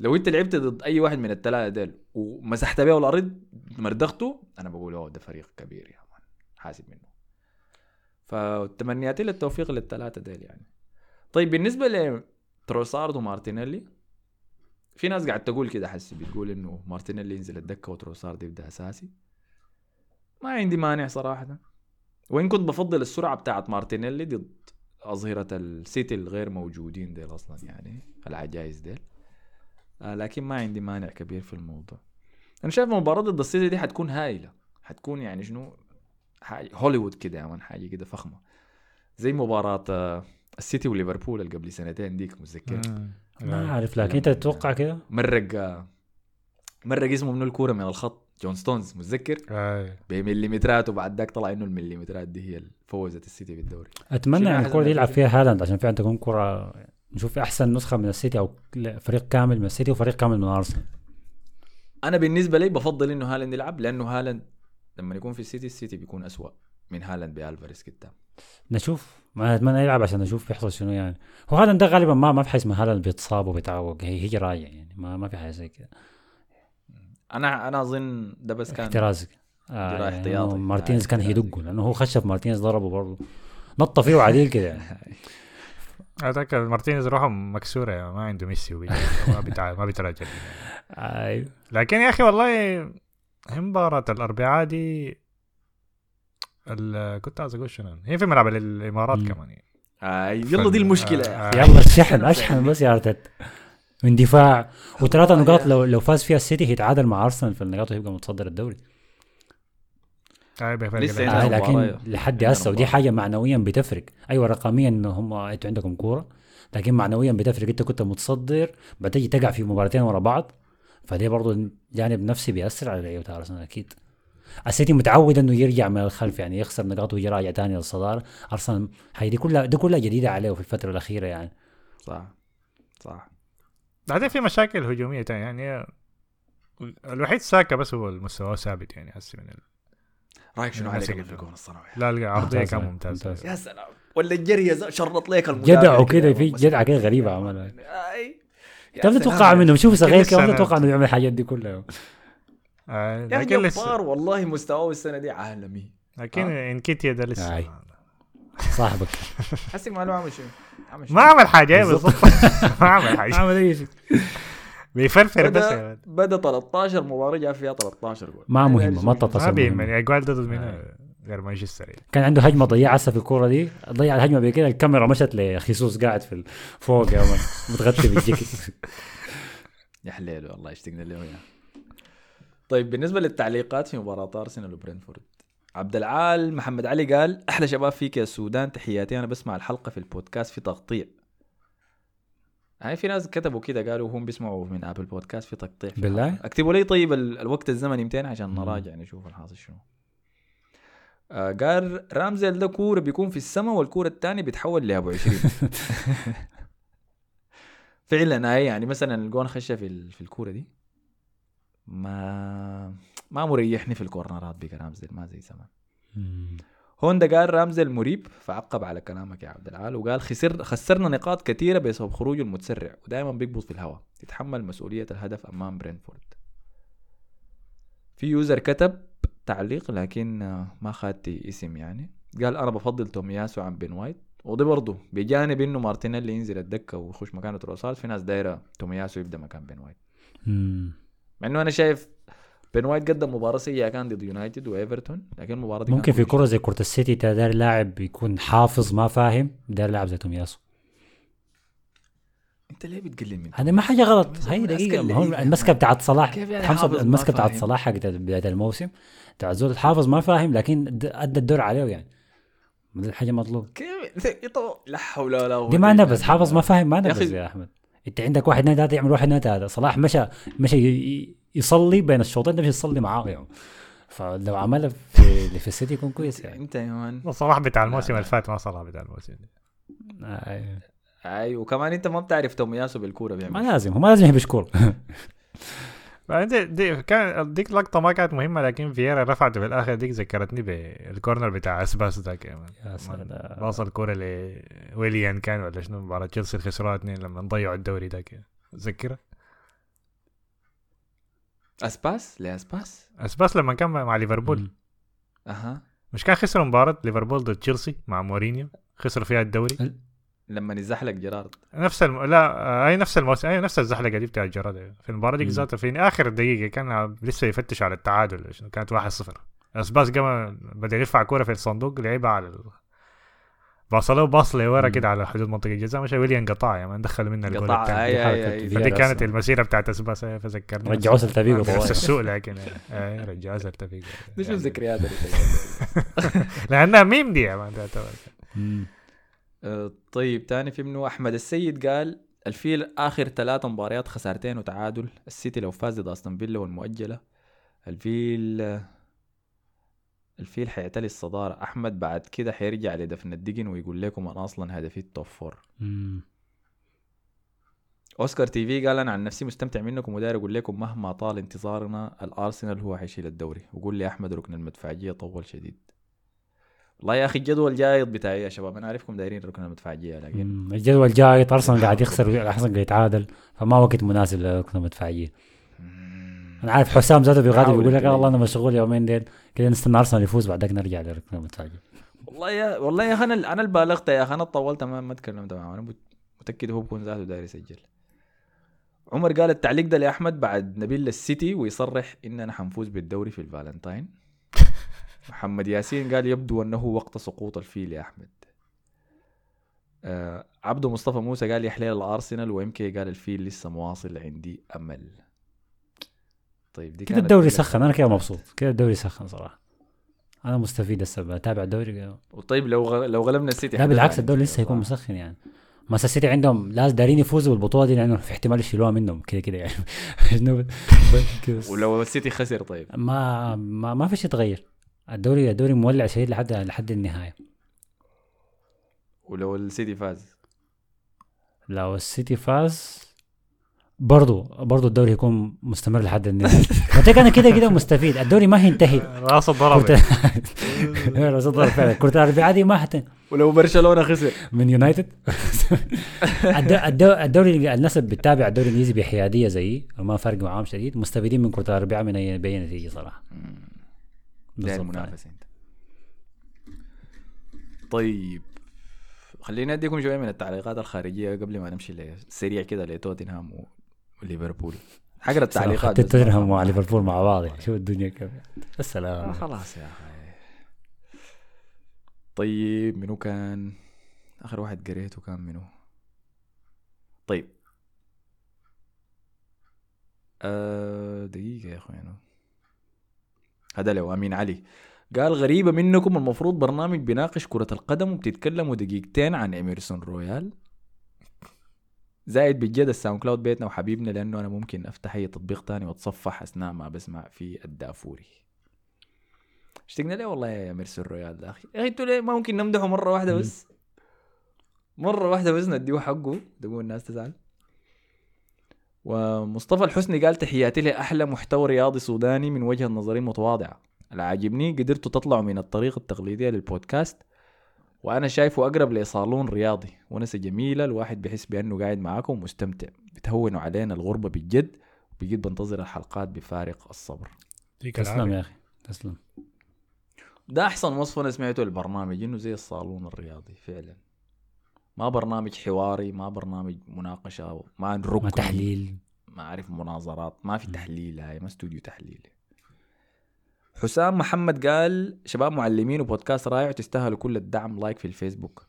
لو أنت لعبت ضد أي واحد من الثلاثة ديل ومسحت بيه الأرض مردغته أنا بقول أوه ده فريق كبير يا man. حاسب منه. فتمنياتي للتوفيق للثلاثة ديل يعني. طيب بالنسبة لتروسارد ومارتينيلي في ناس قاعد تقول كده حسي بتقول إنه مارتينيلي ينزل الدكة وتروسارد يبدأ أساسي. ما عندي مانع صراحة. وإن كنت بفضل السرعة بتاعت مارتينيلي ضد أظهرة السيتي الغير موجودين ديل أصلا يعني العجايز ديل. آه لكن ما عندي مانع كبير في الموضوع. أنا شايف المباراة ضد السيتي دي حتكون هايلة. حتكون يعني شنو؟ حاجة هوليوود كده يا man حاجة كده فخمة. زي مباراة آه السيتي وليفربول اللي قبل سنتين ديك متذكر؟ ما عارف لكن أنت تتوقع كده؟ مرق آه مرق اسمه منو الكورة من الخط. جون ستونز متذكر؟ آه. بمليمترات وبعد ذاك طلع إنه المليمترات دي هي اللي فوزت السيتي بالدوري. أتمنى يعني الكورة دي من يلعب؟ فيها هالاند عشان فعلا تكون كره نشوف أحسن نسخة من السيتي أو فريق كامل من السيتي وفريق كامل من أرسنال. أنا بالنسبة لي بفضل إنه هالاند يلعب لأنه هالاند لما يكون في السيتي السيتي بيكون أسوأ من هالاند بألفاريز قدام نشوف ما أتمنى يلعب عشان نشوف بيحصل شنو يعني هو هالاند ده غالبا ما ما في حاجة اسمها هالاند بيتصاب وبيتعوق هي هي راجع يعني ما ما في حاجة زي كده أنا أنا أظن ده بس كان احتراز جراح آه يعني احتياطي. مارتينيز آه، كان. هيدقه لأنه هو خشب مارتينيز ضربه برضه نط فيه عديل كده يعني. هذاك مارتينيز روحه مكسورة يا ما عنده ميسي وبيجي. ما بتاع ما بيتراجع أيوه لكن يا أخي والله هي مباراة الأربعاء دي كنت عايز أقول شنو هي في ملعب الإمارات. كمان يعني. آه يلا دي المشكلة آه،. آه. يلا الشحن أشحن بس يا أرتيتا من دفاع وثلاثة نقاط لو لو فاز فيها السيتي هيتعادل مع أرسنال في النقاط ويبقى متصدر الدوري آه، لسه آه. لكن لحد هسه ودي. حاجة معنويا بتفرق أيوه رقميا انه هم أنتوا عندكم كورة لكن معنويا بتفرق أنت كنت متصدر بتجي تقع في مباراتين ورا بعض فدي برضه جانب نفسي بيأثر على لعيبه أرسنال أكيد السيتي متعود إنه يرجع من الخلف يعني يخسر نقاط ويجي راجع تاني للصدارة. أرسنال هي دي كلها دي كلها جديدة عليه في الفترة الأخيرة يعني. صح. صح. بعدين في مشاكل هجومية تانية يعني الوحيد ساكا بس هو المستوى ثابت يعني هسه من ال... رايك شنو عليك في الجون الصناعي لا العرضيه كان ممتاز ممتاز. يا سلام. ولا الجري شرط لك المدافع جدع وكده في جدعه كده غريبة عملها. سلام. تتوقع يا منه شوف صغير كم السنة. تتوقع إنه يعمل الحاجات دي كلها؟ آه لكن لسه. جبار والله مستواه السنة دي عالمي. لكن انكيتيا ده لسه. آي. صاحبك. حسي عامل شنو عمل شنو؟ ما عمل حاجة بالضبط. ما عمل حاجة. عمل أي شيء. بيفرفر بس بدا يا ولد. بدأ 13 مباراة جاب فيها 13 جول. ما مهمه ما ما تتصل بيهمني اجوال ضد منه غير مانشستر يعني. كان عنده هجمة ضيعها هسه في الكورة دي. ضيع الهجمة بكده الكاميرا مشت لخيسوس قاعد في فوق يا man متغطي بالجيكت يا حليل والله اشتقنا له يا. طيب بالنسبة للتعليقات في مباراة أرسنال وبرينتفورد عبد العال محمد علي قال أحلى شباب فيك يا السودان تحياتي أنا بسمع الحلقة في البودكاست في تقطيع. هاي في ناس كتبوا كده قالوا هم بيسمعوا من ابل بودكاست في تقطيع في بالله؟ اكتبوا لي طيب ال- الوقت الزمني 200 عشان نراجع نشوف الحاصل شنو. آه قال رامزيل ده كورة بيكون في السماء والكورة الثانية بيتحول لأبو 20 فعلا هاي يعني مثلا الجون خش في في الكورة دي. ما ما مريحني في الكورنرات بقى رامسديل ما زي زمان. هوندا قال رامسديل مريب فعقب على كلامك يا عبد العال وقال خسر خسرنا نقاط كثيرة بسبب خروجه المتسرع ودائما بيقبض في الهواء. يتحمل مسؤولية الهدف أمام برينتفورد. في user كتب تعليق لكن ما خدتي اسم يعني. قال أنا بفضل تومياسو عن بين وايت ودي برضه بجانب إنه مارتينيلي ينزل الدكة ويخش مكانه تروسارد في ناس دايرة تومياسو يبدأ مكان بين وايت. مع إنه أنا شايف بين وايت قدم مباراة سيئة كان ضد يونايتد وايفرتون لكن المباراة دي ممكن في. كرة زي كرة السيتي تا داير لاعب يكون حافظ ما فاهم داير لاعب زي تومياسو أنت ليه بتقلل من هذا ما حاجة غلط. هي هو اللعيبة. المسكة بتاعت صلاح. كيف يعني المسكة بتاعت؟ صلاح حق بداية الموسم. بتاع زول حافظ ما فاهم لكن أدى الدور عليه يعني. دي الحاجة مطلوب كيف؟ يطو- لا حول ولا قوة دي ما نبز حافظ ما فاهم ما نبز يا أحمد. انت عندك واحد نادي هذا يعمل واحد نادي هذا. صلاح مشى مشى يصلي بين الشوطين تمشي تصلي معاه يعني فلو عملها في اللي في السيتي يكون كويس يعني. انت يا man. صلاح بتاع الموسم. اللي فات ما صلاح بتاع الموسم ده. آه، اي وكمان انت ما بتعرف تومياسو بالكورة ما بيعمل لازم هو ما لازم يهبش كورة بعدين دي, دي كان ديك لقطة ما كانت مهمة لكن فييرا رفعته في الآخر ديك ذكرتني بال corner بتاع أسباس ذاك يا سلام. باص الكورة لويليان كان ولا شنو مباراة تشيلسي خسروها اثنين لما ضيعوا الدوري ذاك تذكرها أسباس؟ لأسباس؟ أسباس لما كان مع ليفربول. أها. مش كان خسروا مباراة ليفربول ضد تشيلسي مع مورينيو؟ خسروا فيها الدوري. لما نزحلق جيرارد. نفس الم... لا آه، أي نفس الموسم أي نفس الزحلقة دي بتاع جيرارد في المباراة دي. ذاتها في آخر دقيقة كان لسه يفتش على التعادل كانت 1-0 اسباس قام بدأ يرفع كوره في الصندوق لعبها على ال... باصلة باص لورا. كده على حدود منطقة الجزاء مشى ويليام قطع يا مان دخل منها الجول قطع الثاني أي حركة أي أي فيها فدي. كانت المسيرة بتاعت أسباس فذكرني رجعوه سلتا فيجو نفس. السوق لكن آه، رجعوه سلتا فيجو دي شو يعني. الذكريات اللي لأنها ميم دي يا مان تعتبر. طيب تاني في منه أحمد السيد قال الفيل آخر ثلاثة مباريات خسارتين وتعادل. السيتي لو فاز ضد أستون فيلا والمؤجلة الفيل آه، الفيل حيعتلي الصدارة. أحمد بعد كده حيرجع لدفن الدقن ويقول لكم أنا أصلا هدفي ال top four مم. أوسكار تي في قال أنا عن نفسي مستمتع منكم وداير أقول لكم مهما طال انتظارنا الأرسنال هو حيشيل الدوري. وقول لي أحمد ركن المدفعية طول شديد. والله يا أخي الجدول جاي بتاعي يا شباب. أنا عارفكم دايرين ركن المدفعية لكن. الجدول جاي أرسنال قاعد يخسر احسن قاعد يتعادل فما وقت مناسب لركن المدفعية. أنا عارف حسام ذاته بيغادر بيقول لك. والله أنا مشغول يومين ديل كده نستنى أرسنال يفوز بعدك نرجع لركن المدفعية والله يا والله يا أخي أنا أنا بالغت يا أخي. أنا طولت ما ما تكلمت معه أنا مت- متأكد هو بكون ذاته داير يسجل. عمر قال التعليق ده لأحمد بعد نبيل للسيتي ويصرح اننا حنفوز بالدوري في الفالنتاين. محمد ياسين قال يبدو أنه وقت سقوط الفيل يا أحمد. آه عبده مصطفى موسى قال يا حليل الأرسنال و MK قال الفيل لسه مواصل عندي أمل. طيب دي كده الدوري سخن أنا كده مبسوط. كده الدوري سخن صراحة. أنا مستفيد هسه بتابع الدوري؟ طيب لو غ... لو غلبنا السيتي لا بالعكس الدوري لسه هيكون. مسخن يعني. مانشستر سيتي عندهم لازم دارين يفوزوا بالبطولة دي لأنه في احتمال يشيلوها منهم. كده كده يعني. ولو السيتي خسر طيب. ما ما ما في شيء يتغير. الدوري الدوري مولع شديد لحد لحد النهاية. ولو السيتي فاز. لو السيتي فاز برضو برضو الدوري هيكون مستمر لحد النهاية. قلت لك أنا كده كده مستفيد. الدوري ما هينتهي. رأس الضرب كرة رأس الضرب فعلا. كرة الأربعاء دي ما حت ولو برشلونة خسر. من يونايتد. الدو- الدو- الدوري الناس اللي بتتابع الدوري الإنجليزي بحيادية زيي وما فرق معاهم شديد. مستفيدين من كرة الأربعاء من أي نتيجة صراحة. داير بالضبط منافسه انت. طيب خليني أديكم شوية من التعليقات الخارجية قبل ما نمشي سريع كده لتوتنهام وليفربول حقرا التعليقات. توتنهام مع ليفربول مع بعض شوف الدنيا كيف. آه السلام خلاص يا أخي. طيب منو كان؟ آخر واحد قريته كان منو؟ طيب. آه دقيقة يا اخوانو هذا لو أمين علي. قال غريبة منكم المفروض برنامج بيناقش كرة القدم وبتتكلموا دقيقتين عن إميرسون رويال. زائد بجد الساوند كلاود بيتنا وحبيبنا لأنه أنا ممكن أفتح أي تطبيق تاني وأتصفح أثناء ما بسمع في الدافوري. اشتقنا ليه والله إميرسون رويال ده أخي؟ يا أخي أنتوا ليه ما ممكن نمدحه مرة واحدة بس؟ مرة واحدة بس نديه حقه. تقول الناس تزعل. ومصطفى الحسني قال تحياتي لي أحلى محتوى رياضي سوداني من وجهه نظري المتواضعه اللي عاجبني قدرتوا تطلعوا من الطريقة التقليديه للبودكاست وأنا شايفه أقرب لصالون رياضي. ونسة جميله الواحد بيحس بأنه قاعد معاكم ومستمتع بتهونوا علينا الغربة بالجد وبجد بنتظر الحلقات بفارق الصبر. تسلم. يا أخي. تسلم. ده أحسن وصف أنا سمعته للبرنامج إنه زي الصالون الرياضي فعلا. ما برنامج حواري ما برنامج مناقشة ما نركن ما تحليل. ما أعرف مناظرات ما في تحليل هاي ما استوديو تحليل. حسام محمد قال شباب معلمين وبودكاست رائع وتستاهلوا كل الدعم like في الفيسبوك.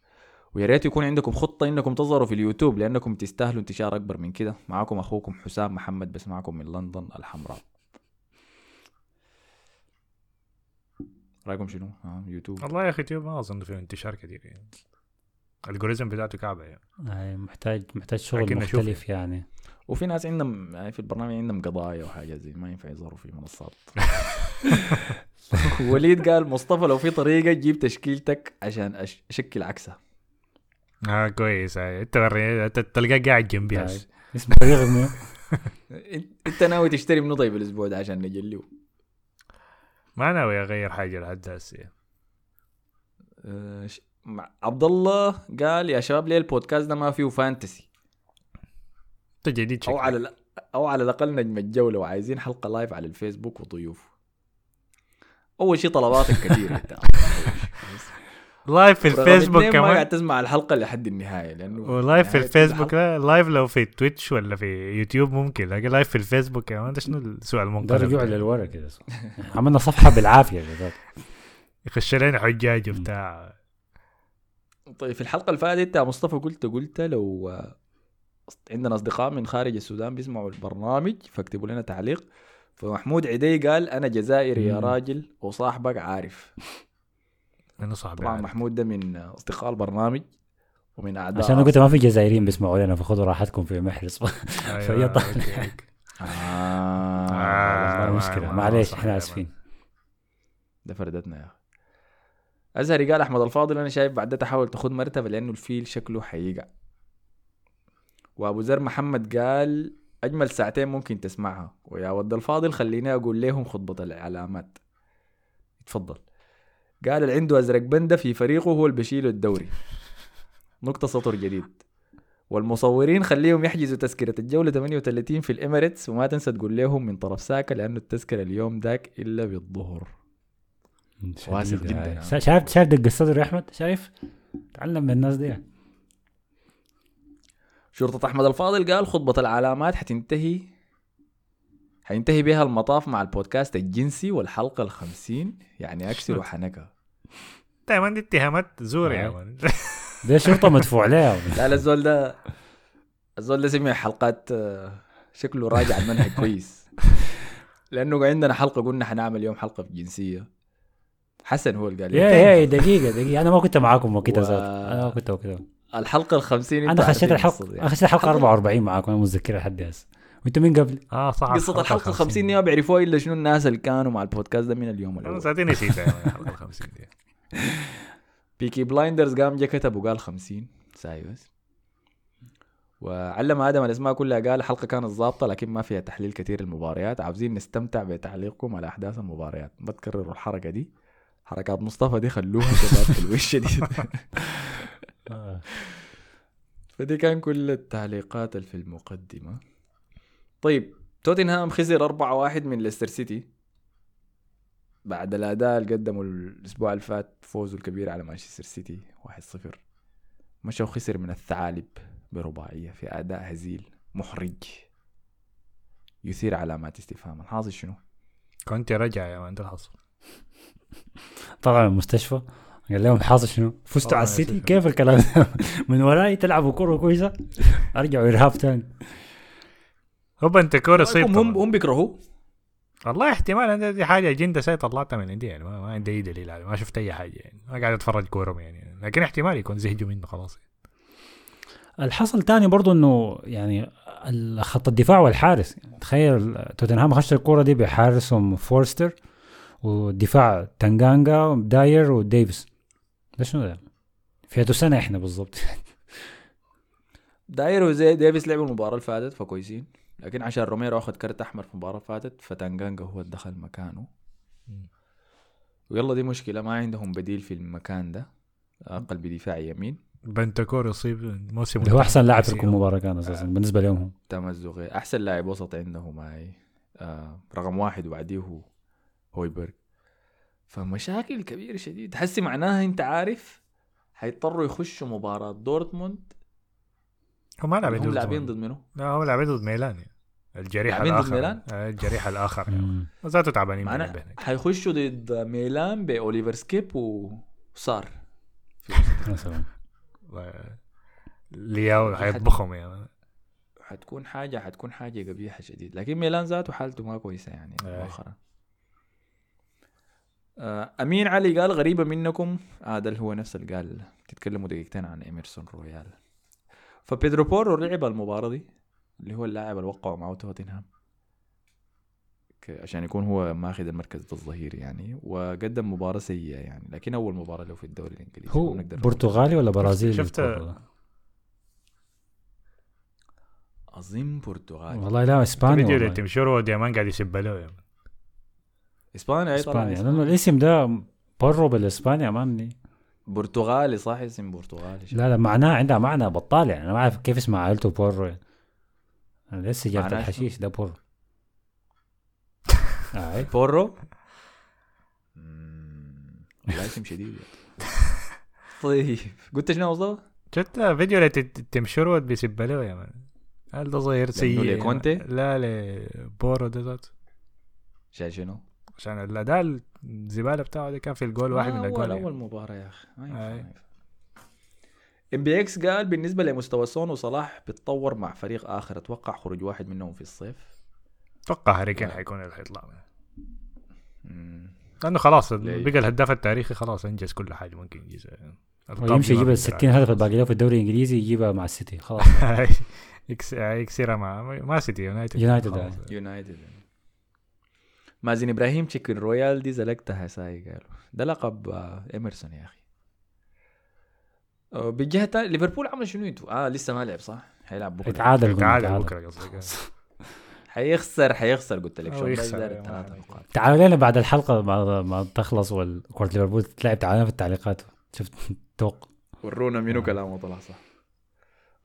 ويا ريت يكون عندكم خطة إنكم تظهروا في اليوتيوب لأنكم تستاهلوا انتشار أكبر من كده. معاكم أخوكم حسام محمد بسمعكم من لندن الحمراء. رأيكم شنو؟ آه يوتيوب. والله يا أخي تيوب ما أظن فيه انتشار كثير يعني. الالجوريزم بتاعته كعبة يعني. محتاج محتاج شغل مختلف يعني. وفي ناس عندهم يعني في البرنامج عندهم قضايا وحاجات زي ما ينفع يظهروا في منصات. وليد قال مصطفى لو في طريقة تجيب تشكيلتك عشان أش- اشكل عكسها آه كويس. هاي أنت تلقاه قاعد جنبي. هسه. اسمه أنت ناوي تشتري منه طيب الأسبوع ده عشان نجليه ما ناوي أغير حاجة لحد هسه آه، ش- مع- عبد الله قال يا شباب ليه البودكاست ده ما فيه fantasy انت جديد أو. على أو على الأقل نجم الجولة وعايزين حلقة live على الفيسبوك وضيوف. أول شيء طلباتك كثيره لايف في الفيسبوك اتنين ما كمان. قاعد تسمع الحلقة لحد النهاية لأنه و live في الفيسبوك لا live لو في تويتش ولا في يوتيوب ممكن لكن live في الفيسبوك كمان ده شنو السؤال ده المنقلب رجوع ده؟ للورا كده. عملنا صفحة بالعافية كده يخش علينا حجاج وبتاع. طيب في الحلقة اللي فاتت يا مصطفى قلت قلت لو آه، عندنا أصدقاء من خارج السودان بيسمعوا البرنامج فاكتبوا لنا تعليق فمحمود عدي قال أنا جزائري يا. راجل وصاحبك عارف منو صاحبي طبعا عارف. محمود ده من أصدقاء البرنامج ومن أعداء عشان أنا قلت ما في جزائريين بيسمعوا لنا فخذوا راحتكم في محرص أيوة، فهي طبعا. okay، okay. آه. آه. ما- معليش صح إحنا يا آسفين ده فردتنا يا أخي ازهري قال أحمد الفاضل أنا شايف بعد ده تحاول تاخذ مرتبة لأنه الفيل شكله حيقع وأبو زر محمد قال أجمل ساعتين ممكن تسمعها. ويا ود الفاضل خليني أقول لهم خطبه العلامات اتفضل. قال اللي عنده أزرق بندة في فريقه هو اللي بيشيله الدوري. نقطة سطر جديد. والمصورين خليهم يحجزوا تذكرة الجولة 38 في الإماريتس وما تنسى تقول لهم من طرف ساكا لأنه التذكرة اليوم داك إلا بالظهر. واثق شديد جداً. شا- شايف شايف دق الصدر يا أحمد؟ شايف؟ تعلم من الناس دي شرطة أحمد الفاضل قال خطبة العلامات حتنتهي حينتهي بها المطاف مع البودكاست الجنسي والحلقة الخمسين. يعني أكسر وحنكة. دائما دي اتهامات زور يا آه. مان. ده شرطة مدفوع لها لا لا الزول ده الزول ده سمع حلقات آه، شكله راجع المنهج كويس. لأنه عندنا حلقة قلنا حنعمل يوم حلقة في الجنسية حسن هو اللي قال لي. يا يا دقيقة دقيقة. أنا ما كنت معاكم وقتها و- ذات أنا ما كنت وقتها. الحلقة الخمسين أنا أنتوا خشيت الحلقة. أنا خشيت الحلقة 44 معاكم أنا متذكرها لحد هسه. وأنتوا مين قبل؟ آه صح قصة الحلقة الخمسين دي ما بيعرفوها إلا شنو الناس اللي كانوا مع البودكاست ده من اليوم أنا الأول ساعتين نسيتها مان، الحلقة ال 50 دي. بيكي بلايندرز قام جا كتب وقال 50 ساي بس. وعلم آدم الأسماء كلها قال الحلقة كانت ظابطة لكن ما فيها تحليل كثير المباريات عاوزين نستمتع بتعليقكم على أحداث المباريات. ما تكرروا الحركة دي. حركات مصطفى دي خلوها شباب في الوش دي. فدي كان كل التعليقات في المقدمة. طيب توتنهام خسر 4-1 من ليستر سيتي. بعد الأداء اللي قدمه الأسبوع اللي فات فوزه الكبير على مانشستر سيتي 1-0 مشى وخسر من الثعالب برباعية في أداء هزيل محرج. يثير علامات استفهام. الحاصل شنو؟ كنت رجع يا مان ده الحصل طلع من المستشفى. قال لهم حاصل شنو؟ فزتوا على يا السيتي. كيف الكلام ده؟ من وراي تلعبوا كورة كويسة؟ أرجعوا إرهاب تاني. هو بنتانكور يصيب هم طبعاً. هم بيكرهوه؟ والله احتمال دي حاجة اجنده سي طلعتها من عندي يعني ما, ما عندي أي دليل ما شفت أي حاجة يعني ما قاعد أتفرج كوره يعني. لكن احتمال يكون زهجوا منه خلاص. الحصل تاني برضو إنه يعني خط الدفاع والحارس. يعني تخيل توتنهام خش الكورة دي بحارسهم فورستر. والدفاع تانجانجا داير وديفيس. ده شنو ده؟ فيها سنة إحنا بالضبط. داير وزي ديفيس لعبوا المباراة اللي فاتت فكويسين. لكن عشان روميرو أخذ كرت أحمر في المباراة اللي فاتت فتانجانجا هو اللي دخل مكانه. ويلا دي مشكلة ما عندهم بديل في المكان ده. قلب دفاعي يمين. بنتكور يصيب الموسم هو أحسن لاعب في الثاني. المباراة كان أساسا بالنسبة لهم هم. تمزقي أحسن لاعب وسط عنده معي آه رقم واحد وبعديه هويبرغ. فمشاكل كبيرة شديد تحسي معناها أنت عارف حيضطروا يخشوا مباراة دورتموند. هو ما لعب هم ضد لاعبين ضد منه لا هو لعب ضد ميلان يعني. الجريح لاعبين ضد الآخر. ميلان؟ آه، الجريح الآخر يعني. ذاته تعبانين معنا. حيخشوا ضد ميلان باوليفر سكيب وصار لياو حيطبخهم يعني. حتكون حاجة حتكون حاجة قبيحة شديد لكن ميلان ذاته حالته ما كويسة يعني أي. مؤخرا. آه، أمين علي قال غريبة منكم. هذا اللي هو نفس اللي قال تتكلموا دقيقتين عن إميرسون رويال. فبيدرو بورو لعب المباراة دي اللي هو اللاعب اللي وقعوا معه توتنهام عشان يكون هو ماخذ المركز الظهير يعني وقدم مباراة سيئة يعني. لكن أول مباراة له في الدوري الإنجليزي. هو برتغالي ولا برازيلي شفت-؟ أظن برتغالي. والله لا إسباني والله. تيم شيروود يا man قاعد يسب له إسبانيا إسباني. لأنه الاسم ده برو بالإسبانيا ماني برتغالي صح اسم برتغالي لا لا معناه عندها معنى بطال يعني أنا ما أعرف كيف اسم عائلته بورو يعني. أنا لسه جابت معناه الحشيش ده بورو آه. بورو والله اسم شديد. طيب قلت شنو مصطفى؟ شفت فيديو اللي تمشورو بيسب له يا مان هل ده صغير سيء. لكونتي؟ لا لبورو ده ذاته عشان شنو؟ عشان الأداء الزبالة بتاعه ده كان في الجول واحد من آه، الجول اول يعني. اول مباراة يا أخي ما ينفع، أي. ما ينفع. إم بي إكس قال بالنسبة لمستوى سون وصلاح بيتطور مع فريق آخر أتوقع خروج واحد منهم في الصيف أتوقع هاري كين حيكون اللي حيطلع. لأنه خلاص؟ بقى الهداف التاريخي خلاص أنجز كل حاجة ممكن ينجزها ويمشي يجيب ال 60 هدف الباقي له في الدوري الإنجليزي يجيبها مع السيتي خلاص يكس- يكسرها مع ما سيتي يونايتد يونايتد، خلاص. يونايتد مازن إبراهيم تشيكن رويال دي زلقتها ساي قالوا. ده لقب آه، إيمرسون يا أخي. آه، بالجهه الثانية ليفربول عمل شنو أنتوا؟ آه لسه ما لعب صح؟ حيلعب بكرة. يتعادل قلنا تعال تعادل. بكرة قصدك. حيخسر حيخسر قلت لك شو يخسر، أيوة، نقاط. تعالوا لنا بعد الحلقة بعد ما تخلص والكورة ليفربول تلعب تعالوا في التعليقات. شفت؟ توق. ورونا منو كلامه طلع صح.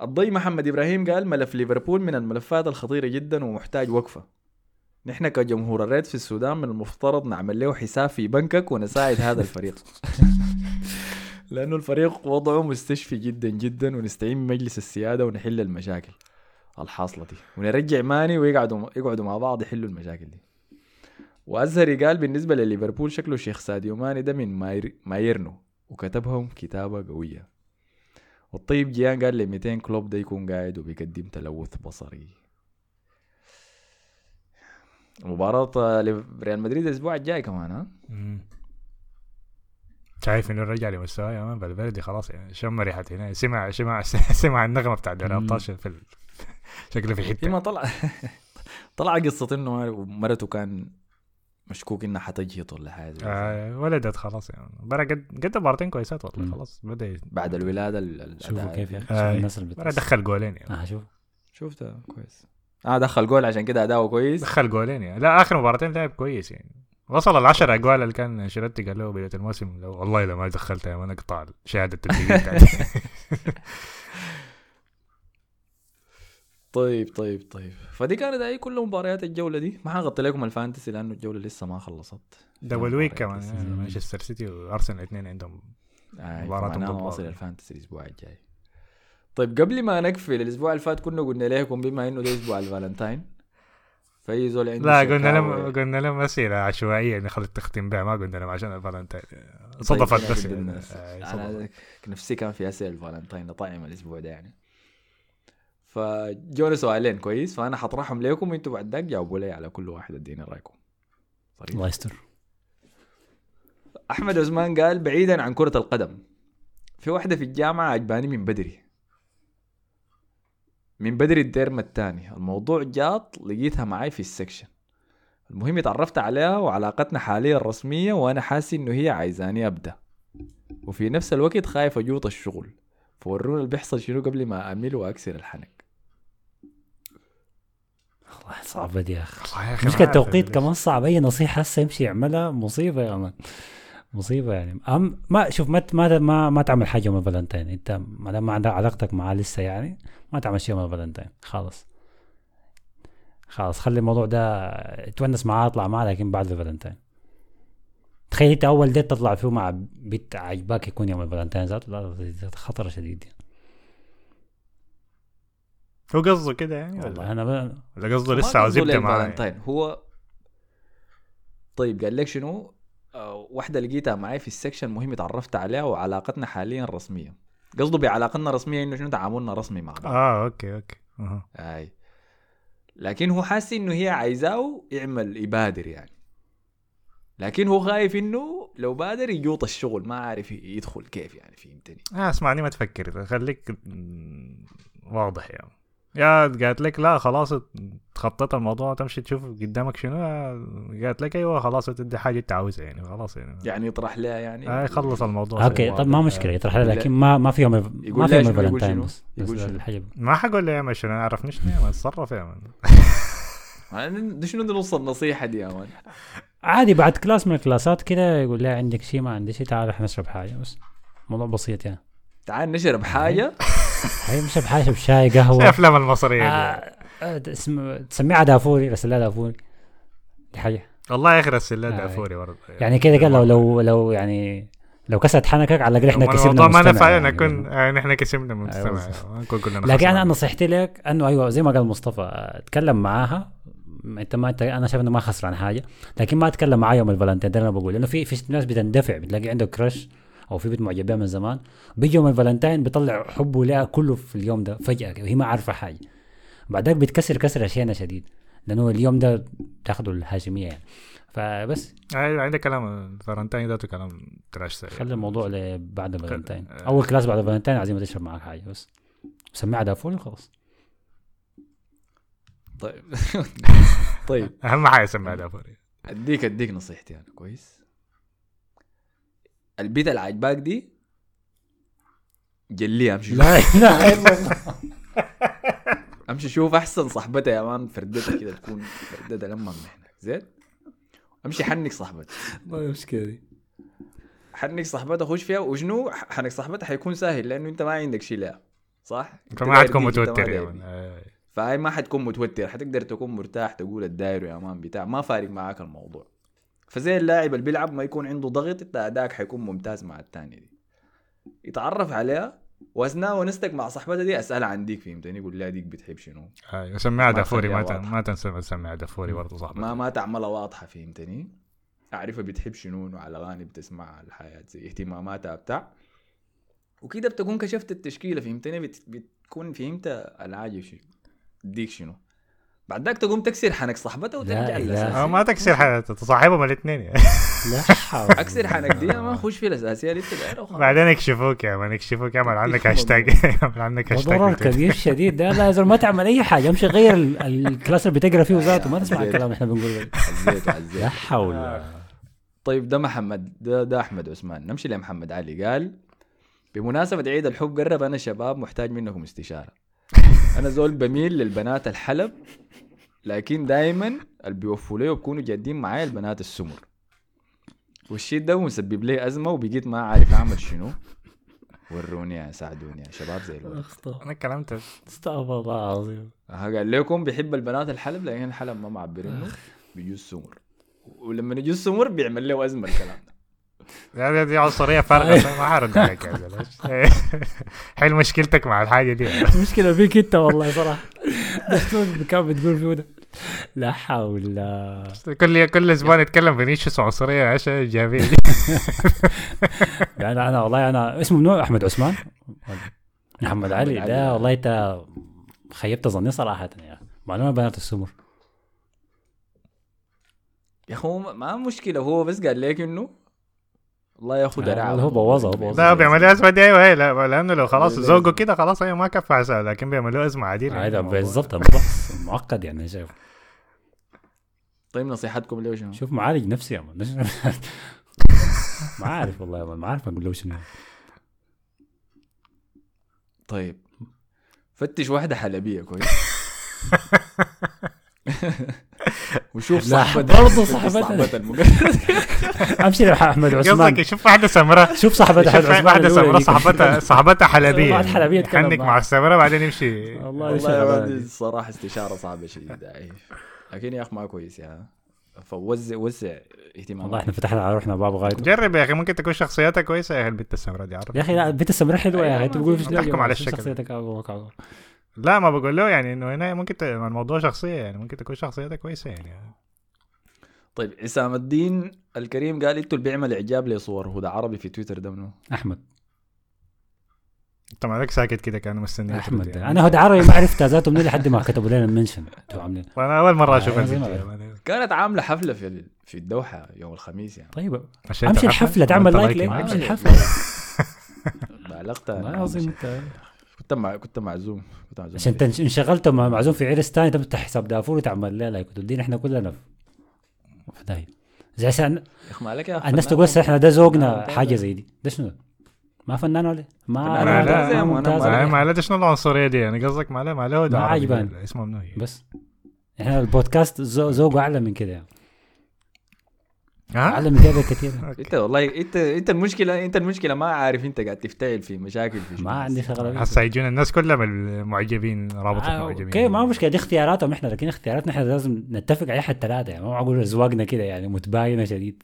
الضي محمد إبراهيم قال ملف ليفربول من الملفات الخطيرة جدا ومحتاج وقفة. نحن كجمهور الريد في السودان من المفترض نعمل له حساب في بنكك ونساعد هذا الفريق. لأنه الفريق وضعه مستشفي جدا جدا ونستعين بمجلس السيادة ونحل المشاكل الحاصلة دي. ونرجع ماني ويقعدوا يقعدوا مع بعض يحلوا المشاكل دي. وازهري قال بالنسبة لليفربول شكله شيخ ساديو ماني ده من ماير مايرنو وكتبهم كتابة قوية. والطيب جيان قال لي 200 كلوب ده يكون قاعد وبيقدم تلوث بصري. مباراة ريال مدريد الأسبوع الجاي كمان ها. شايف إنه رجع لمستواه يا man فالفيردي خلاص يعني شم ريحه هنا سمع سمع سمع النغمة بتاعت. الابطال في ال... شكله في حتة ما طلع طلع قصة إنه مرته كان مشكوك إنها حتجهط ولا كده. آه ولدت خلاص يعني برا قد قد مباراتين كويسات والله. خلاص بدأ بعد الولادة ال- ال- شوفوا كيف يا. أخي آه. شوفوا الناس اللي. دخل جولين يعني آه شوف شفتها كويس آه دخل جول عشان كده أداؤه كويس. دخل جولين يعني. لا آخر مباراتين لعب كويس يعني. وصل العشر أجوال اللي كان أنشيلوتي قال له بداية الموسم لو والله لو ما دخلتها يا مان اقطع شهادة التدريب بتاعتي طيب طيب طيب. فدي كانت هي كل مباريات الجولة دي؟ ما حغطي لكم ال fantasy لأنه الجولة لسه ما خلصت. double week كمان. يعني مانشستر سيتي وأرسنال الاثنين عندهم آه مباراتهم ضد واصل. ال fantasy الأسبوع الجاي. طيب قبل ما نقفل الأسبوع اللي فات كنا قلنا لكم بما إنه ده أسبوع الفالنتاين فأي زول عنده لا قلنا لهم قلنا لهم أسئلة عشوائية نخلي التختيم بها ما قلنا لهم عشان الفالنتين طيب صدفت بس يعني. الناس. آه،. أنا نفسي كان في أسئلة الفالنتاين طاعم الأسبوع ده يعني فجونا سؤالين كويس فأنا حطرحهم لكم وإنتوا بعد ذاك جاوبوا لي على كل واحد اديني رأيكم. الله يستر أحمد عثمان قال بعيدا عن كرة القدم في واحدة في الجامعة عجباني من بدري من بدري ال term الثاني. الموضوع جاط لقيتها معاي في ال section. المهم اتعرفت عليها وعلاقتنا حاليا رسمية وأنا حاسس إنه هي عايزاني أبدأ. وفي نفس الوقت خايف اجوط الشغل. فورونا اللي بيحصل شنو قبل ما امل وأكسر الحنك. والله صعبة دي يا أخي. مشكلة التوقيت. كمان صعب. أي نصيحة هسه يمشي يعملها مصيبة يا man مصيبة يعني. أم ما شوف ما ما ما, ما تعمل حاجة يوم الفالنتين. أنت ما دام علاقتك معاه لسه يعني ما تعمل شيء يوم الفالنتين. خلاص. خلاص خلي الموضوع ده تونس معاه اطلع معاه لكن بعد الفالنتين. تخيل أنت أول date تطلع فيه مع بنت عجباك يكون يوم الفالنتين ذاته. ده خطر شديد يعني. هو قصده كده يعني ولا؟ والله أنا. ولا قصده لسه يبدا معاه؟ هو طيب قال لك شنو؟ آه، واحدة لقيتها معي في ال section مهم اتعرفت عليها وعلاقتنا حاليا رسمية. قصده بعلاقتنا رسمية إنه شنو تعاملنا رسمي مع بعض. آه okay okay. أها. أي. لكن هو حاسس إنه هي عايزاه يعمل يبادر يعني. لكن هو خايف إنه لو بادر يجوط الشغل ما عارف يدخل كيف يعني فهمتني؟ آه اسمعني ما تفكر. خليك واضح يعني. يا قالت لك لا خلاص تخطط الموضوع تمشي تشوف قدامك شنو آه، قالت لك أيوه خلاص تدي حاجة أنت عاوزها يعني خلاص يعني. يعني يطرح لها يعني؟ آه خلص الموضوع. okay طب ما مشكلة يطرح لها لكن ما ما في يوم يقول ما في لها يوم شنو، يقول الفالنتين شنو؟ بس ما حقول لها مش أنا عرفني شنو ما اتصرف يا man. يعني ده شنو ده نص النصيحة دي يا man؟ عادي بعد class من الكلاسات كده يقول لها عندك شيء ما عندي شيء تعال إحنا نشرب حاجة بس. موضوع بسيط يعني. تعال نشرب حاجة. هي مش بحاجه اشرب شاي زي قهوه افلام المصرية. آه آه، اسم- تسميها دافوري رسل دافوري. دي حاجة. والله يا أخي رسل لها آه. دافوري برضه. يعني كده قال لو لو لو يعني لو كسرت حنكك على الاقل إحنا كسبنا الموضوع ما مستمع نفع يعني. نكون آه، نحن كسبنا مستمع. ما نكون كلنا لكن أنا. نصيحتي لك إنه أيوه زي ما قال مصطفى اتكلم معاها. أنت ما انت أنا شايف إنه ما خسران حاجة. لكن ما اتكلم معاه يوم الفالنتين ده اللي أنا بقول لأنه في في ناس بتندفع بتلاقي عنده crush أو في بنت معجب بها من زمان. بيجي يوم الفالنتين بيطلع حبه لها كله في اليوم ده فجأة كده، وهي ما عارفة حاجة. بعدك بتكسر كسر اشياء شديد لأنه اليوم ده تاخده الهاشمية يعني. فبس. أيوه عندك كلام. الفرنتين ذاته كلام trash خلي الموضوع لبعد الفالنتين. آه. أول class بعد الفالنتين عايزين تشرب معك حاجة بس. سميها دافوري وخلاص. طيب. طيب. أهم حاجة سمع دافوري أديك أديك نصيحتي أنا كويس؟ البت اللي عاجباك دي خليها امشي لا اله الا الله امشي شوف احسن صاحبتها يا man فردتها كده تكون فردتها لما محنك زين؟ امشي حنك صاحبتها. ما المشكلة دي حنك صاحبتها خش فيها. وشنو؟ حنك صاحبتها حيكون سهل لأنه أنت ما عندك شيء لها صح؟ فما حتكون متوتر يا مان. آه. فهي ما حتكون متوتر حتقدر تكون مرتاح تقول الداير يا مان بتاع. ما فارق معاك الموضوع. فزي اللاعب اللي بيلعب ما يكون عنده ضغط انت أداك حيكون ممتاز مع الثاني دي. يتعرف عليها وأثناء ونستك مع صاحبتها دي اسالها عن ديك فهمتني؟ يقول لها ديك بتحب شنو؟ أيوه سمعها دافوري ما. ما تنسى سمعها دافوري برضه صاحبتي ما ما تعملها واضحة فهمتني؟ أعرفها بتحب شنو على اغاني بتسمع الحياة زي اهتماماتها بتاع. وكده بتكون كشفت التشكيلة فهمتني؟ بت... بتكون فهمت العاجب شنو ديك شنو. بعد ذاك تقوم تكسر حنك صاحبتها وترجع لا إله. للاساسي آه، ما تكسر حاجة تصاحبهم الاثنين لا حول. اكسر حنك دي ما خش في الاساسيه اللي انت دايره وخلاص. بعدين يكشفوك يا مان يكشفوك يعمل عنك هاشتاج. يعمل عنك هاشتاج. ضرر. كبير شديد ده. لازم ما تعمل أي حاجة. امشي غير ال- ال class اللي بتقرأ فيه ذاته ما تسمع الكلام اللي إحنا بنقوله عزيت. لا حول. طيب ده محمد ده, ده أحمد عثمان. نمشي لمحمد علي. قال بمناسبة عيد الحب قرب أنا شباب محتاج منكم استشارة. أنا زول بميل للبنات الحلب لكن دائما اللي بيوفوا لي وبكونوا جادين معايا البنات السمر. والشيء ده مسبب لي أزمة وبقيت ما عارف أعمل شنو. وروني يا ساعدوني يا شباب زي الولد أنا الكلام ده استغفر الله العظيم. ها قال لكم بيحب البنات الحلب لكن الحلب ما معبرينه. بيجوز سمر. ولما يجوز سمر بيعمل له أزمة الكلام ده. يعني دي عنصرية فارغه ما حرد عليك يا. حل مشكلتك مع الحاجة دي. المشكلة فيك أنت والله صراحة. دكتور كان بتقول فيه ده لا حول كل كل أسبوع نتكلم في نيشس عنصريه عشان إيجابية. دي يعني أنا والله أنا اسمه منو؟ أحمد عثمان. محمد علي. ده والله انت خيبت ظني صراحة يا. أخي. معلومة بنات السمر. يا هو ما مشكلة هو بس قال لك إنه الله ياخذ درعه هو بوظها هو لا بوظها بيعملوا ازمه دي أيوه هي لا لأنه لو خلاص لا، لا. ذوقه كده خلاص أيوه ما كفى عسى لكن بيعملوا أزمة عاديه هذا بالضبط الموضوع معقد يعني شايف. طيب نصيحتكم له شنو؟ شوف معالج نفسي يا مان ما عارف والله يا مان ما عارف أقول له شنو. طيب فتش واحدة حلبية كويس. وشوف صاحبتها برضه صاحبتها. صاحبتها. أمشي لاحمد قصدك عثمان يشوف واحدة سمراء شوف صاحبة أحمد يشوف عثمان واحدة سمراء. صاحبتها صاحبتها حلبية واحد يحنك معاه. مع السمراء بعدين يمشي والله الصراحة استشارة صعبة شديدة أي. لكن يا أخي ما كويس يا فوزع وزع اهتمامك والله إحنا فتحنا على روحنا باب غايته جرب يا أخي ممكن تكون شخصيتها كويسة يا أخي البنت السمراء دي عارف يا أخي لا البنت السمراء حلوة يا أخي انت بتقول ما تحكم على الشكل. شخصيتك. لا ما بقول له يعني إنه هنا ممكن ت... الموضوع شخصية يعني ممكن تكون شخصيتها كويسة يعني طيب عصام الدين الكريم قال إنتوا اللي بيعمل إعجاب لصور هدى عربي في تويتر ده منو؟ أحمد انت مالك ساكت كده كان مستني أحمد يعني. أنا هدى عربي ما عرفتها ذاته من لحد ما كتبوا لنا المنشن عاملين وأنا أول مرة أشوف آه، يعني. كانت عاملة حفلة في في الدوحة يوم الخميس يعني طيب أمشي؟ الحفلة تعمل لايك ليه؟ أمشي. الحفلة والله العظيم أنت كنت مع كنت معزوم كنت معزوم عشان انت انشغلت مع معزوم في عرس ثاني تفتح حساب دافور وتعمل له لايك وتدينا إحنا كلنا في في داهية. زي سأل يا أخي مالك يا أخي الناس تقول هسه إحنا ده ذوقنا حاجة زي دي. ده شنو؟ ما فنان ولا؟ ما فنان. ما- ممتاز. لا شنو العنصرية دي؟ يعني قصدك ما له ما. ولا اسمه منو بس. إحنا البودكاست ذو- ذوقه أعلى من كده يعني. ها؟ اعلى من كده كثير إنت والله إنت إنت المشكلة إنت المشكلة ما عارف إنت قاعد تفتعل في مشاكل في ما عندي. شغله هسه يجون الناس كلها من المعجبين رابطة آه، معجبين. أوكي ما مشكلة دي اختياراتهم إحنا لكن اختياراتنا إحنا لازم نتفق عليها حتى ثلاثة يعني. ما معقول اذواقنا كده يعني متباينة شديد.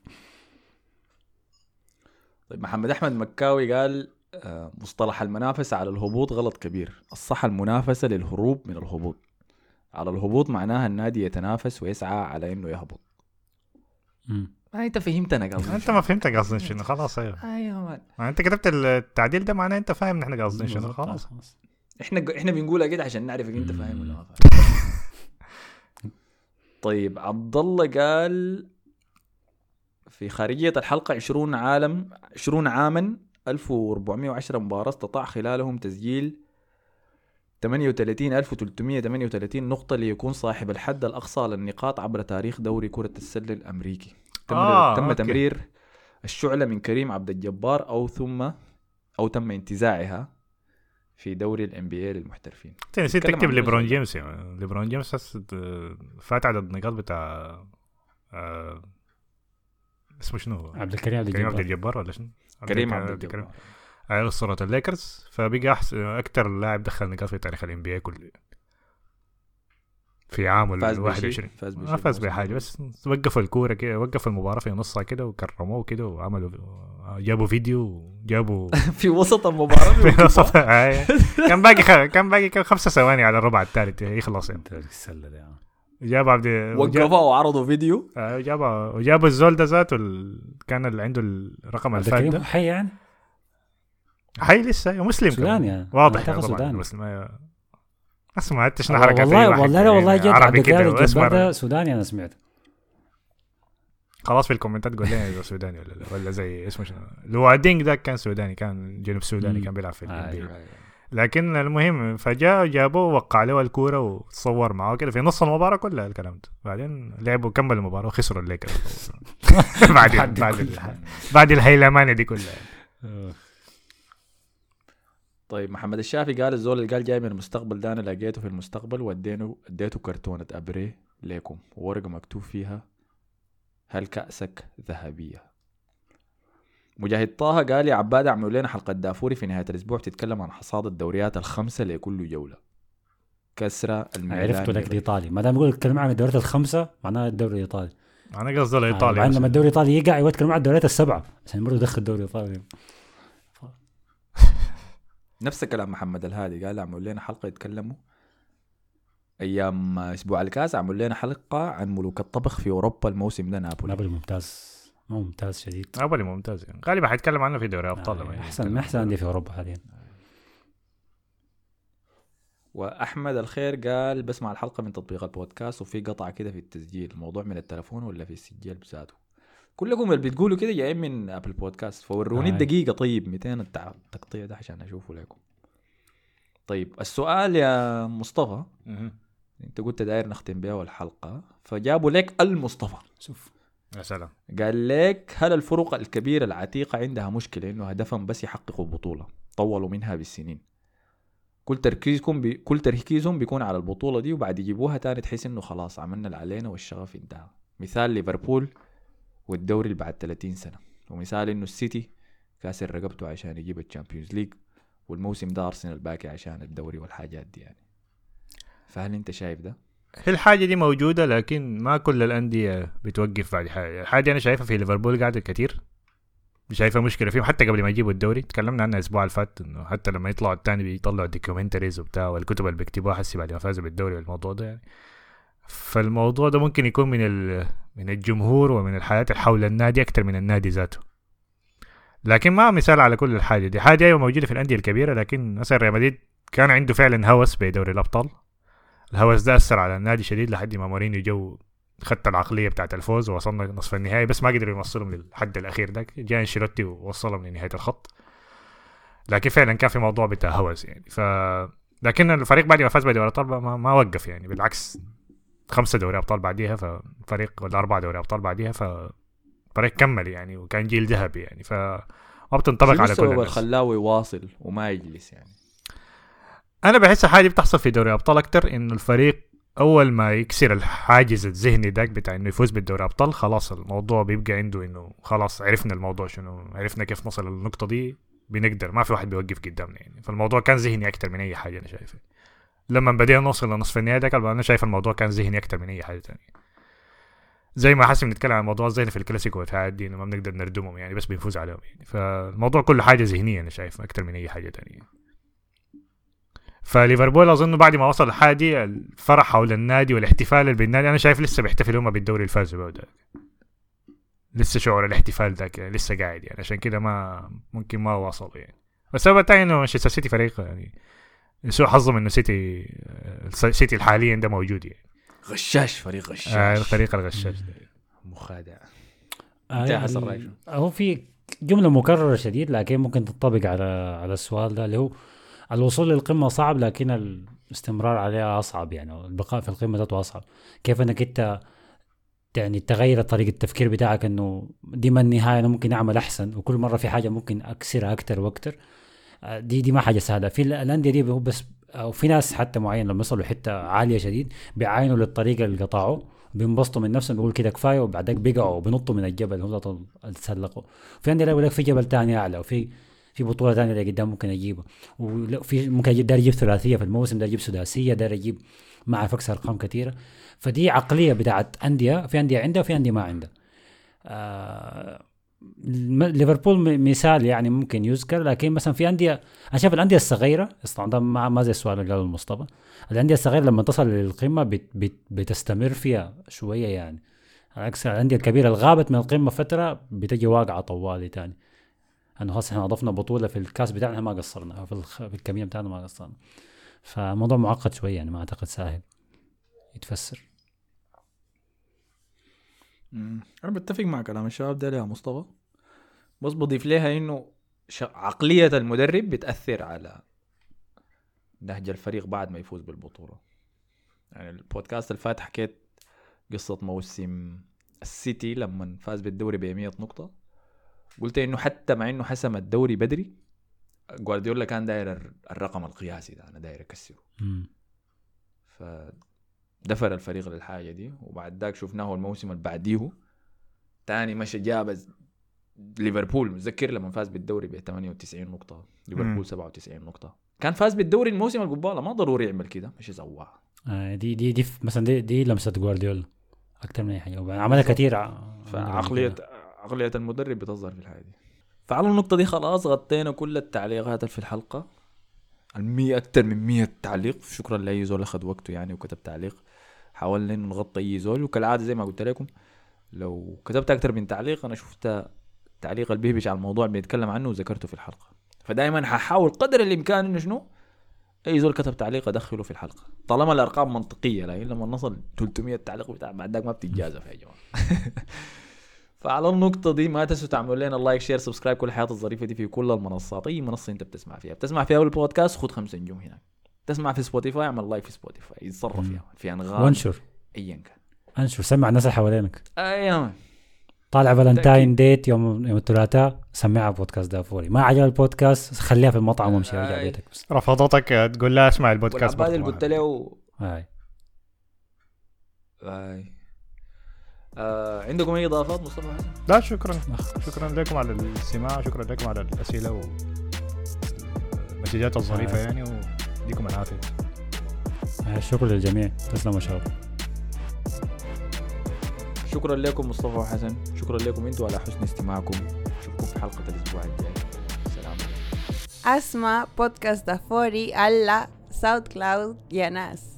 طيب محمد أحمد مكاوي قال آه، مصطلح المنافسة على الهبوط غلط كبير. الصح المنافسة للهروب من الهبوط. على الهبوط معناها النادي يتنافس ويسعى على إنه يهبط. ما انت فهمتنا قصدي انت ما فهمت قصدي شنو خلاص أيوه. أيوه. مان. انت كتبت التعديل ده معناه انت فاهم نحن قاصدين شنو خلاص. إحنا إحنا بنقولها كده عشان نعرفك أنت فاهم ولا ما فاهم. طيب عبد الله قال في خارجية الحلقة 20 عالم 20 عاما 1410 مباراة استطاع خلالهم تسجيل 38338 نقطة ليكون صاحب الحد الأقصى للنقاط عبر تاريخ دوري كرة السلة الأمريكي. تم, آه، تم أوكي. تمرير الشعلة من كريم عبد الجبار أو ثم أو تم انتزاعها في دوري ال NBA للمحترفين انت نسيت تكتب ليبرون. جيمس يعني ليبرون جيمس فات عدد النقاط بتاع آه، اسمه شنو؟ عبد الكريم عبد كريم عبد الجبار الجبار ولا شنو؟ كريم عبد. الجبار على أسطورة الليكرز فبقى أحسن أكثر لاعب دخل نقاط في تاريخ ال NBA كله في عام فاز ال بشيء 21 فاز بشيء ما فاز الموسم بحاجة. بس وقفوا الكورة كده وقفوا المباراة في نصها كده وكرموه كده وعملوا جابوا فيديو جابوا في وسط المباراة في وسط آه. كان باقي خ... كان باقي كان خمسة ثواني على الربع الثالث يخلص يعني انت السله يعني. جاب عبد وقفوا وعرضوا فيديو آه، جاب وجابوا الزول ده ذاته ال... كان اللي عنده الرقم عبد الفات الكريم ده حي يعني حي لسه مسلم سوداني كمان. يعني. واضح طبعا سوداني. مسلم أيوة. اسمع انت شنو حركات والله والله لا يعني والله جد عربي كده ده سوداني أنا سمعت خلاص في الكومنتات قول لنا إذا سوداني ولا لا ولا زي اسمه شنو. لو دينج ده كان سوداني كان جنوب سوداني. كان بيلعب في آه، ال NBA. لكن المهم فجاء جابوه وقع له الكورة وتصور معاه كده في نص المباراة كلها الكلام ده. بعدين لعبوا كمل المباراة وخسروا الليكرز بعد بعد بعد كل ال- بعد الهيلمانه دي كلها. طيب محمد الشافي قال الزول اللي قال جاي من المستقبل ده أنا لقيته في المستقبل واديته اديته كرتونة ابري ليكم وورقة مكتوب فيها هل كأسك ذهبية؟ مجاهد طه قال يا عباد اعملوا لنا حلقة دافوري في نهاية الأسبوع تتكلم عن حصاد الدوريات الخمسة لكل جولة. كسرة الميلان عرفت لك الإيطالي. ما دام يقول الكلمة عن الدوريات الخمسة معناها الدوري الإيطالي. أنا قصدي آه، لايطاليا بعدين بس. لما الدوري الإيطالي يقع يوكل مع الدوريات السبعة. عشان برضه يدخل الدوري الإيطالي. نفس كلام محمد الهادي قال عملوا لنا حلقة يتكلموا أيام أسبوع الكاس عملوا لنا حلقة عن ملوك الطبخ في أوروبا الموسم ده نابولي. نابولي ممتاز. مو ممتاز شديد. نابولي ممتاز يعني. غالبا حيتكلم عنه في دوري أبطال لما آه، احسن. من أحسن انديه في أوروبا حاليا. وأحمد الخير قال بسمع الحلقة من تطبيق البودكاست وفي قطعة كده في التسجيل الموضوع من التلفون ولا في السجل بذاته؟ كلكم اللي بتقولوا كده جايين من Apple Podcast فوروني آه. الدقيقه طيب 200 التع- التقطيع ده عشان أشوفه لكم. طيب السؤال يا مصطفى. مهم. انت قلت داير نختم بها الحلقة فجابوا لك المصطفى. شوف. يا سلام. قال لك هل الفرق الكبيرة العتيقة عندها مشكلة إنه هدفهم بس يحققوا بطولة؟ طولوا منها بالسنين. كل تركيزكم بي... كل تركيزهم بيكون على البطولة دي وبعد يجيبوها تاني تحس إنه خلاص عملنا اللي علينا والشغف انتهى. مثال ليفربول. والدوري اللي بعد 30 سنة. ومثال إنه السيتي كاسر رقبته عشان يجيب ال Champions League والموسم ده أرسنال باقي عشان الدوري والحاجات دي يعني. فهل أنت شايف ده؟ هي الحاجة دي موجودة؟ لكن ما كل الأندية بتوقف بعد حاجة. الحاجة أنا شايفها في ليفربول قاعدة كتير. شايفها مشكلة فيهم. حتى قبل ما يجيبوا الدوري تكلمنا عنها الأسبوع اللي فات إنه حتى لما يطلعوا الثاني بيطلعوا documentaries وبتاع والكتب اللي بيكتبوها حسي بعد ما فازوا بالدوري والموضوع ده يعني. فالموضوع ده ممكن يكون من ال- من الجمهور ومن الحياة حول النادي أكثر من النادي ذاته. لكن ما مثال على كل الحاجة دي. حاجة أيوه موجودة في الأندية الكبيرة لكن مثلا ريال مدريد كان عنده فعلا هوس بدوري الأبطال. الهوس ده أثر على النادي شديد لحد ما مورينيو جو خدت العقلية بتاعت الفوز ووصلنا نصف النهائي بس ما قدروا يوصلهم للحد الأخير ده. جاء أنشيلوتي ووصلهم لنهاية الخط. لكن فعلا كان في موضوع بتاع هوس يعني. ف لكن الفريق بعد ما فاز بدوري الأبطال ما, ما وقف يعني. بالعكس خمسة دوري أبطال بعديها ففريق ولا أربعة دوري أبطال بعديها ففريق كمل يعني وكان جيل ذهبي يعني ف ما بتنطبق على كل الناس. خلاه يواصل وما يجلس يعني؟ أنا بحس الحاجة دي بتحصل في دوري أبطال أكتر انه الفريق أول ما يكسر الحاجز الذهني داك بتاع إنه يفوز بالدوري أبطال خلاص الموضوع بيبقى عنده إنه خلاص عرفنا الموضوع شنو عرفنا كيف نصل للنقطة دي بنقدر ما في واحد بيوقف قدامنا يعني. فالموضوع كان ذهني أكتر من أي حاجة أنا شايفه لما بدينا نوصل لنصف النهائي ده أنا شايف الموضوع كان ذهني أكتر من أي حاجة تانية. زي ما حاسس بنتكلم عن موضوع الذهني في الكلاسيكو والحاجات دي ما بنقدر نردمهم يعني بس بنفوز عليهم يعني. فالموضوع كله حاجة ذهنية أنا شايف أكتر من أي حاجة تانية. فليفربول أظن بعد ما وصل الحاجة دي الفرح حول النادي والاحتفال اللي بالنادي أنا شايف لسه بيحتفلوا هم بالدوري به ده. لسه شعور الاحتفال ذاك يعني لسه قاعد يعني عشان كده ما ممكن ما وصلوا يعني. بس السبب الثاني إنه مانشستر سيتي فريق يعني سوء حظهم إنه سيتي سيتي حاليا ده موجود يعني. غشاش فريق غشاش. آه الفريق الغشاش ده. مخادع. آه، انت يعني؟ هو في جملة مكررة شديد لكن ممكن تنطبق على على السؤال ده اللي هو الوصول للقمة صعب لكن الاستمرار عليها أصعب يعني البقاء في القمة ذاته أصعب. كيف أنك أنت يعني تغير طريقة التفكير بتاعك إنه دي ما النهاية أنا ممكن أعمل أحسن وكل مرة في حاجة ممكن أكسرها أكتر وأكتر. آه، دي دي ما حاجة سهلة. في ال- الاندية دي هو بس أو في ناس حتى معين لما يوصلوا حتة عالية شديد بيعاينوا للطريقة اللي قطعوا بينبسطوا من نفسهم بيقول كده كفاية وبعدك بيقعوا وبينطوا من الجبل هم تسلقوا في عندنا يقول لك في جبل تاني أعلى وفي في بطولة ثانية اللي قدام ممكن أجيبها. وفي ممكن أجيب داير يجيب ثلاثية في الموسم ده يجيب سداسية داير يجيب ما أعرف اكسر أرقام كثيرة. فدي عقلية بتاعت أندية في أندية عندها وفي أندية ما عندها. آه ليفربول مثال يعني ممكن يذكر لكن مثلا في أندية أنا شايف الأندية الصغيرة ده ما ما زي السؤال اللي قاله مصطفى الأندية الصغيرة لما تصل للقمة بت بت بتستمر فيها شوية يعني. على عكس الأندية الكبيرة اللي غابت من القمة فترة بتجي واقعة طوالي تاني. أنه خلاص إحنا أضفنا بطولة في الكاس بتاعنا ما قصرنا في, الخ... في الكمية بتاعنا ما قصرنا. فالموضوع معقد شوية يعني ما أعتقد سهل يتفسر. مم. أنا بتفق مع كلام الشباب ده يا مصطفى بس بضيف لها إنه ش... عقلية المدرب بتأثر على نهج الفريق بعد ما يفوز بالبطولة يعني البودكاست اللي فات حكيت قصة موسم السيتي لما فاز بالدوري ب 100 نقطة قلت إنه حتى مع إنه حسم الدوري بدري جوارديولا كان داير الر- الرقم القياسي ده أنا داير أكسره مم. فدفر الفريق للحاجة دي وبعد ذاك شفناه الموسم اللي بعديه. تاني مشى جاب ليفربول متذكر لما فاز بالدوري ب 98 نقطة. مم. ليفربول 97 نقطة. كان فاز بالدوري الموسم القبالة ما ضروري يعمل كده مش سواها آه دي دي دي مثلا دي, دي لمسة جوارديولا أكثر من أي حاجة عملها كثير ع- فعقلية عقلية المدرب بتظهر في الحاجة دي. فعلى النقطة دي خلاص غطينا كل التعليقات اللي في الحلقة. المية أكتر من مية تعليق. شكرا لأي زول أخذ وقته يعني وكتب تعليق. حاولنا نغطي أي زول. وكالعادة زي ما قلت لكم لو كتبت أكتر من تعليق أنا شفت تعليق البيبش على الموضوع اللي بنتكلم عنه وذكرته في الحلقة. فدائما ححاول قدر الإمكان إنه شنو؟ أي زول كتب تعليق أدخله في الحلقة. طالما الأرقام منطقية لكن لما نصل 300 تعليق بتاع بعد ما بتتجازف يا جماعة. فعلى النقطة دي ما تنسوا تعملوا لنا like share subscribe كل الحياة الظريفة دي في كل المنصات أي منصة أنت بتسمع فيها. بتسمع فيها بالبودكاست خد خمسة نجوم هناك. تسمع في Spotify اعمل like في Spotify. يتصرف فيها في أنغام. وانشر. أيا كان. انشر. سمع الناس اللي حوالينك. أيوة طالع Valentine date يوم يوم الثلاثاء سمعها بودكاست دافوري. ما عجب البودكاست خليها في المطعم وامشي ارجع آي. بيتك. بس رفضتك تقول لها اسمع البودكاست والعباد اللي. قلت له هاي. آي. آه عندكم أي إضافات مصطفى؟ لا شكرا. شكرا لكم على الاستماع شكرا لكم على الأسئلة والمسجات الظريفة آه. يعني وديكم العافية. شكرا للجميع. تسلموا شباب. شكرا لكم مصطفى وحسن. شكرا لكم أنتم على حسن استماعكم. اشوفكم في حلقة الأسبوع الجاي. سلام. عليكم أسمع بودكاست دافوري على SoundCloud يا ناس.